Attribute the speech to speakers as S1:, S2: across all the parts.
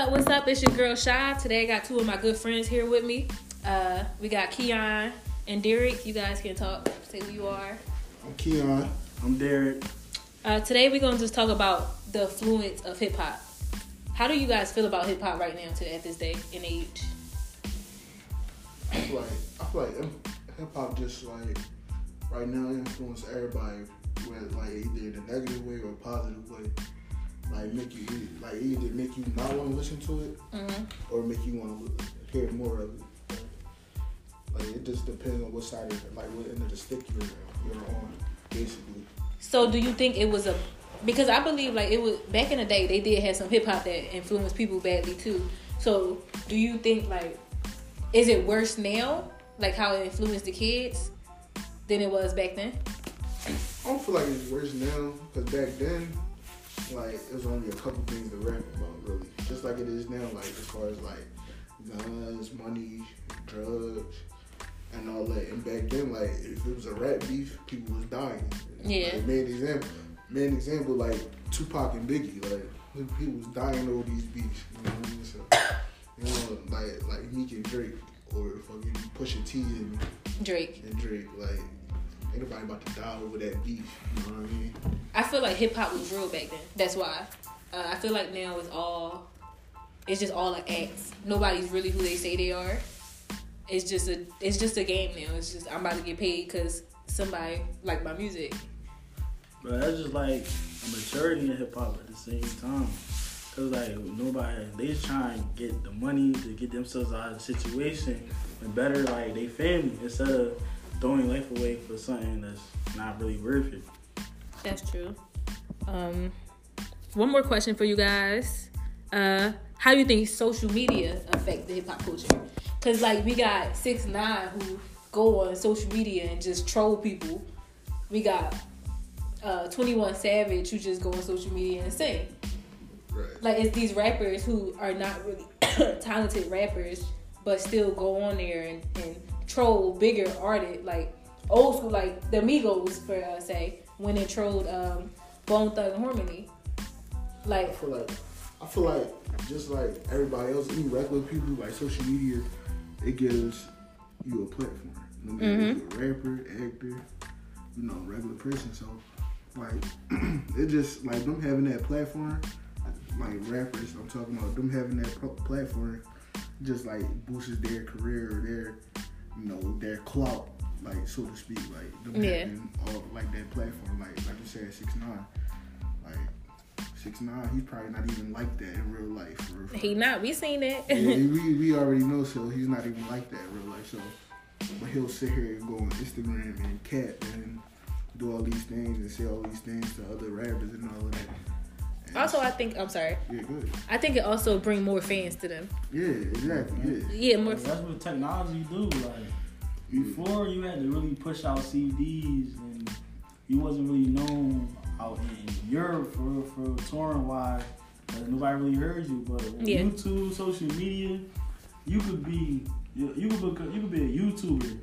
S1: up? What's up? It's your girl Shy. Today I got two of my good friends here with me. Uh, we got Keon and Derek. You guys can talk. Say who you are.
S2: I'm Keon.
S3: I'm Derek.
S1: Uh, today we're gonna just talk about the influence of hip hop. How do you guys feel about hip hop right now, to at this day and age?
S2: I feel like I feel like hip hop just like right now influence everybody with like either the negative way or positive way. Like make you like either make you not want to listen to it
S1: Mm-hmm.
S2: or make you want to hear more of it. Like it just depends on what side of like what end of the stick you're you're on, basically.
S1: So do you think it was a because I believe like it was back in the day they did have some hip hop that influenced people badly too. So do you think like is it worse now like how it influenced the kids than it was back then?
S2: I don't feel like it's worse now because back then, like it was only a couple things to rap about, really. Just like it is now, like as far as like guns, money, drugs, and all that. And back then, like if it was a rap beef, people was dying.
S1: Yeah.
S2: Like, main example, main example, like Tupac and Biggie, like people was dying over these beefs. You know what I mean? So, you know, like like Meek and Drake, or fucking Pusha T and
S1: Drake.
S2: and Drake, like ain't nobody about to die over that beef. You know what I mean?
S1: I feel like hip hop was real back then. That's why. Uh, I feel like now it's all it's just all like acts. Nobody's really who they say they are. It's just a it's just a game now. It's just I'm about to get paid because somebody like my music.
S3: But that's just like a maturity in hip hop at the same time. Cause like nobody, they just trying to get the money to get themselves out of the situation and better like they family instead of throwing life away for something that's not really worth it.
S1: That's true. Um, one more question for you guys. Uh, how do you think social media affect the hip hop culture? Cause like we got six nine who go on social media and just troll people. We got uh, Twenty One Savage who just go on social media and sing.
S2: Right.
S1: Like it's these rappers who are not really talented rappers, but still go on there and, and troll bigger artists like old school like the Migos for uh, say when they trolled um, Bone Thug and Harmony. Like, I
S2: feel like I feel like just like everybody else, any regular people, like social media, it gives you a platform. No matter if you're a rapper, actor, you know, regular person. So like it just like them having that platform, like rappers. I'm talking about them having that pl- platform, just like boosts their career or their, you know, their clout, like so to speak. Like them
S1: Yeah.
S2: having all like that platform, like like you said, six nine, like. Six nine, he's probably not even like that in real life.
S1: He not, we seen that.
S2: yeah, we, we already know, so he's not even like that in real life. So, but he'll sit here and go on Instagram and cat and do all these things and say all these things to other rappers and all of that. And
S1: also, I think I'm sorry.
S2: yeah, good.
S1: I think it also bring more fans to them.
S2: Yeah, exactly. Yeah,
S1: Yeah, more.
S3: Like, that's what technology do. Like before, you had to really push out CDs, and you wasn't really known out in Europe for for touring wise. Like, nobody really heard you, but
S1: Yeah.
S3: YouTube, social media, you could be you, you could be, you could be a YouTuber,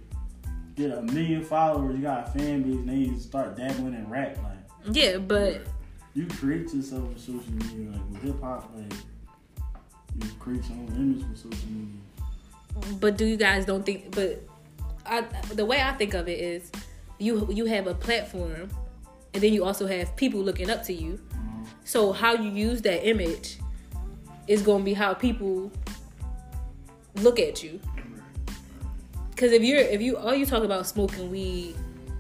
S3: get a million followers, you got a fan base, and then you start dabbling in rap. Like
S1: Yeah, but
S3: you create yourself with social media. Like with hip hop, like you create your own image with social media.
S1: but do you guys don't think but I, the way i think of it is you you have a platform and then you also have people looking up to you mm-hmm. so how you use that image is going to be how people look at you because if you're if you all you talk about smoking weed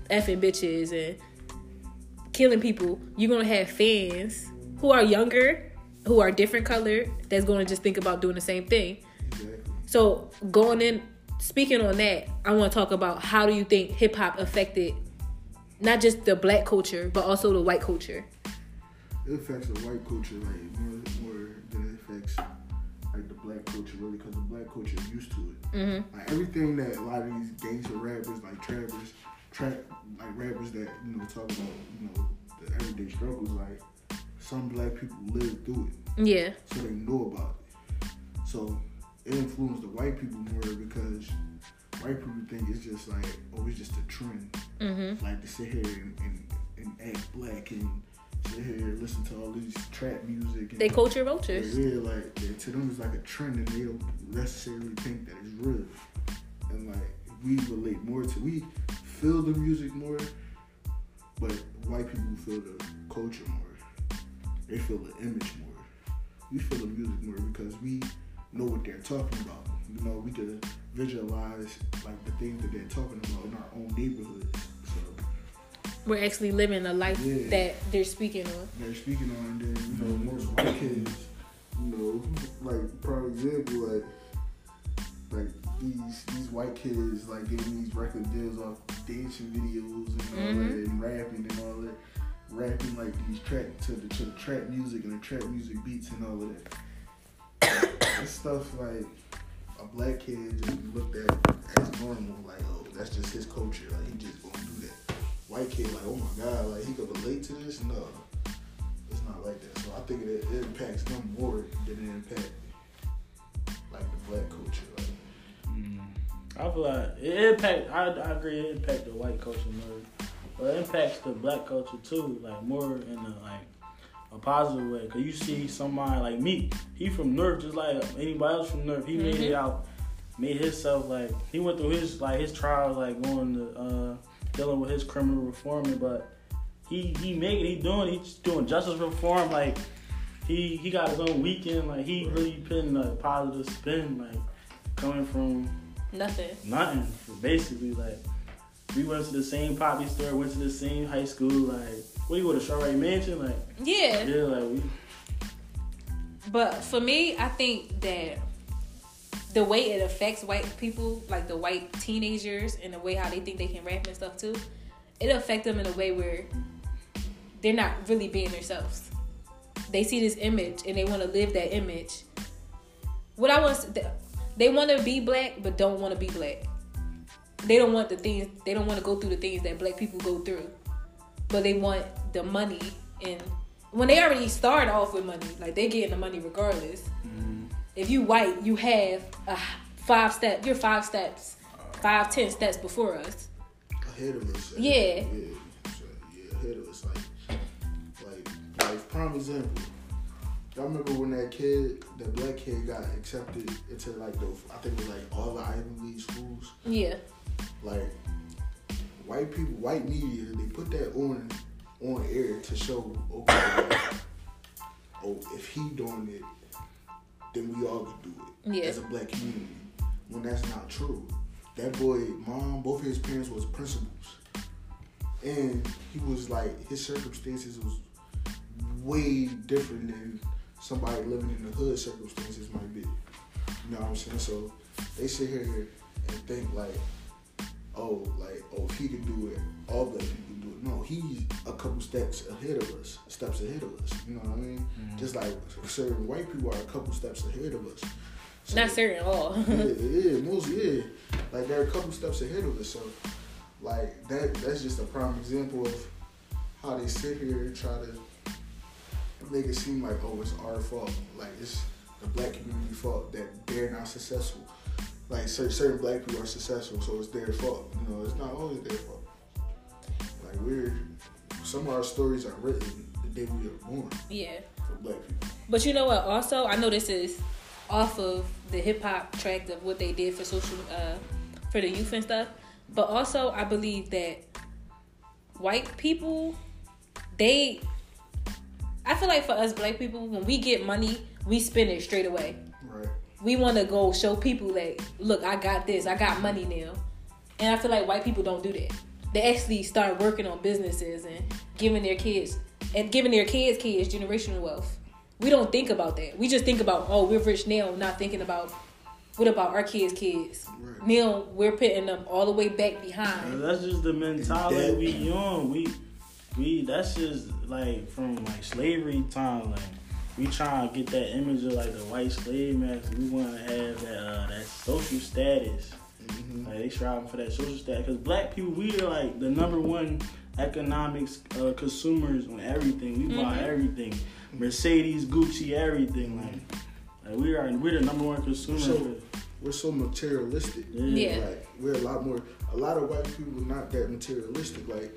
S1: effing bitches and killing people you're to have fans who are younger who are different colored that's to just think about doing the same thing
S2: exactly.
S1: so going in, speaking on that, I want to talk about how do you think hip hop affected not just the black culture but also the white culture.
S2: It affects the white culture like more more than it affects like the black culture really because the black culture is used to it.
S1: Mm-hmm.
S2: Like everything that a lot of these gangster rappers, like trappers, trap like rappers that you know talk about you know the everyday struggles. Like some black people live through it,
S1: Yeah,
S2: so they know about it. So it influenced the white people more because white people think it's just like oh it's just a trend,
S1: mm-hmm.
S2: like to sit here and, and, and act black and sit here and listen to all these trap music. And,
S1: They culture vultures.
S2: Yeah, like yeah, to them it's like a trend, and they don't necessarily think that it's real. And like we relate more to, we feel the music more, but white people feel the culture more. They feel the image more. We feel the music more because we know what they're talking about. You know, we can visualize like the things that they're talking about in our own neighborhoods. So
S1: We're actually living a life
S2: Yeah.
S1: that they're speaking on.
S2: they're speaking on, and then you know most white kids, you know, like for example, like like these these white kids like getting these record deals off dancing videos and all
S1: Mhm.
S2: that, and rapping and all that, rapping like these track to the to the trap music and the trap music beats and all of that. It's stuff like a black kid just looked at as normal, like oh that's just his culture, like he just gonna do that. White kid like oh my god, like he could relate to this. No, it's not like that. So I think it, it impacts them more than it impacts like the black culture. Like.
S3: I feel like it impact. I, I agree. It impact the white culture more, but it impacts the black culture too. Like more in a like a positive way. Cause you see somebody like Meek. He from North, just like anybody else from North. He made
S1: Mhm.
S3: it out. Made himself like he went through his like his trials like going to uh, dealing with his criminal reforming, but he he made it. He doing he's doing justice reform. Like he he got his own weekend. Like he really putting a positive spin. Like coming from
S1: Nothing.
S3: nothing. Basically, like we went to the same poppy store, went to the same high school. Like what you go to Strawberry Mansion? Like
S1: Yeah.
S3: yeah, like we.
S1: But for me, I think that the way it affects white people, like the white teenagers, and the way how they think they can rap and stuff too, it affect them in a way where they're not really being themselves. They see this image and they want to live that image. What I want, they want to be black, but don't want to be black. They don't want the things. They don't want to go through the things that black people go through, but they want the money and when they already start off with money, like they're getting the money regardless. Mm-hmm. If you white, you have a five step. You're five steps, five ten steps before us.
S2: ahead of us.
S1: Yeah.
S2: Yeah. Yeah, ahead of us. Like, like, like, prime example. Y'all remember when that kid, that black kid, got accepted into like the, I think it was like all the Ivy League schools.
S1: Yeah,
S2: Like, white people, white media, they put that on, on air to show, okay, oh, if he doing it, then we all could do it
S1: Yeah.
S2: as a black community. When that's not true. That boy, mom, both of his parents was principals, and he was like his circumstances was way different than somebody living in the hood circumstances might be. You know what I'm saying? So they sit here and think like, oh, like oh, if he can do it, all black people can do it. No, he's a couple steps ahead of us, steps ahead of us. You know what I mean? Mm-hmm. Just like certain white people are a couple steps ahead of us. So-
S1: not certain at all.
S2: yeah, yeah, most yeah. Like they're a couple steps ahead of us. So like that that's just a prime example of how they sit here and try to make it seem like, oh, it's our fault. Like it's the black community fault that they're not successful. Like cer- certain black people are successful, so it's their fault. You know, it's not always their fault. Like we're some of our stories are written the day we were born
S1: yeah,
S2: for black people.
S1: but you know what? Also, I know this is off of the hip hop track of what they did for social, uh, for the youth and stuff. But also, I believe that white people, they, I feel like for us black people, when we get money, we spend it straight away.
S2: Right.
S1: we want to go show people like, look, I got this, I got money now. And I feel like white people don't do that. They actually start working on businesses and giving their kids and giving their kids kids generational wealth. We don't think about that. We just think about, oh, we're rich now, not thinking about what about our kids' kids.
S2: Right.
S1: Now we're putting them all the way back
S3: And
S1: behind.
S3: that's just the mentality
S2: That-
S3: we on. We we that's just like from like slavery time. Like we trying to get that image of like the white slave master. We want to have that uh, that social status.
S2: hmm
S3: Like they striving for that social status. Cause black people, we are like the number one economics uh, consumers on everything. We buy
S1: Mhm.
S3: everything, Mercedes, Gucci, everything. Like, like we are, we're the number one consumer.
S2: So- We're so materialistic.
S1: Yeah.
S2: Like we're a lot more. A lot of white people are not that materialistic. Like Like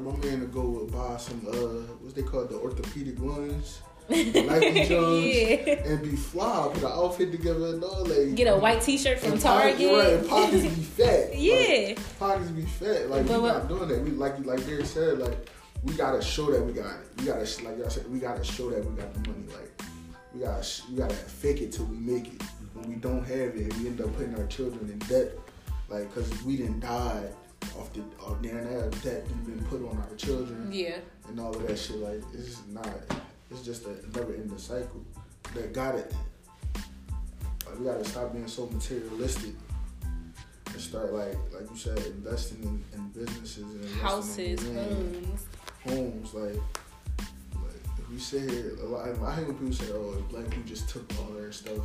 S2: my man to go buy some uh what's they called the orthopedic ones. Nike Jones
S1: yeah.
S2: and be fly, put an outfit together and all like
S1: Get a white T-shirt from
S2: and pockets-
S1: Target.
S2: right, and pockets be fat. Like,
S1: yeah.
S2: pockets be fat. Like
S1: But
S2: we
S1: what-
S2: not doing that. We like like Derek said, like we gotta show that we got it. We gotta like y'all said, we gotta show that we got the money. Like we gotta we gotta fake it till we make it. When we don't have it, we end up putting our children in debt. Like cause we didn't die off the off the that debt we've been put on our children
S1: Yeah.
S2: and all of that shit. Like it's just not. It's just a never ending cycle. That got it. Like we gotta stop being so materialistic and start like like you said investing in, in businesses and
S1: Houses, homes.
S2: homes. Like like if we sit here, a lot. I hate when people say, "Oh, if black people just took all their stuff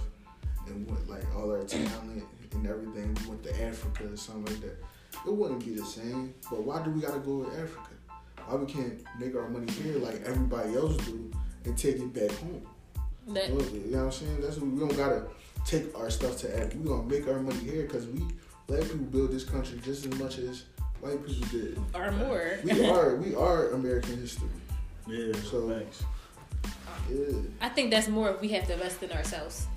S2: and went like all our talent and everything, we went to Africa or something like that." It wouldn't be the same. But why do we gotta go to Africa? Why we can't make our money here like everybody else do and take it back home?
S1: That,
S2: You know what I'm saying? That's what we don't gotta take our stuff to Africa. We gonna make our money here because we black people build this country just as much as white people did.
S1: or more.
S2: We are we are American history.
S3: Yeah,
S2: So-
S3: facts.
S2: Yeah.
S1: I think that's more if we have to invest in ourselves.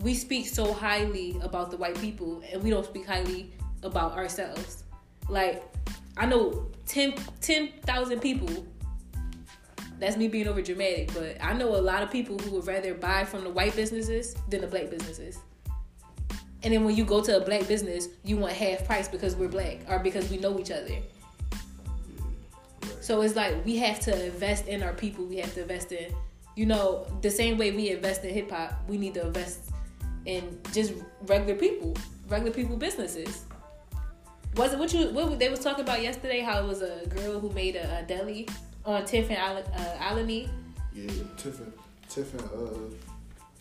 S1: We speak so highly about the white people and we don't speak highly about ourselves. Like, I know 10 10,000 people. That's me being over dramatic, but I know a lot of people who would rather buy from the white businesses than the black businesses. And then when you go to a black business, you want half price because we're black or because we know each other. So it's like we have to invest in our people. We have to invest in, you know, the same way we invest in hip hop. We need to invest in just regular people, regular people businesses. Was it what you what they was talking about yesterday? How it was a girl who made a, a deli on Tiffin Island, uh, Alany.
S2: Yeah, Tiffin, Tiffin. Uh,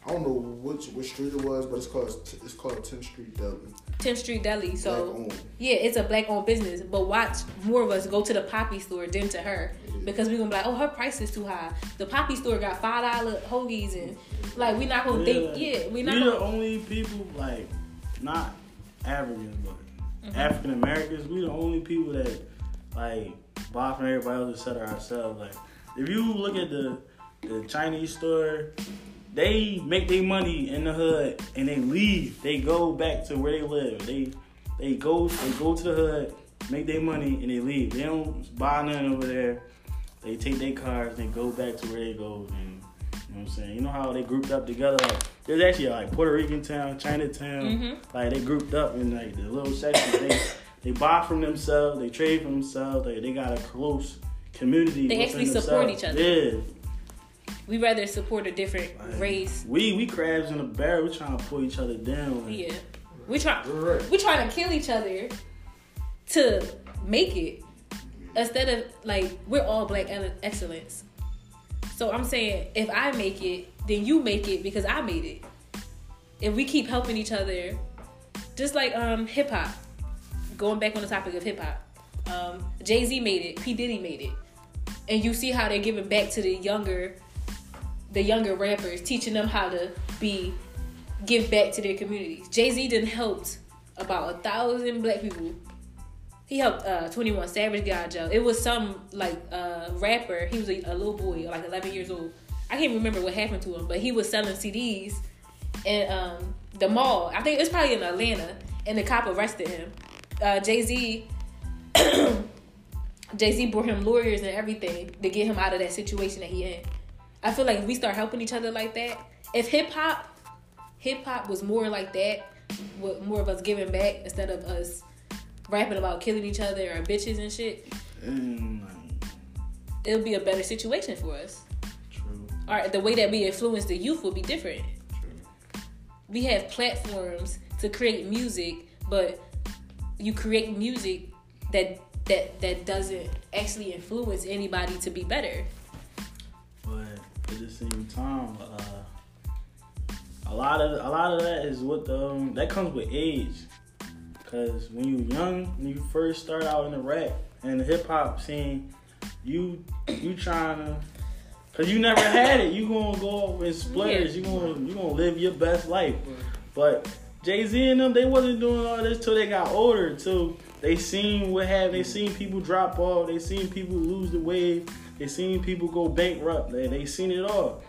S2: I don't know which which street it was, but it's called it's called 10th Street Deli.
S1: 10th Street Deli.
S2: Black
S1: So
S2: owned.
S1: yeah, it's a black owned business. But watch more of us go to the Poppy store than to her because we're gonna be like, oh, her price is too high. The Poppy store got five dollar hoagies and like we're not gonna think. Yeah, we're not.
S3: we
S1: gonna,
S3: the only people like not Africans but
S1: Mm-hmm.
S3: African Americans. We the only people that like buy from everybody else of ourselves. Like if you look at the the Chinese store, they make their money in the hood and they leave. They go back to where they live. They they go they go to the hood, make their money and they leave. They don't buy nothing over there. They take their cars, they go back to where they go and you know what I'm saying? You know how they grouped up together? Like, there's actually like Puerto Rican town, Chinatown.
S1: Mhm.
S3: Like they grouped up in like the little sections. they they buy from themselves, they trade from themselves. Like they got a close community.
S1: They
S3: within
S1: actually support
S3: themselves.
S1: each other.
S3: Yeah.
S1: we rather support a different
S3: Like,
S1: race.
S3: We we crabs in a barrel. We're trying to pull each other down. Like,
S1: Yeah, we try.
S2: You're right.
S1: We trying to kill each other to make it instead of like we're all black excellence. So I'm saying if I make it, then you make it because I made it. If we keep helping each other, just like um hip hop, going back on the topic of hip hop, um, Jay Z made it, P Diddy made it, and you see how they're giving back to the younger, the younger rappers, teaching them how to be, give back to their communities. Jay Z done helped about a thousand black people. He helped uh, 21 Savage get out of jail. It was some like uh, rapper. He was a, a little boy, like 11 years old. I can't remember what happened to him, but he was selling CDs in um, the mall. I think it's probably in Atlanta, and the cop arrested him. Uh, Jay Z, Jay Z brought him lawyers and everything to get him out of that situation that he in. I feel like if we start helping each other like that, if hip hop, hip hop was more like that, with more of us giving back instead of us rapping about killing each other or bitches and shit,
S3: like,
S1: it'll be a better situation for us.
S3: true.
S1: Or the way that we influence the youth will be different.
S3: True.
S1: we have platforms to create music, but you create music that that that doesn't actually influence anybody to be better.
S3: But at the same time, uh, a lot of a lot of that is what the um, that comes with age. Cause when you young, when you first start out in the rap and the hip hop scene, you you trying to, cause you never had it. You gonna go in splitters. You gonna you gonna live your best life. But Jay Z and them, they wasn't doing all this till they got older. Till they seen what happened. they seen people drop off. They seen people lose the wave. They seen people go bankrupt. They they seen it all,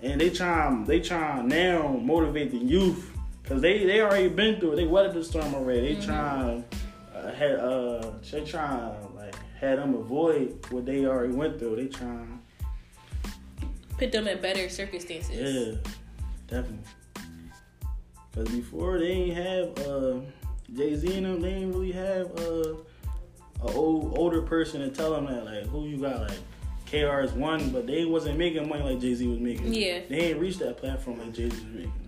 S3: and they try they try now motivate the youth because they they already been through it. They weathered the storm already. They trying uh, had uh they trying like had them avoid what they already went through. They trying
S1: Put them in better circumstances.
S3: yeah definitely. Cause before they ain't have uh Jay Z and them, they ain't really have uh a old older person to tell them that like who you got like KRS-One, but they wasn't making money like Jay Z was making.
S1: Yeah.
S3: they ain't reached that platform like Jay Z was making.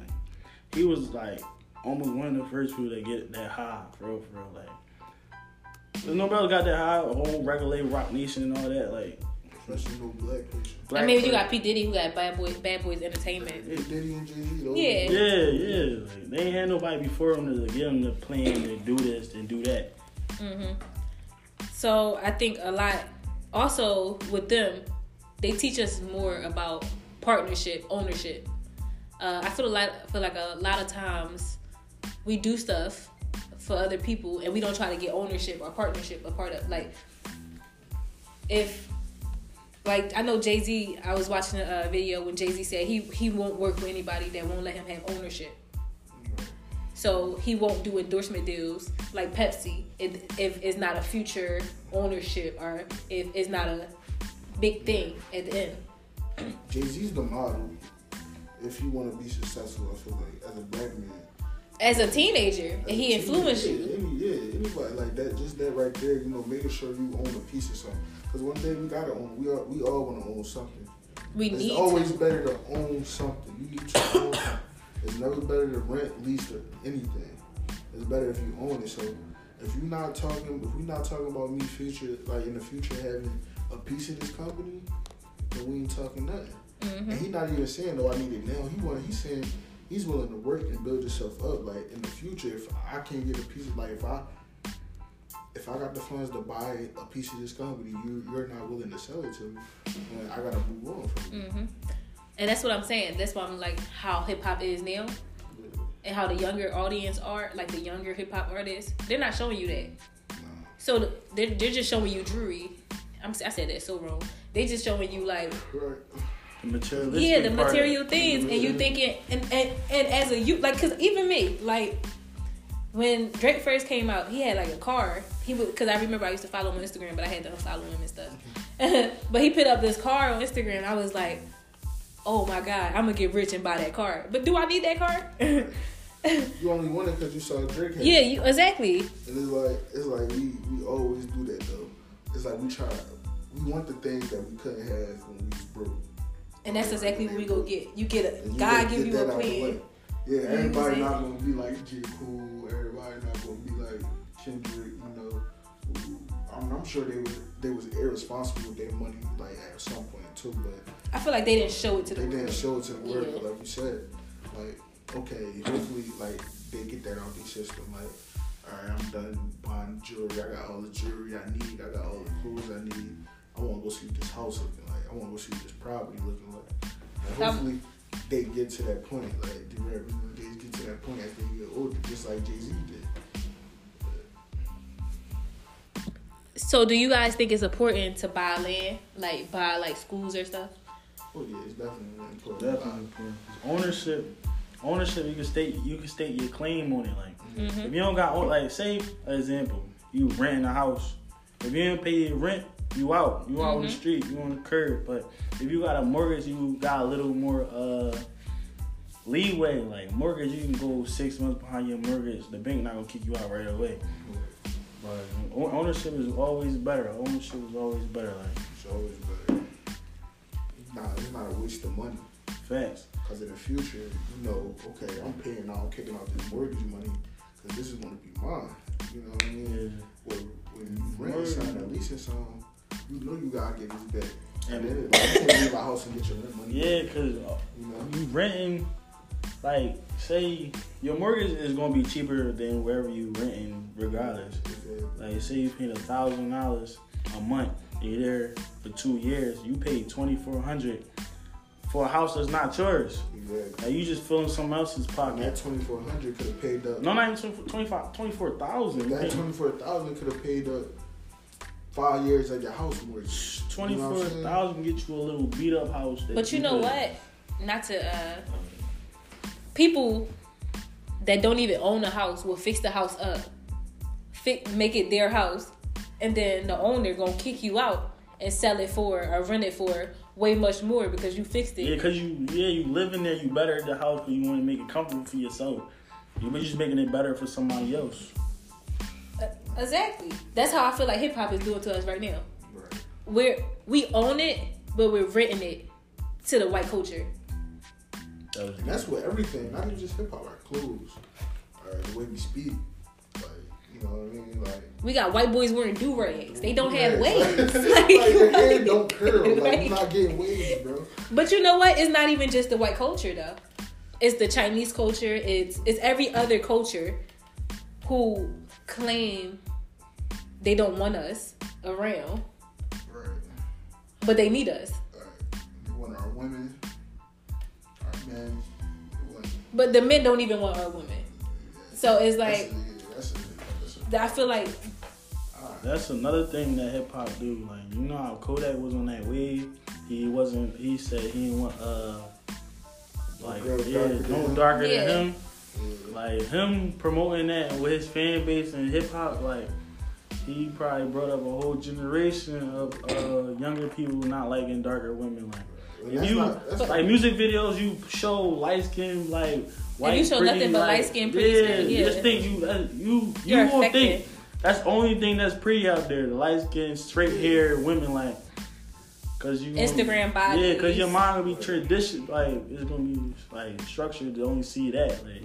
S3: Like he was like almost one of the first people to get that high for real, for real. Like there's nobody got that high. A whole regular Roc Nation and all that. Like
S2: Especially no black person.
S1: I mean, you got P Diddy who got Bad Boy Bad Boys Entertainment.
S2: Hey, Diddy and Jay Z,
S1: Yeah.
S3: Yeah, yeah. Like, they ain't had nobody before them to get them to plan and do this and do that.
S1: hmm So I think a lot. Also with them, they teach us more about partnership, ownership. Uh, I feel a lot. Feel like a lot of times we do stuff for other people and we don't try to get ownership or partnership a part of. Like if like I know Jay Z. I was watching a video when Jay Z said he he won't work with anybody that won't let him have ownership. So he won't do endorsement deals like Pepsi if, if it's not a future ownership or if it's not a big thing at the end.
S2: Jay Z's the model. If you want to be successful, I feel like as a black man.
S1: As a teenager, and he
S2: As a
S1: influenced you.
S2: Any, yeah, anybody like that, just that right there, you know, making sure you own a piece of something. Because one day we gotta own. We all we all want to own something.
S1: We
S2: It's
S1: need
S2: always
S1: to.
S2: better to own something. You need to own something. It's never better to rent, lease, or anything. It's better if you own it. So if you're not talking, if we're not talking about me future, like in the future having a piece of this company, then we ain't talking nothing.
S1: Mm-hmm.
S2: And he not even saying, "Oh, I need it now." He want. He's saying he's willing to work and build himself up. Like in the future, if I can't get a piece of, like if I. If I got the funds to buy a piece of this company, you you're not willing to sell it to me. I gotta move on from it.
S1: hmm And that's what I'm saying. That's why I'm like how hip hop is now, and how the younger audience are, like the younger hip hop artists. They're not showing you that. So they're, they're just showing you Drury. I'm, I said that so wrong. They just showing you like
S2: Right.
S3: The materialistic
S1: yeah, the material things, and you thinking, and and, and as a you like, cause even me, like when Drake first came out, he had like a car. He would, cause I remember I used to follow him on Instagram, but I had to unfollow him and stuff. but he put up this car on Instagram. I was like, oh my god, I'm gonna get rich and buy that car. But do I need that car?
S2: You only want it because you saw Drake. Have
S1: yeah,
S2: it.
S1: you exactly.
S2: And it's like it's like we we always do that though. It's like we try. We want the things that we couldn't have when we was broke.
S1: And that's exactly what we go get. You get a
S2: And
S1: God give you a
S2: that out the
S1: plan.
S2: Yeah,
S1: know what I'm
S2: everybody not gonna be like J. Cole. Everybody not gonna be like Kendrick. You know, I'm, I'm sure they were they was irresponsible with their money like at some point too, but
S1: I feel like they didn't show it to the
S2: they didn't
S1: world.
S2: show it to the world.
S1: Yeah.
S2: Like you said, like okay, hopefully like they get that out their system. Like, all right, I'm done buying jewelry. I got all the jewelry I need. I got all the clothes I need. I want to go see this house looking. I want to see what this property looking like. And hopefully they get to that point. Like the rappers, they get to that point as they get older, just like Jay Z did.
S1: So, do you guys think it's important to buy land, like buy like schools or stuff?
S2: Oh yeah, it's definitely important.
S3: Definitely important. 'Cause Ownership, ownership. You can state you can state your claim on it. Like
S1: Mm-hmm.
S3: if you don't got own- like say an example, you rent a house. If you didn't pay your rent, you out. You out on the
S1: Mhm.
S3: street. You on the curb. But if you got a mortgage, you got a little more uh leeway. Like mortgage, you can go six months behind your mortgage. The bank not gonna kick you out right away. But ownership is always better. Ownership is always better. Like
S2: It's always better. It's not, it's not a waste of money.
S3: facts.
S2: Because in the future, you know, okay, I'm paying now, I'm kicking out this mortgage money because this is going to be mine. You know what I mean?
S3: Yeah.
S2: Well, when you rent something, at least it's um, you know you gotta get this back. And
S3: And-
S2: then like, you can't leave a house and get your rent money.
S3: Yeah, cause uh,
S2: you know.
S3: you renting, like say your mortgage is gonna be cheaper than wherever you renting, regardless. Like say you paying a thousand dollars a month, you're there for two years, you pay twenty four hundred for a house that's not yours.
S2: Exactly.
S3: Like you just filling someone else's pocket.
S2: That
S3: pocket.
S2: twenty four hundred could have paid up.
S3: No, not even 25 24,000.
S2: That twenty four thousand could have paid up five years at your house mortgage. You know what
S3: 24,000 get you a little beat up house. that
S1: But you know
S3: could-
S1: what? Not to uh people that don't even own a house will fix the house up, fix, make it their house, and then the owner gonna kick you out and sell it for or rent it for way much more because you fixed it.
S3: Yeah, cause you yeah you live in there, you better the house because you want to make it comfortable for yourself. You're just making it better for somebody else.
S1: Uh, Exactly. That's how I feel like hip hop is doing to us right now.
S2: Right.
S1: We're we own it, but we're renting it to the white culture.
S3: That
S2: And that's what everything, not even just hip hop, our clothes, or the way we speak. Like, you know what I mean? Like,
S1: We got white boys wearing do rags. They don't have
S2: Yeah,
S1: waves.
S2: Like, like, your hair don't curl. Like,
S1: Right.
S2: you're not getting waves, bro.
S1: But you know what? It's not even just the white culture though. It's the Chinese culture. It's it's every other culture who claim they don't want us around,
S2: Right.
S1: but they need us.
S2: Right. We want our women, our men. we
S1: But the men don't even want our women. So it's like
S2: that's, that's, a, that's a,
S1: I feel like
S3: That's another thing that hip hop do. Like you know how Kodak was on that wave. He wasn't. He said he didn't want uh like
S2: girl
S3: yeah
S2: darker than
S3: no
S2: him.
S3: darker
S1: Yeah.
S3: than him.
S2: yeah.
S3: Like him promoting that with his fan base and hip hop, like he probably brought up a whole generation of uh, younger people not liking darker women. Like if you
S2: not- that's
S3: like music videos, you show light skin like white.
S1: you show
S3: pretty,
S1: nothing but
S3: like,
S1: light skin, pretty
S3: yeah,
S1: skin,
S3: You
S1: yeah.
S3: just think you uh, you you
S1: You're
S3: won't
S1: affected.
S3: think that's the only thing that's pretty out there. The light skin, straight hair women like. Cause you
S1: Instagram bodies.
S3: yeah. Cause your mind will be tradition, like it's gonna be like structured to only see that. Like,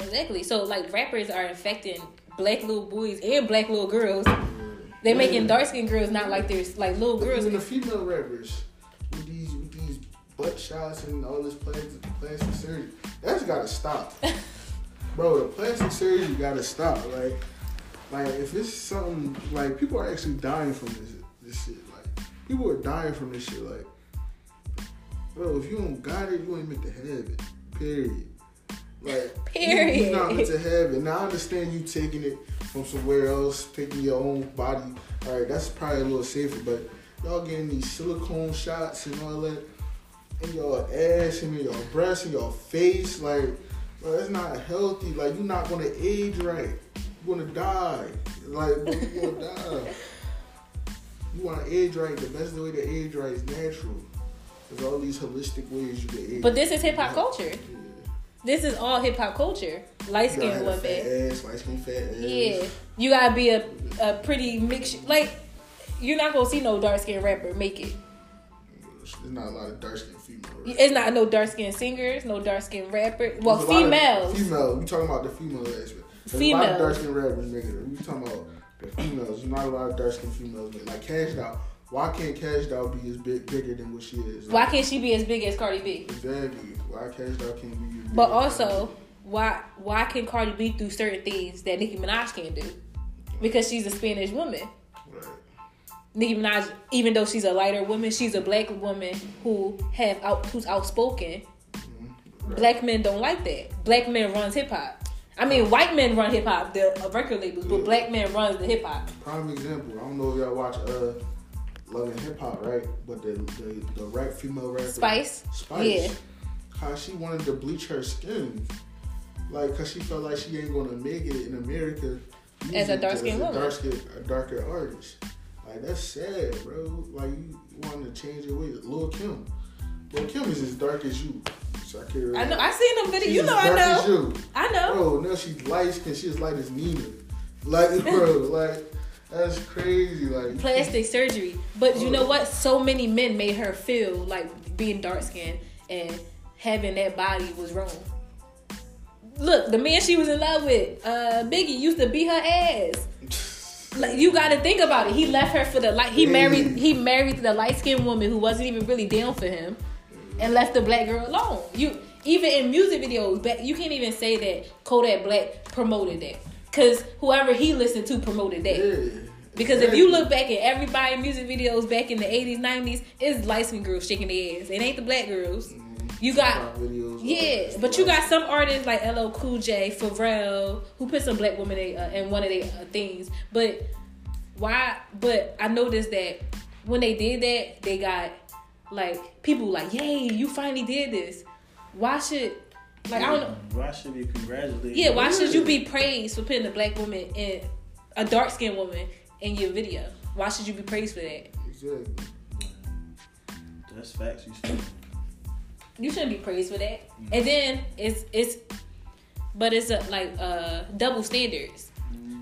S1: exactly. So like rappers are infecting black little boys and black little girls. They making dark skinned girls not like there's like little girls.
S2: even the female rappers with these with these butt shots and all this plastic plastic surgery, that's gotta stop, bro. The plastic surgery gotta stop. Like, like if it's something like people are actually dying from this this shit. Like, people are dying from this shit. Like, bro, if you don't got it, you ain't meant to have it. Period. Like, you-
S1: Period.
S2: You're not meant to have it. Now I understand you taking it from somewhere else, taking your own body. All right, that's probably a little safer, but y'all getting these silicone shots and all that in your ass and in your breast and your face, like, bro, that's not healthy. Like, you're not gonna age right. You're gonna die. Like, you're gonna die. You wanna age right? The best way to age right is natural. There's all these holistic ways you can age.
S1: But this is hip hop culture.
S2: Yeah.
S1: This is all hip hop culture. Light
S2: You gotta
S1: skinned
S2: have a fat
S1: women.
S2: ass, light skin, fat ass.
S1: Yeah. You gotta be a, a pretty mix. Like, you're not gonna see no dark skinned rapper make it.
S2: There's not a lot of dark skinned female. Right?
S1: It's not no dark skinned singers, no dark skinned rapper. Well,
S2: There's a lot of
S1: females.
S2: Female. We talking about the female aspect. There's a lot
S1: Females.
S2: of dark skinned rappers making it. We talking about the females. There's not a lot of dark skinned females making Like Kash Doll. Why can't Kash Doll be as big, bigger than what she is?
S1: Why can't she be as big as Cardi B?
S2: Exactly. Why Kash Doll can't be
S1: But also, why why can Cardi B do certain things that Nicki Minaj can't do? Because she's a Spanish woman.
S2: Right.
S1: Nicki Minaj, even though she's a lighter woman, she's a black woman who have out who's outspoken.
S2: Right.
S1: Black men don't like that. Black men runs hip hop. I mean, white men run hip hop, the uh, record labels, but black men runs the hip hop.
S2: Prime example. I don't know if y'all watch uh Love and Hip Hop, right? But the the, the rap female rapper
S1: Spice?
S2: Spice.
S1: Yeah.
S2: How she wanted to bleach her skin. Like, cause she felt like she ain't gonna make it in America.
S1: As a dark-skinned
S2: as a
S1: woman.
S2: dark skin, a darker artist. Like that's sad, bro. Like you, wanted to change your ways. Lil Kim. Lil Kim is as dark as you. Shakira.
S1: I know. I seen them videos.
S2: She's
S1: You know, I know.
S2: As you.
S1: I know.
S2: Bro, no, she's light skinned. She's light as Nina. Like, bro, like that's crazy. Like
S1: plastic surgery. But you know what? So many men made her feel like being dark skinned and having that body was wrong. Look, the man she was in love with, uh, Biggie, used to beat her ass. Like you got to think about it. He left her for the light. He married. He married the light skinned woman who wasn't even really down for him, and left the black girl alone. You even in music videos, but you can't even say that Kodak Black promoted that, cause whoever he listened to promoted that.
S2: Yeah,
S1: Because if you look back at everybody music videos back in the eighties, nineties, it's light skinned girls shaking their ass. It ain't the black girls. You got
S2: videos,
S1: yeah, but you got some artists like LL Cool J, Pharrell, who put some black women in, uh, in one of their uh, things. But why? But I noticed that when they did that, they got like people like, "Yay, you finally did this." Why should like I don't know?
S3: Why should we congratulate?
S1: Yeah, why
S3: you?
S1: should you be praised for putting a black woman in a dark skinned woman in your video? Why should you be praised for that?
S2: Exactly.
S3: That's facts. You speak.
S1: You shouldn't be praised for that. And then it's it's, but it's a, like uh double standards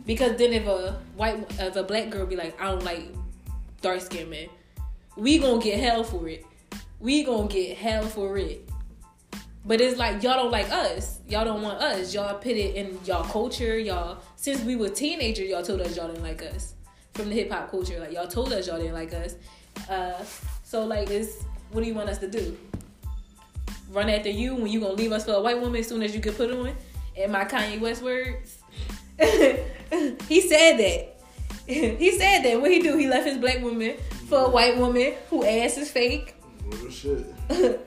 S1: because then if a white if a black girl be like I don't like dark skinned men, we gonna get hell for it. We gonna get hell for it. But it's like y'all don't like us. Y'all don't want us. Y'all put it in y'all culture. Y'all since we were teenagers, y'all told us y'all didn't like us from the hip hop culture. Like y'all told us y'all didn't like us. Uh, so like it's what do you want us to do? Run after you when you gonna leave us for a white woman as soon as you get put on? In my Kanye West words, he said that. he said that. What he do? He left his black woman for a white woman who ass is fake.
S2: Real shit.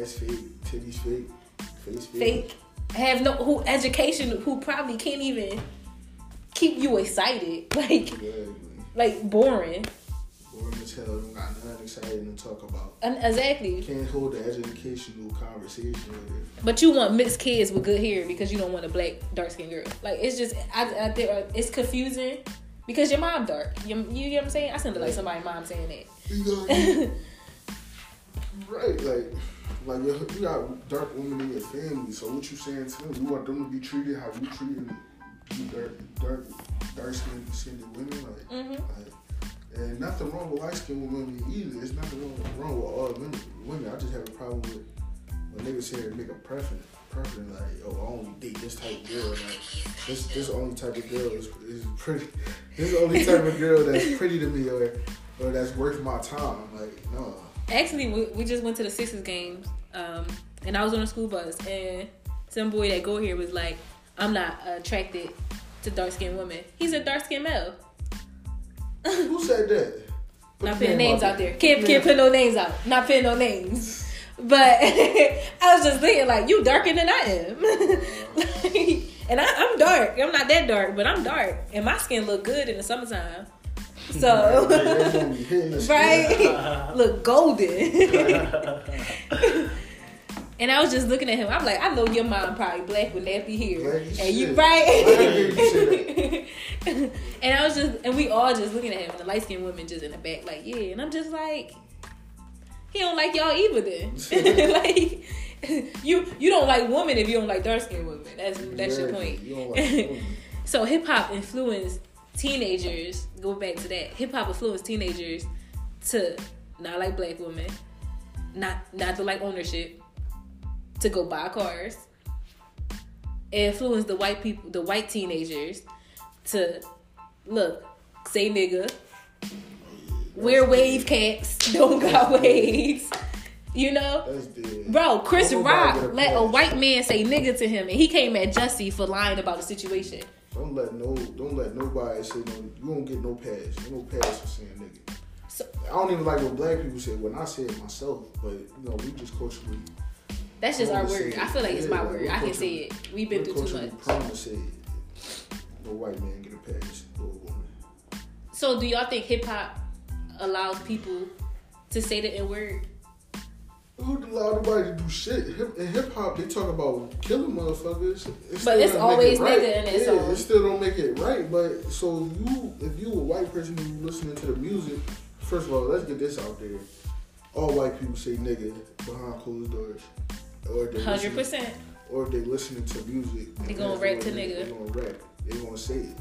S2: Ass fake, titties fake, face fake.
S1: fake, have no who education, who probably can't even keep you excited, like
S2: Exactly.
S1: like boring.
S2: Boring as hell. Don't got nothing exciting to talk about.
S1: And exactly.
S2: Can't hold the educational conversation with it.
S1: But you want mixed kids with good hair because you don't want a black dark skinned girl. Like it's just I, I think uh, it's confusing because your mom dark. You, you get what I'm saying? I sounded like somebody's mom saying that.
S2: You right, like, like you got dark women in your family. So what you saying to them? You want them to be treated how you treated dark, dark, dark skinned skinned women, like,
S1: Mhm.
S2: like. And nothing wrong with light skinned women either. It's nothing wrong, wrong with all women. Women, I just have a problem with when niggas here make a preference. Preference like, oh, I only date this type of girl. Like, this this only type of girl is, is pretty. This is the only type of girl that's pretty to me, or or that's worth my time. Like, no.
S1: Actually, we, we just went to the Sixers games, um, and I was on a school bus, and some boy that go here was like, "I'm not attracted to dark skinned women." He's a dark skinned male.
S2: Who said that? Put
S1: Not putting
S2: name
S1: names out
S2: out
S1: there.
S2: there.
S1: Can't
S2: Yeah.
S1: can't put no names out. Not putting no names. But I was just thinking, like, you darker than I am. Like, and I, I'm dark. I'm not that dark, but I'm dark, and my skin look good in the summertime. So,
S2: They gonna be hitting the skin.
S1: right, look golden. And I was just looking at him. I'm like, I know your mom probably black with nappy hair, and you
S2: shit.
S1: right.
S2: I didn't hear you say
S1: and I was just, and we all just looking at him, and the light skinned women just in the back, like, yeah. And I'm just like, he don't like y'all either. Then, like, you you don't like women if you don't like dark skinned women. That's that's your point.
S2: You like
S1: so hip hop influenced teenagers. Go back to that. Hip hop influenced teenagers to not like black women, not not to like ownership, to go buy cars. It influenced the white people, the white teenagers, to look, say nigga, wear wave caps, don't got waves. You know, Bro, Chris Rock let a white man say nigga to him, and he came at Jussie for lying about the situation.
S2: Don't let no don't let nobody say no you won't get no pass. No pass for saying nigga.
S1: So-
S2: I don't even like what black people say when I say it myself, but you know, we just culturally
S1: That's just our word. I feel like it's my
S2: like,
S1: word. I can say it. We've been through too much.
S2: prone to say it. No white man get a a woman.
S1: So, do y'all think hip hop allows people to say the N word?
S2: Who allow nobody to do shit? Hip, in hip hop, they talk about killing motherfuckers. It
S1: But it's always
S2: it right.
S1: nigga in that
S2: yeah,
S1: song.
S2: It still don't make it right. But so you, if you a white person and you listening to the music, first of all, let's get this out there. All white people say nigga behind closed doors, or if they
S1: hundred percent.
S2: or if they listening to music.
S1: They gonna rap to nigga.
S2: They gonna rap. They gonna say it.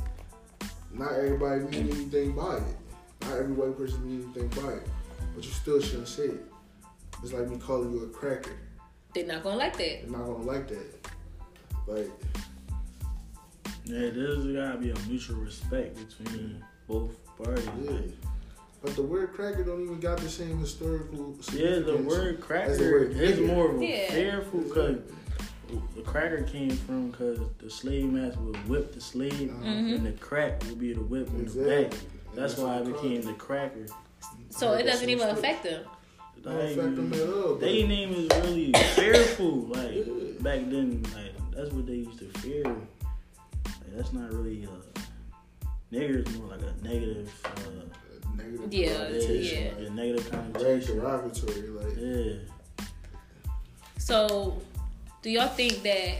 S2: Not everybody mean anything by it. Not every white person mean anything by it. But you still shouldn't say it. It's like me calling you a cracker.
S1: They're not gonna like that.
S2: They're not gonna like that. Like,
S3: Yeah, there's gotta be a mutual respect between both parties.
S2: yeah.
S3: Like,
S2: But the word cracker don't even got the same historical
S3: Yeah, the
S2: significance
S3: word
S2: as
S3: cracker
S2: the word
S3: is more of a
S1: Yeah.
S3: fearful because the cracker came from because the slave master would whip the slave,
S2: Uh-huh.
S1: Mhm.
S3: and the crack would be the whip in the back. That's why it became the cracker.
S1: So it doesn't even
S2: Like,
S1: affect them.
S2: Don't affect them at all.
S3: They name is really fearful. Like
S2: Yeah.
S3: back then, like that's what they used to fear. Like, that's not really uh, nigger is more like a negative. Uh,
S2: Negative
S1: Yeah,
S2: connotation,
S1: yeah.
S2: like,
S3: yeah, negative
S2: Very
S3: connotation.
S2: derogatory, like
S3: Yeah.
S1: So, do y'all think that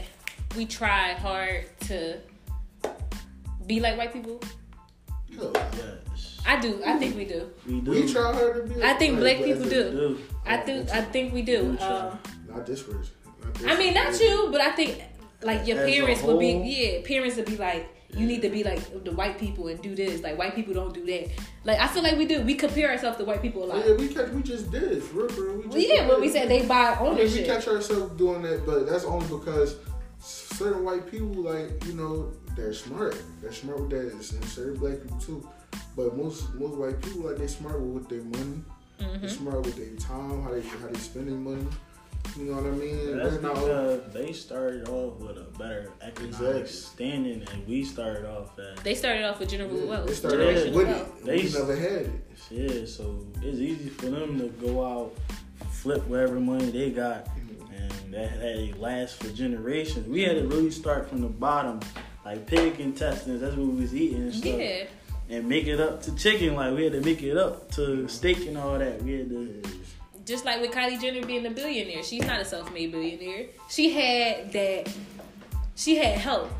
S1: we try hard to be like white people?
S2: hell,
S3: Yes.
S1: I do. I think we do.
S3: We do.
S2: we try hard to be.
S1: I think
S2: like,
S1: black people
S2: as
S3: We
S2: a-
S1: do.
S3: do.
S1: I do. I think we do.
S3: We try.
S1: Um,
S2: Not this person.
S1: I mean, not you, but I think like your
S3: As
S1: parents would be. Yeah, parents would be like, you need to be like the white people and do this. Like white people don't do that. Like I feel like we do. We compare ourselves to white people a lot.
S2: Yeah, we catch, we just did it, real, for. We just
S1: yeah,
S2: did
S1: but we said they buy
S2: mean, we catch ourselves doing that, but that's only because certain white people, like you know, they're smart. They're smart with that, and certain black people too. But most most white people, like they smart with their money.
S1: Mm-hmm.
S2: They're smart with their time, how they how they spending money. You know what I mean?
S3: That's
S2: They're not-
S3: because they started off with a better economic
S2: Exactly.
S3: standing, and we started off at
S1: They started off with general
S2: yeah,
S1: wealth.
S2: they started off with
S1: wealth.
S2: it.
S3: They
S2: We never had it.
S3: yeah. So it's easy for them to go out, flip whatever money they got, mm-hmm. and that had to last for generations. We had to really start from the bottom, like pig intestines. That's what we was eating and stuff.
S1: Yeah.
S3: And make it up to chicken, like we had to make it up to steak and all that. We had to.
S1: Just like with Kylie Jenner being a billionaire, she's not a self-made billionaire. She had that. She had help,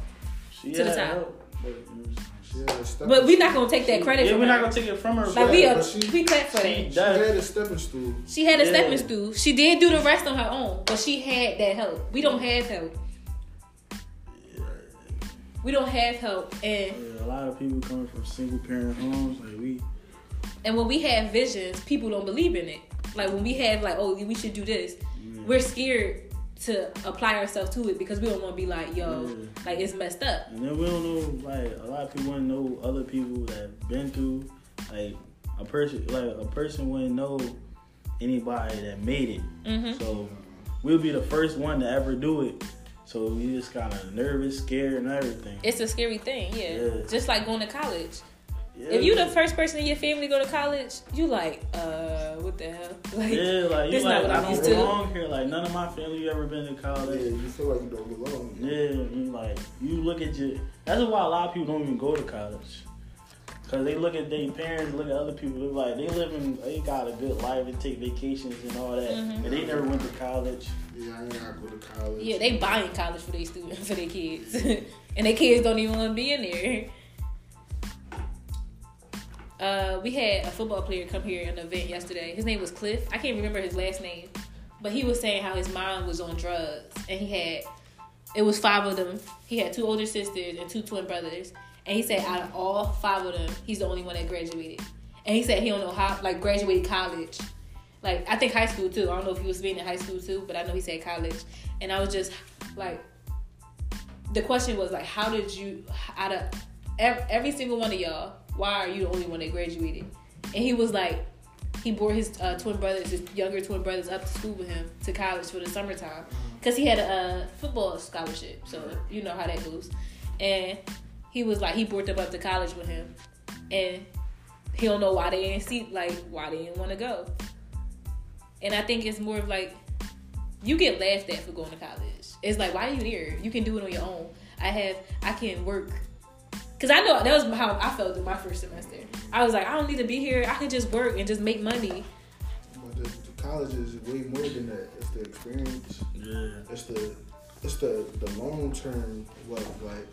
S3: She
S1: To the
S3: had
S1: top.
S3: help, but, you know,
S2: She had a stepping
S1: but we not gonna take that credit
S3: yeah,
S1: from
S3: we're
S1: her.
S3: not gonna take it from her.
S1: like we,
S2: Yeah,
S1: a,
S2: she-
S1: we clap for
S3: she
S1: that.
S2: She
S3: does.
S2: had a stepping stool.
S1: She had a
S3: Yeah.
S1: stepping stool. She did do the rest on her own, but she had that help. We don't have help. We don't have help, and
S3: Yeah, a lot of people coming from single parent homes, like we.
S1: and when we have visions, people don't believe in it. Like when we have like, oh, we should do this, we're scared to apply ourselves to it because we don't want to be like, yo,
S3: Yeah.
S1: like it's messed up.
S3: And then we don't know, like a lot of people to know other people that have been through, like a person, like a person wouldn't know anybody that made it.
S1: hmm
S3: So we'll be the first one to ever do it. So we just kind of nervous, scared, and everything.
S1: It's a scary thing, yeah.
S3: Yeah.
S1: Just like going to college.
S3: Yeah.
S1: If you the first person in your family to go to college, you like, uh, what the hell? Like,
S3: yeah, like you
S1: this
S3: like
S1: not what
S3: I
S1: I'm
S3: don't
S1: used to.
S3: belong here. Like none of my family ever been to
S2: Yeah,
S3: college.
S2: you feel like you don't belong.
S3: Yeah, you like you look at your. That's why a lot of people don't even go to college. Cause they look at their parents, look at other people. They're like they living, they got a good life, and take vacations and all that,
S1: Mhm.
S3: and they never went to college.
S2: Yeah, I ain't gotta go to college.
S1: Yeah, they buying college for their students, for their kids, and their kids don't even want to be in there. Uh, we had a football player come here in an event yesterday. His name was Cliff. I can't remember his last name, but he was saying how his mom was on drugs, and he had it was five of them. He had two older sisters and two twin brothers, and he said out of all five of them, he's the only one that graduated. And he said he don't know how, like graduated college, like I think high school too. I don't know if he was being in high school too, but I know he said college. And I was just like, the question was like, how did you out of every single one of y'all? Why are you the only one that graduated? And he was like, he brought his uh, twin brothers, his younger twin brothers, up to school with him to college for the summertime because he had a, football scholarship. So you know how that goes. And he was like, he brought them up to college with him, and he don't know why they didn't see like why they didn't want to go. And I think it's more of like you get laughed at for going to college. It's like why are you there? You can do it on your own. I have I can work. Cause I know that was how I felt in my first semester. I was like, I don't need to be here. I can just work and just make money.
S2: But the, the college is way more than that. It's the experience.
S3: Yeah,
S2: It's the it's the the long term wealth. Like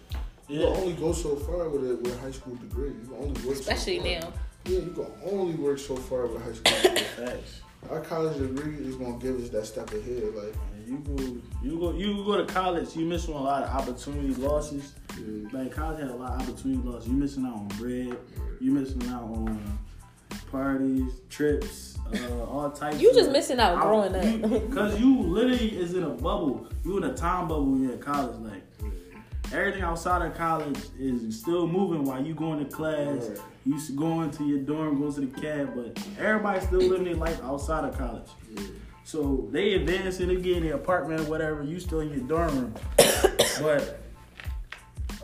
S2: you
S3: yeah.
S2: can only go so far with a with a high school degree. You can only work
S1: Especially
S2: so far.
S1: now.
S2: Yeah, you can only work so far with a high school degree.
S3: Facts.
S2: Our college degree is gonna give us that step ahead. Like
S3: And You go, you go, you go to college. You missing a lot of opportunity losses.
S2: yeah,
S3: Like college had a lot of opportunity losses. You missing out on bread. You missing out on parties, trips, uh, all types.
S1: You
S3: of-
S1: just missing out growing up.
S3: Cause you literally is in a bubble. You in a time bubble when you're in college. Like everything outside of college is still moving while you going to class.
S2: Right.
S3: You s- going to your dorm, going to the cab, but everybody's still living their life outside of college.
S2: yeah.
S3: So they advancing, they get in their apartment or whatever. You still in your dorm room, but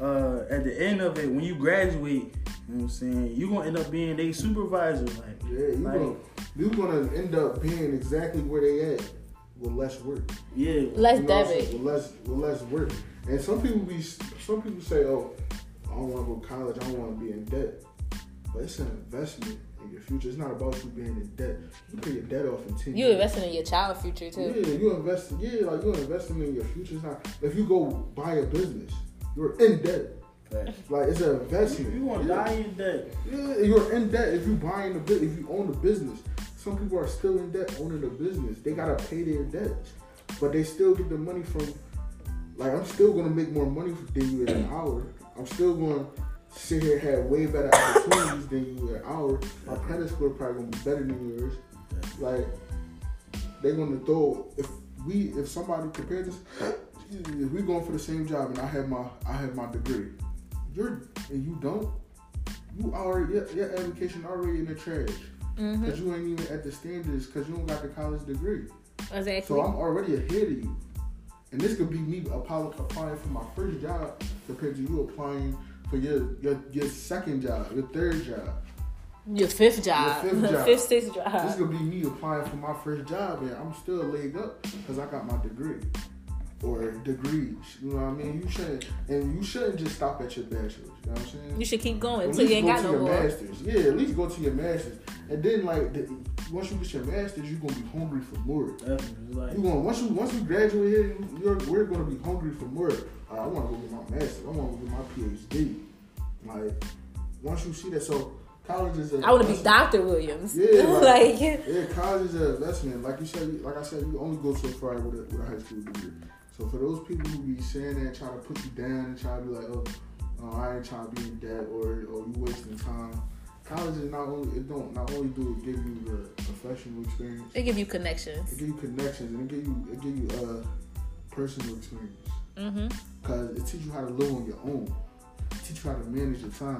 S3: uh, at the end of it, when you graduate, you know what I'm saying, You're gonna end up being their supervisor. Like,
S2: Yeah, you
S3: like,
S2: gonna you gonna end up being exactly where they at with less work.
S3: yeah,
S1: Less
S2: You know,
S1: debit.
S2: With less with less work. And some people be some people say, Oh, I don't wanna go to college, I don't wanna be in debt. But it's an investment in your future. It's not about you being in debt. You pay your debt off in ten
S1: You
S2: years.
S1: investing in your child future too.
S2: Yeah, you invest. Yeah, like you're investing in your future. It's not if you go buy a business, you're in debt.
S3: Facts.
S2: Like it's an
S3: You,
S2: investment.
S3: you gonna
S2: yeah.
S3: die in debt.
S2: Yeah, you're in debt if you buying the bit. If you own a business, some people are still in debt owning a business. They gotta pay their debts, but they still get the money from. Like I'm still gonna make more money than you in an hour. I'm still gonna sit here and have way better opportunities than you in an hour. My credit score probably gonna be better than yours. Like they're gonna throw if we if somebody compare this if we going for the same job and I have my I have my degree, you're and you don't, you already your, your education already in the trash
S1: Mm-hmm.
S2: because you ain't even at the standards because you don't got the college degree.
S1: Exactly.
S2: So I'm already ahead of you, and this could be me apply- applying for my first job compared to you applying for your your, your second job, your third job.
S1: your fifth job.
S2: Your fifth job.
S1: fifth, sixth job.
S2: This
S1: job.
S2: could be me applying for my first job, and I'm still a leg up because I got my degree or degrees. You know what I mean? You shouldn't, and you shouldn't just stop at your bachelor's. You know what I'm saying?
S1: You should keep going until you
S2: least
S1: ain't
S2: go
S1: got
S2: to
S1: no
S2: your
S1: more.
S2: masters. Yeah, at least go to your masters, and then like the, once you get your masters, you're gonna be hungry for more.
S3: Definitely. It's like,
S2: You going once you once you graduate you're, we're gonna be hungry for more. I want to go get my master's. I want to go get my PhD. Like once you see that, so college is. A,
S1: I want to be Dr. Williams.
S2: Yeah, like-
S1: like,
S2: Yeah, college is an investment. Like you said, like I said, you only go so far with a, with a high school degree. So for those people who be saying that, and try to put you down and try to be like, oh, oh I ain't trying to be in debt or or you wasting time. College is not only it don't not only do it give you the professional experience,
S1: It give you connections.
S2: it give you connections and it give you it give you uh personal experience.
S1: Mm-hmm.
S2: Cause it teaches you how to live on your own. It teach you how to manage your time.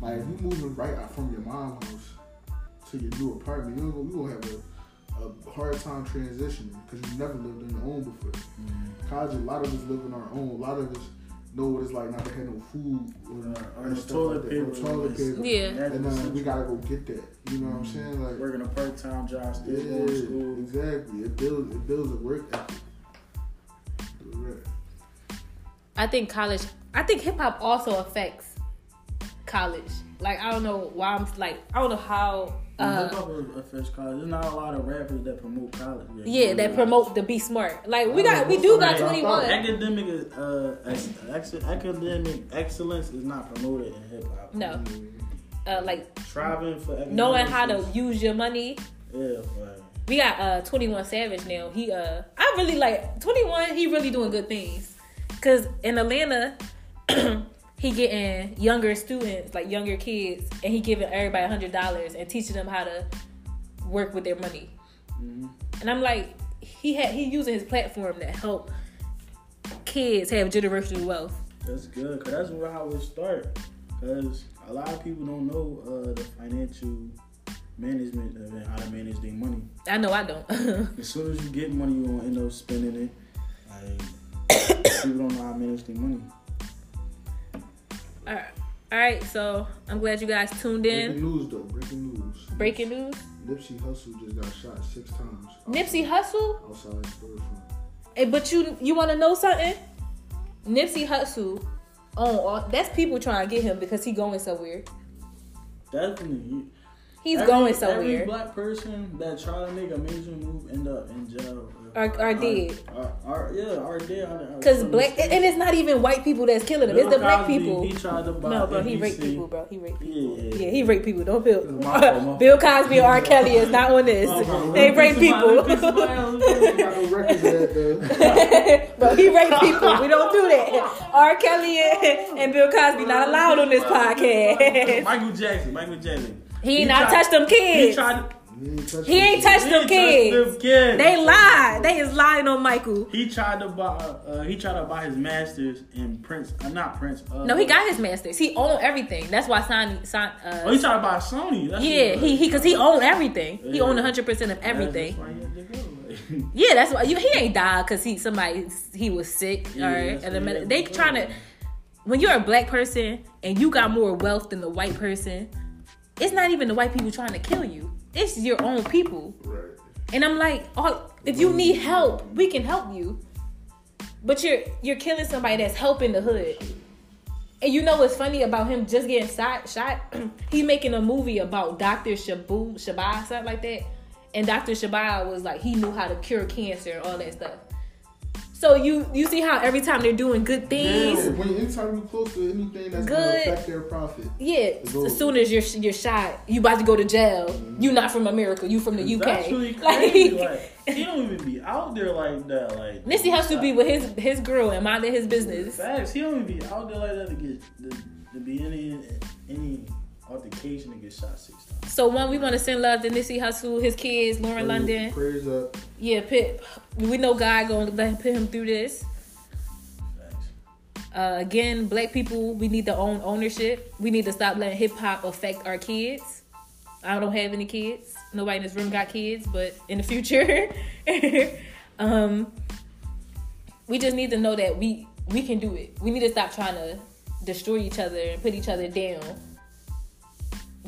S2: Like if you moving right out from your mom's house to your new apartment, you gonna you gonna have a, a hard time transitioning because you never lived on your own before.
S3: mm,
S2: College, a lot of us live on our own. A lot of us know what it's like not to have no food or,
S3: Or
S2: or
S3: no
S2: stuff
S3: toilet
S2: like that. No
S3: paper.
S2: toilet paper.
S1: Yeah.
S3: That's
S2: And uh, we gotta go get that. You know what I'm saying? Like
S3: working a part time job, still
S2: yeah,
S3: school.
S2: exactly. It builds it builds a work ethic.
S1: I think college. I think hip hop also affects college. Like I don't know why I'm like I don't know how. Uh,
S3: Hip hop affects college. There's not a lot of rappers that promote college.
S1: yeah, that promote the be smart. Like we got, we do got twenty one.
S3: Academic, is, uh, academic excellence is not promoted in hip hop.
S1: No, uh, like
S3: Striving for
S1: knowing how to use your money.
S3: Yeah, like,
S1: We got uh 21 Savage now. He uh I really like 21, he really doing good things. Cause in Atlanta, he getting younger students, like younger kids, and he giving everybody a hundred dollars and teaching them how to work with their money.
S3: mhm.
S1: And I'm like, he had he using his platform to help kids have generational wealth.
S3: that's good. Cause that's where how it start. Cause a lot of people don't know uh, the financial management of it, how to manage their money.
S1: I know I don't.
S3: As soon as you get money, you gonna end up spending it. Like people don't know how to manage their money.
S1: All right. All right, so I'm glad you guys tuned in.
S2: Breaking news though. Breaking news.
S1: Breaking news.
S2: Nipsey Hussle just got shot six times.
S1: Nipsey Hussle
S2: outside his storefront.
S1: Hey, eh, but you you want to know something? Nipsey Hussle, oh, that's people trying to get him because he going somewhere.
S3: Definitely. You-
S1: He's
S3: every-
S1: going
S3: Every
S1: somewhere.
S3: black person that try to make a major move end up in jail.
S1: Are- are dead.
S3: Are, are, yeah, are dead. Uh,
S1: Cause black,
S3: the
S1: and it's not even white people that's killing him. It's the black
S3: Cosby,
S1: people.
S3: He tried to buy
S1: No, bro, he
S3: NBC.
S1: raped people, bro. He raped people.
S3: Yeah, yeah,
S1: Yeah, he raped people. Don't Bill.
S3: It's my fault, my
S1: Bill Cosby or R. Kelly is not on this. They rape
S3: piss somebody- let me piss
S1: people.
S3: somebody else.
S2: He got no records of that though.
S1: But he raped people. We don't do that. R. Kelly and, and Bill Cosby not allowed on this podcast.
S3: Michael Jackson. Michael Jackson.
S1: He ain't not
S3: tried-
S1: touched them
S3: He
S1: kids.
S3: tried.
S2: He ain't touched
S1: He ain't touched
S3: he
S1: them
S3: touched them kids.
S1: They lied. They is lying on Michael.
S3: He tried to buy. Uh, he tried to buy his masters in Prince. Uh, not Prince. Uh,
S1: No, he got his masters. He owned everything. That's why Sony, Son,
S3: Oh, he
S1: uh,
S3: tried to buy Sony. That's
S1: yeah, he he, cause he owned everything. He
S3: Yeah.
S1: owned hundred percent of everything.
S3: why he had to go. Like,
S1: Yeah, that's why you, he ain't died because he somebody he was sick.
S3: Yeah,
S1: all right, and the med- they trying to. When you're a black person and you got more wealth than the white person, it's not even the white people trying to kill you. It's your own people.
S2: Right.
S1: And I'm like, oh, if you need help, we can help you. But you're you're killing somebody that's helping the hood. And you know what's funny about him just getting shot? Shot. he making a movie about Doctor Shabu Shabazz, something like that. And Doctor Shabazz was like he knew how to cure cancer and all that stuff. So you you see how every time they're doing good things,
S2: Yeah, when anytime you close to anything that's
S1: Good.
S2: gonna affect their profit.
S1: yeah. As soon as you're you're shot, you about to go to jail. Mm-hmm. You not from America. You from the UK.
S3: That's really crazy. Like, he don't even be out there like that. Like
S1: Nipsey has to be with his his girl and minding his business.
S3: Facts. He don't even be out there like that to get to, to be any any altercation to get shot six times.
S1: So one, we want to send love to Nipsey Hussle, his kids, Lauren London.
S2: Prayers up.
S1: Yeah, Pip. We know God gonna let him put him through this.
S3: Facts.
S1: Uh, again, black people, we need to own ownership. We need to stop letting hip hop affect our kids. I don't have any kids. Nobody in this room got kids, but in the future, um, we just need to know that we we can do it. We need to stop trying to destroy each other and put each other down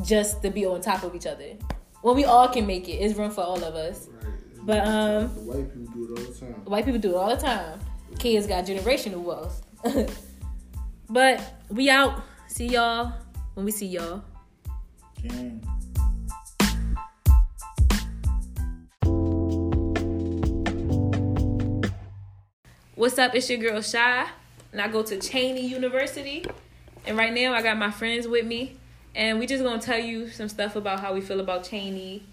S1: just to be on top of each other. Well, we all can make it. It's room for all of us.
S2: Right.
S1: But, um,
S2: the white people do it all the time.
S1: White people do it all the time. Kids got generational wealth. but we out. See y'all when we see y'all.
S3: King.
S1: What's up? It's your girl Shy, and I go to Cheney University. And right now, I got my friends with me, and we just gonna tell you some stuff about how we feel about Cheney,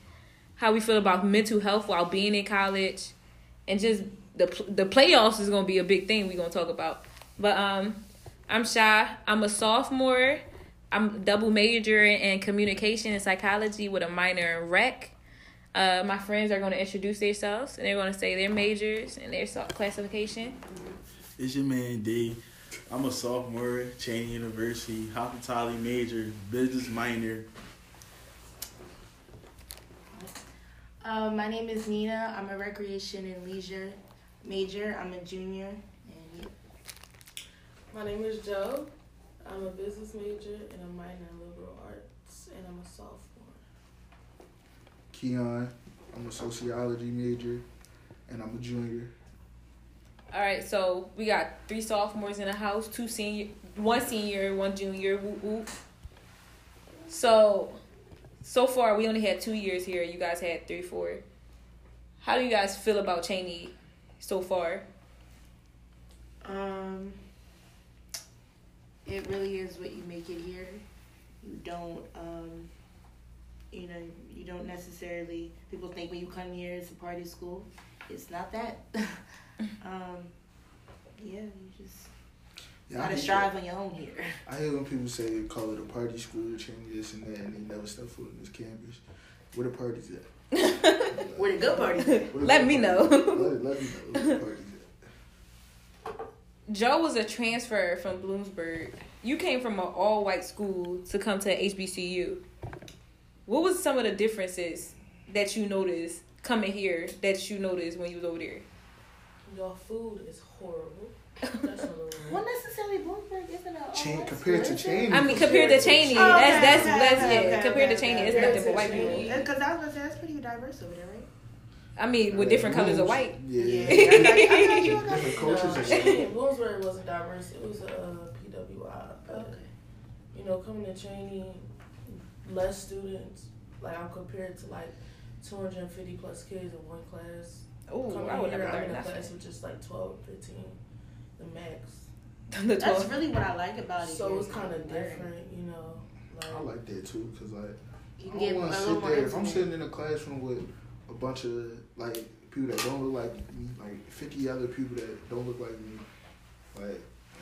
S1: how we feel about mental health while being in college, and just the the playoffs is gonna be a big thing we gonna talk about. But um, I'm Shy. I'm a sophomore. I'm double majoring in communication and psychology with a minor in rec. Uh, my friends are to introduce themselves and they're to say their majors and their classification.
S3: It's your man D. I'm a sophomore, Cheney University, hospitality major, business minor.
S4: Um, my name is Nina. I'm a recreation and leisure major. I'm a junior. And.
S5: My name is Joe. I'm a business major and a minor in liberal arts, and I'm a sophomore.
S2: Keon, I'm a sociology major, and I'm a junior.
S1: All right, so we got three sophomores in the house, two senior, one senior, one junior. Whoop whoop. So, so far we only had two years here. You guys had three, four. How do you guys feel about Cheney so far?
S4: Um, it really is what you make it here. You don't, um, you know, you don't necessarily. People think when you come here, it's a party school. It's not that. um, yeah, you just
S2: Yeah, I
S4: gotta
S2: hate
S4: strive on your own here.
S2: I hate when people say call it a party school, change this and that, and they never step foot in this campus. Where the parties at?
S4: Where the good parties?
S2: Where the
S1: Let
S2: good
S1: me
S2: parties
S1: know.
S2: at? Let, let me know where the parties at.
S1: Joe was a transfer from Bloomsburg. You came from an all white school to come to HBCU. What was some of the differences that you noticed coming here that you noticed when you was over there?
S5: Your food is horrible. That's
S4: Well, necessarily Bloomsburg isn't a oh,
S2: Chain,
S4: all-white
S2: compared to
S4: school.
S2: Cheney.
S1: I mean, compared to Cheney,
S4: Oh,
S1: that's that's
S4: okay,
S1: that's
S4: okay,
S1: yeah.
S4: okay,
S1: compared to
S4: okay,
S1: Cheney,
S4: okay.
S1: it's nothing but white people.
S4: Uh, because I was gonna say that's pretty diverse over there, right?
S1: I mean, with different colors of white.
S2: Yeah.
S4: Yeah, I got, you. I got
S2: Different
S4: you.
S2: cultures
S5: No. Bloomsburg wasn't diverse. It was uh, a PWI. But,
S4: Okay.
S5: you know, coming to Cheney, less students. Like I'm compared to like 250 plus kids in one class.
S1: Oh,
S5: coming
S1: I would
S5: here,
S1: never
S5: I'm
S1: learn
S5: in a
S1: that.
S5: class with just like 12, 15, the max.
S1: The
S4: That's really what I like about it.
S5: So
S4: here.
S5: it's kind of different, you know.
S2: I like that too, cause like
S4: You
S2: I
S4: can get
S2: don't want to sit there. If I'm sitting in a classroom with a bunch of like people that don't look like me, like 50 other people that don't look like me, like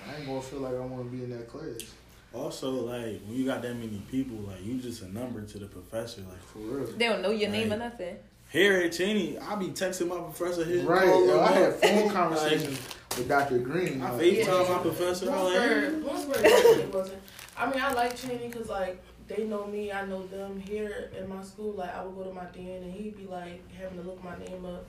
S2: I ain't gonna feel like I want to be in that class
S3: Also, like when you got that many people, like you just a number to the professor. Like
S2: for real.
S1: They don't know your name or nothing.
S3: Here at Cheney, I be texting my professor here.
S2: Right. Yo, I
S3: up.
S2: had phone conversations with Dr. Green.
S3: I
S2: like,
S3: FaceTime my professor. I like, hey.
S5: Bloomsburg, Bloomsburg wasn't. I mean, I like Cheney because like they know me, I know them. Here in my school, like I would go to my dean and he'd be like having to look my name up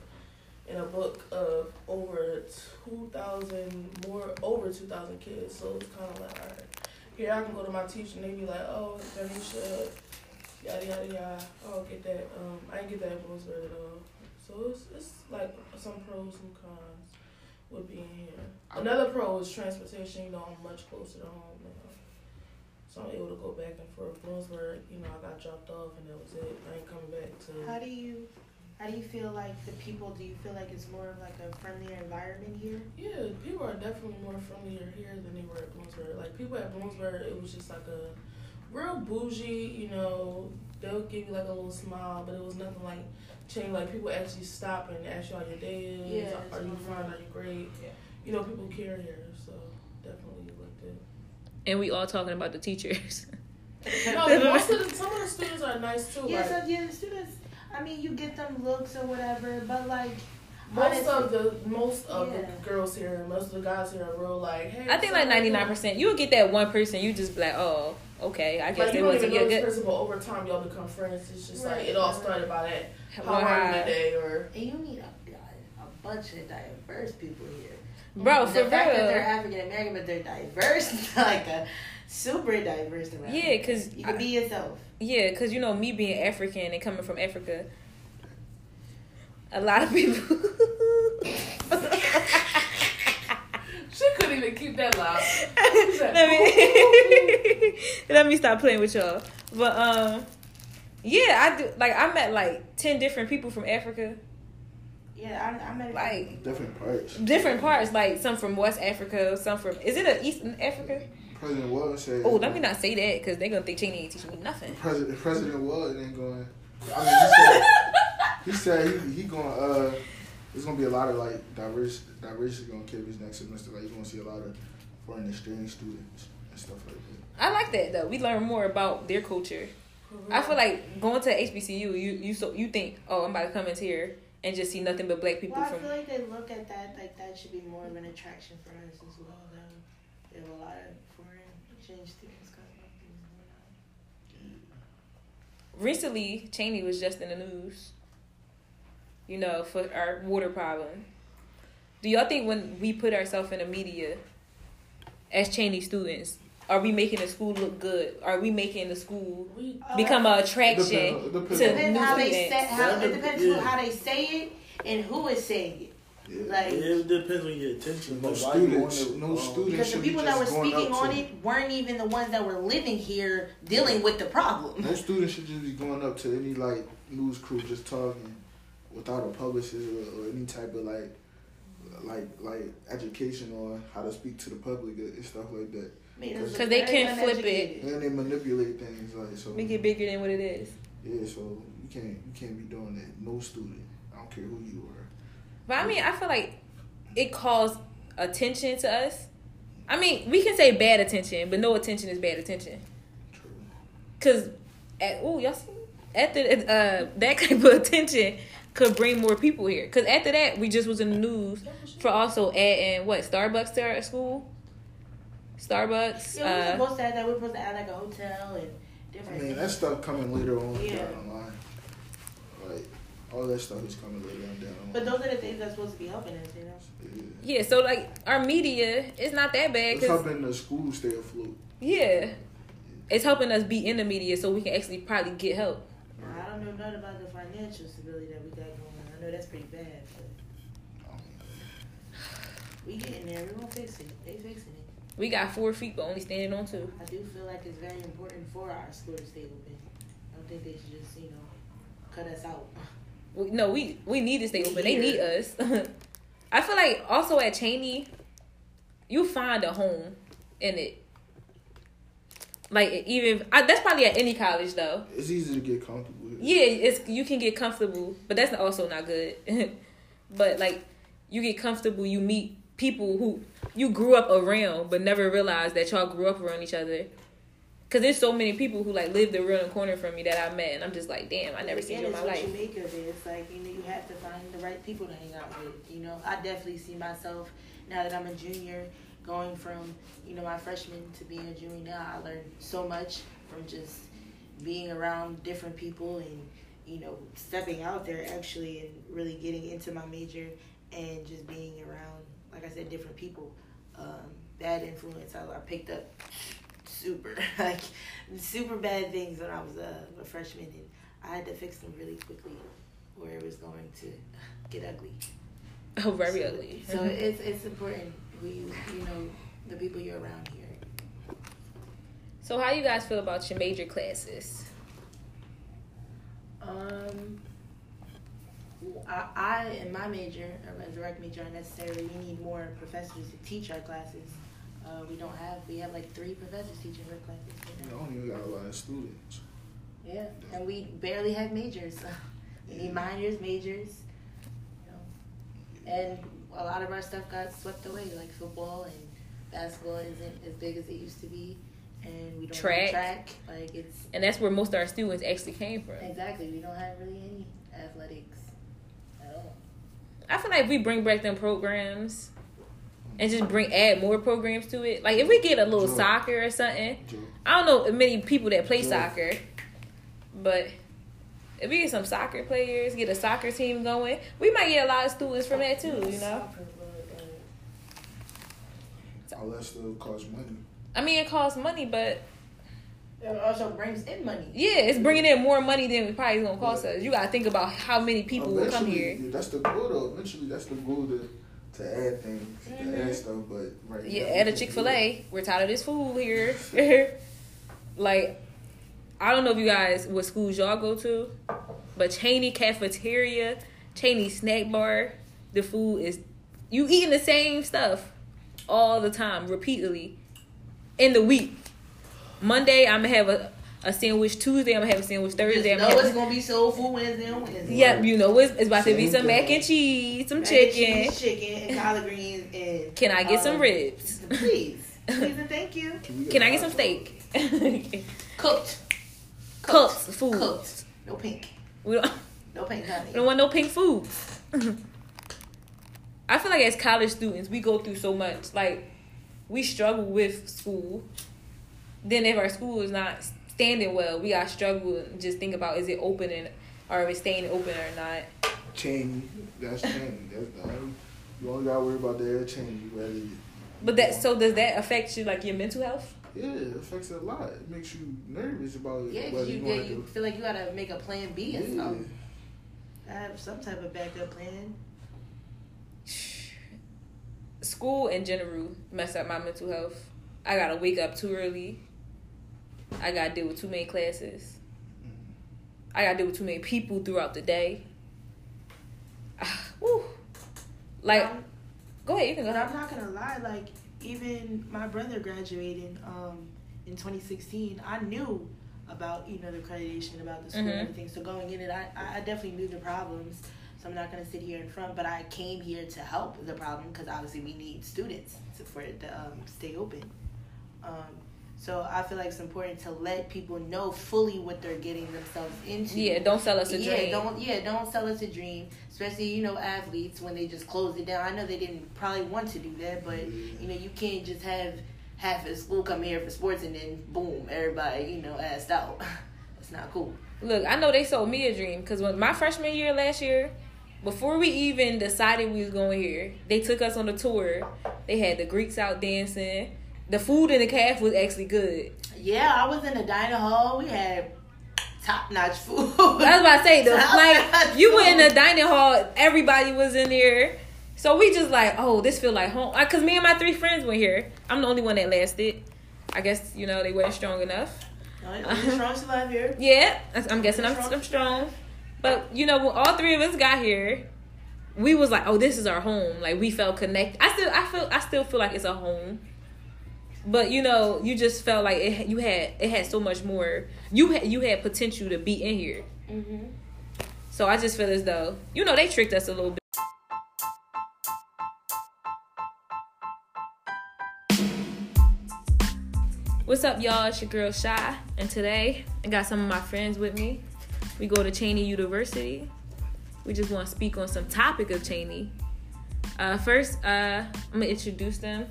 S5: in a book of over two thousand more over two thousand kids. So it's kind of like, all right, here I can go to my teacher and they be like, oh, Tanisha, yada yada yada. Oh, get that. Um, I didn't get that at Bloomsburg at all. So it's it's like some pros, and cons with being here. Another pro is transportation. You know, I'm much closer to home now. So I'm able to go back and forth. Bloomsburg, you know, I got dropped off and that was it. I ain't coming back to.
S4: How do you, how do you feel like the people? Do you feel like it's more of like a friendlier environment here?
S5: Yeah, people are definitely more friendlier here than they were at Bloomsburg. Like people at Bloomsburg, it was just like a real bougie. You know, they'll give you like a little smile, but it was nothing like Cheney. Like people actually stop and ask you how your day is.
S4: Yeah,
S5: are you
S4: it's
S5: fine? Are you great?
S1: Yeah.
S5: You know, people care here, so definitely looked it.
S1: And we all talking about the teachers.
S5: No, most of the, some of the students are nice too.
S4: Yeah,
S5: like,
S4: so yeah, the students. I mean, you get them looks or whatever, but like
S5: most
S4: honestly-
S5: of the most of
S4: Yeah.
S5: the girls here, most of the guys here are real like. Hey,
S1: I think like ninety nine percent. You would get that one person. You just be like, oh, okay. I guess
S5: Like
S1: they
S5: you don't
S1: want to
S5: even know
S1: get good.
S5: person, but over time y'all become friends. It's just
S4: Right,
S5: like it all started by that. How
S1: Well,
S5: are you
S1: hi.
S5: today? Or
S4: And you need a, a bunch of diverse people here.
S1: Bro,
S4: the
S1: for
S4: fact that
S1: real.
S4: they're African American, but they're diverse, like a super diverse. around
S1: Yeah, because
S4: you can
S1: I-
S4: be yourself.
S1: Yeah, because you know me being African and coming from Africa, a lot of people.
S5: she couldn't even keep that loud.
S1: let me let me stop playing with y'all. But um, yeah, I do. Like I met like ten different people from Africa,
S4: Yeah, I, I met
S1: like
S2: Different parts.
S1: different parts. Like some from West Africa, some from. Is it a Eastern Africa?
S2: President Wall said.
S1: Oh, let me not say that because they're gonna think Cheney ain't teaching me nothing.
S2: President President Wall ain't going. I mean, he said he said he, he going. Uh, there's gonna be a lot of like diverse diversity on campus next semester. Like you're gonna see a lot of foreign exchange students and stuff like that.
S1: I like that though. We learn more about their culture. I feel like going to HBCU, you you so you think, oh, I'm about to come into here and just see nothing but black people
S4: Well, I
S1: from.
S4: feel like they look at that like that should be more of an attraction for us as well. Though we have a lot of foreign exchange students coming up.
S1: Recently, Cheney was just in the news. You know, for our water problem. Do y'all think when we put ourselves in the media as Cheney students, are we making the school look good? Are we making the school
S5: we
S1: become an attraction
S2: It depends-
S1: to
S2: it
S4: Depends
S1: new
S4: how they say how it depends
S3: yeah.
S4: who how they say it and who is saying it.
S2: Yeah.
S4: Like
S3: it depends on your attention.
S2: No
S3: like, why you
S2: students,
S3: on
S2: no
S3: um,
S2: students.
S4: because the
S2: should be
S4: people that were speaking on
S2: to-
S4: it weren't even the ones that were living here dealing with the problem.
S2: No students should just be going up to any like news crew just talking without a publicist or, or any type of like like like education on how to speak to the public and stuff like that.
S4: I mean, it's
S1: 'Cause they can't flip it.
S2: And they manipulate things like so.
S1: Make it bigger than what it is.
S2: Yeah, so you can't you can't be doing that. No student. I don't care who you are.
S1: But I mean, I feel like it calls attention to us. I mean, we can say bad attention, but no attention is bad attention.
S2: True.
S1: Cause at oh y'all see after uh that type of attention could bring more people here. Cause after that we just was in the news for also adding what Starbucks to our school. Starbucks.
S4: Yeah, we were
S1: Uh,
S4: supposed to have that. We were supposed to add like a hotel and different.
S2: I
S4: different.
S2: mean that stuff coming later on
S4: Yeah.
S2: down the line. Like all that stuff is coming later on down the line.
S4: But those are the things that's supposed to be helping us, you know.
S2: yeah.
S1: yeah, so like our media is not that bad.
S2: It's helping the school stay afloat.
S1: yeah, it's helping us be in the media so we can actually probably get help.
S4: Don't know nothing about the financial stability that we got going on. I know that's pretty bad, but we getting there. We gonna fix it. They fixing it.
S1: We got four feet, but only standing on two.
S4: I do feel like it's very important for our school to stay open. I don't think they should just, you know, cut us out.
S1: We- No, we we need to stay open. They need us. I feel like also at Cheney, you find a home in it. Like even I, that's probably at any college though.
S2: It's easy to get comfortable. With.
S1: Yeah, it's you can get comfortable, but that's also not good. but like you get comfortable, you meet people who you grew up around, but never realized that y'all grew up around each other. Cause there's so many people who like live around the corner from me that I met, and I'm just like, damn, I never seen you in my
S4: it's
S1: life.
S4: what you make of it. It's like you know you have to find the right people to hang out with. You know, I definitely see myself now that I'm a junior, going from you know my freshman to being a junior now. I learned so much from just being around different people and you know, stepping out there actually and really getting into my major and just being around, like I said, different people. Um, bad influence, I, I picked up super, like, super bad things when I was a, a freshman, and I had to fix them really quickly, or it was going to get ugly.
S1: Oh, very
S4: so,
S1: ugly.
S4: So it's it's important who you you know the people you're around here.
S1: So how you guys feel about your major classes?
S4: Um, I, I in my major, or as a rec major, necessarily we need more professors to teach our classes. Uh, we don't have we have like three professors teaching our classes.
S2: We
S4: Right now.
S2: don't even got a lot of students.
S4: Yeah, and we barely have majors. So we need minors, majors, you know, and a lot of our stuff got swept away, like football and basketball isn't as big as it used to be, and we don't
S1: Track.
S4: have track. Like it's
S1: And that's where most of our students actually came from.
S4: exactly we don't have really any athletics at all.
S1: I feel like if we bring back them programs and just bring add more programs to it. Like if we get a little
S2: Sure.
S1: soccer or something.
S2: Joe.
S1: I don't know many people that play
S2: Sure.
S1: soccer, but if we get some soccer players, get a soccer team going, we might get a lot of students from that too. You know.
S5: Soccer,
S2: All that stuff costs money.
S1: I mean, it costs money, but
S4: It also brings in money.
S1: yeah, it's bringing in more money than it probably gonna cost us. You gotta think about how many people will come here.
S2: yeah, that's the goal though. Eventually, that's the goal to to add things, to
S4: Mhm.
S2: add stuff. But right
S1: Yeah,
S2: now,
S1: at a Chick Fil A. we're tired of this food here. like, I don't know if you guys what schools y'all go to, but Cheney cafeteria, Cheney snack bar, the food is you eating the same stuff all the time, repeatedly in the week. Monday I'm gonna have a, a sandwich. Tuesday I'm gonna have a sandwich. Thursday I'm
S4: know it's gonna be soul food Wednesday and Wednesday.
S1: Yep, you know it's, it's about to be
S2: Same
S1: some mac and cheese, some
S4: Mac and
S1: chicken.
S4: cheese, chicken, and collard greens, and
S1: Can I get some
S4: um,
S1: ribs?
S4: Please, please, and thank you.
S2: we
S1: Can I get some steak?
S4: Cooked,
S1: Cooked food.
S4: cooked. No pink,
S1: We don't.
S4: no pink, honey.
S1: We don't want no pink food. I feel like as college students, we go through so much. Like, we struggle with school. Then if our school is not standing well, we got struggle and just think about is it opening or is it staying open or not.
S2: Cheney, that's Cheney. That's the only. You only gotta worry about the Cheney. Whether
S1: But that so does that affect you like your mental health?
S2: Yeah, it affects it a lot. It makes you nervous about
S4: Yeah,
S2: whether
S4: because you,
S2: you
S4: yeah,
S2: want
S4: you feel like you gotta make a plan B and
S2: Yeah.
S4: stuff. Have some type of backup plan.
S1: School in general mess up my mental health. I gotta wake up too early. I gotta deal with too many classes. I gotta deal with too many people throughout the day. Ah, Woo. Like,
S4: Um,
S1: go ahead, you can go.
S4: But I'm not gonna lie, like even my brother graduated um, in 2016. I knew about you know the accreditation about the school
S1: Mhm.
S4: and everything. So going in it, I, I definitely knew the problems. So I'm not gonna sit here in front, but I came here to help the problem because obviously we need students to, for it to um, stay open. Um, so I feel like it's important to let people know fully what they're getting themselves into.
S1: Yeah, don't sell us a
S4: yeah,
S1: dream.
S4: don't yeah, don't sell us a dream. Especially you know athletes when they just close it down. I know they didn't probably want to do that, but mm-hmm. you know you can't just have half of school come here for sports and then boom, everybody you know asked out. That's not cool.
S1: Look, I know they sold me a dream because when my freshman year last year, before we even decided we was going here, they took us on a tour. They had the Greeks out dancing. The food in the calf was actually good.
S4: Yeah, I was in the dining hall. We had top notch food.
S1: That's was I say the like you were in the dining hall, everybody was in there. So we just like, oh, this feel like home. Cause me and my three friends went here. I'm the only one that lasted. I guess you know they weren't strong enough.
S4: No, strong alive here.
S1: Yeah, I'm guessing I'm, I'm strong. But you know, when all three of us got here, we was like, "Oh, this is our home." Like we felt connected. I still, I feel, I still feel like it's a home. But you know, you just felt like it. You had it had so much more. You had you had potential to be in here.
S4: Mm-hmm.
S1: So I just feel as though you know they tricked us a little bit. What's up, y'all? It's your girl Shy, and today I got some of my friends with me. We go to Cheney University. We just want to speak on some topic of Cheney. Uh, first, uh, I'm gonna introduce them.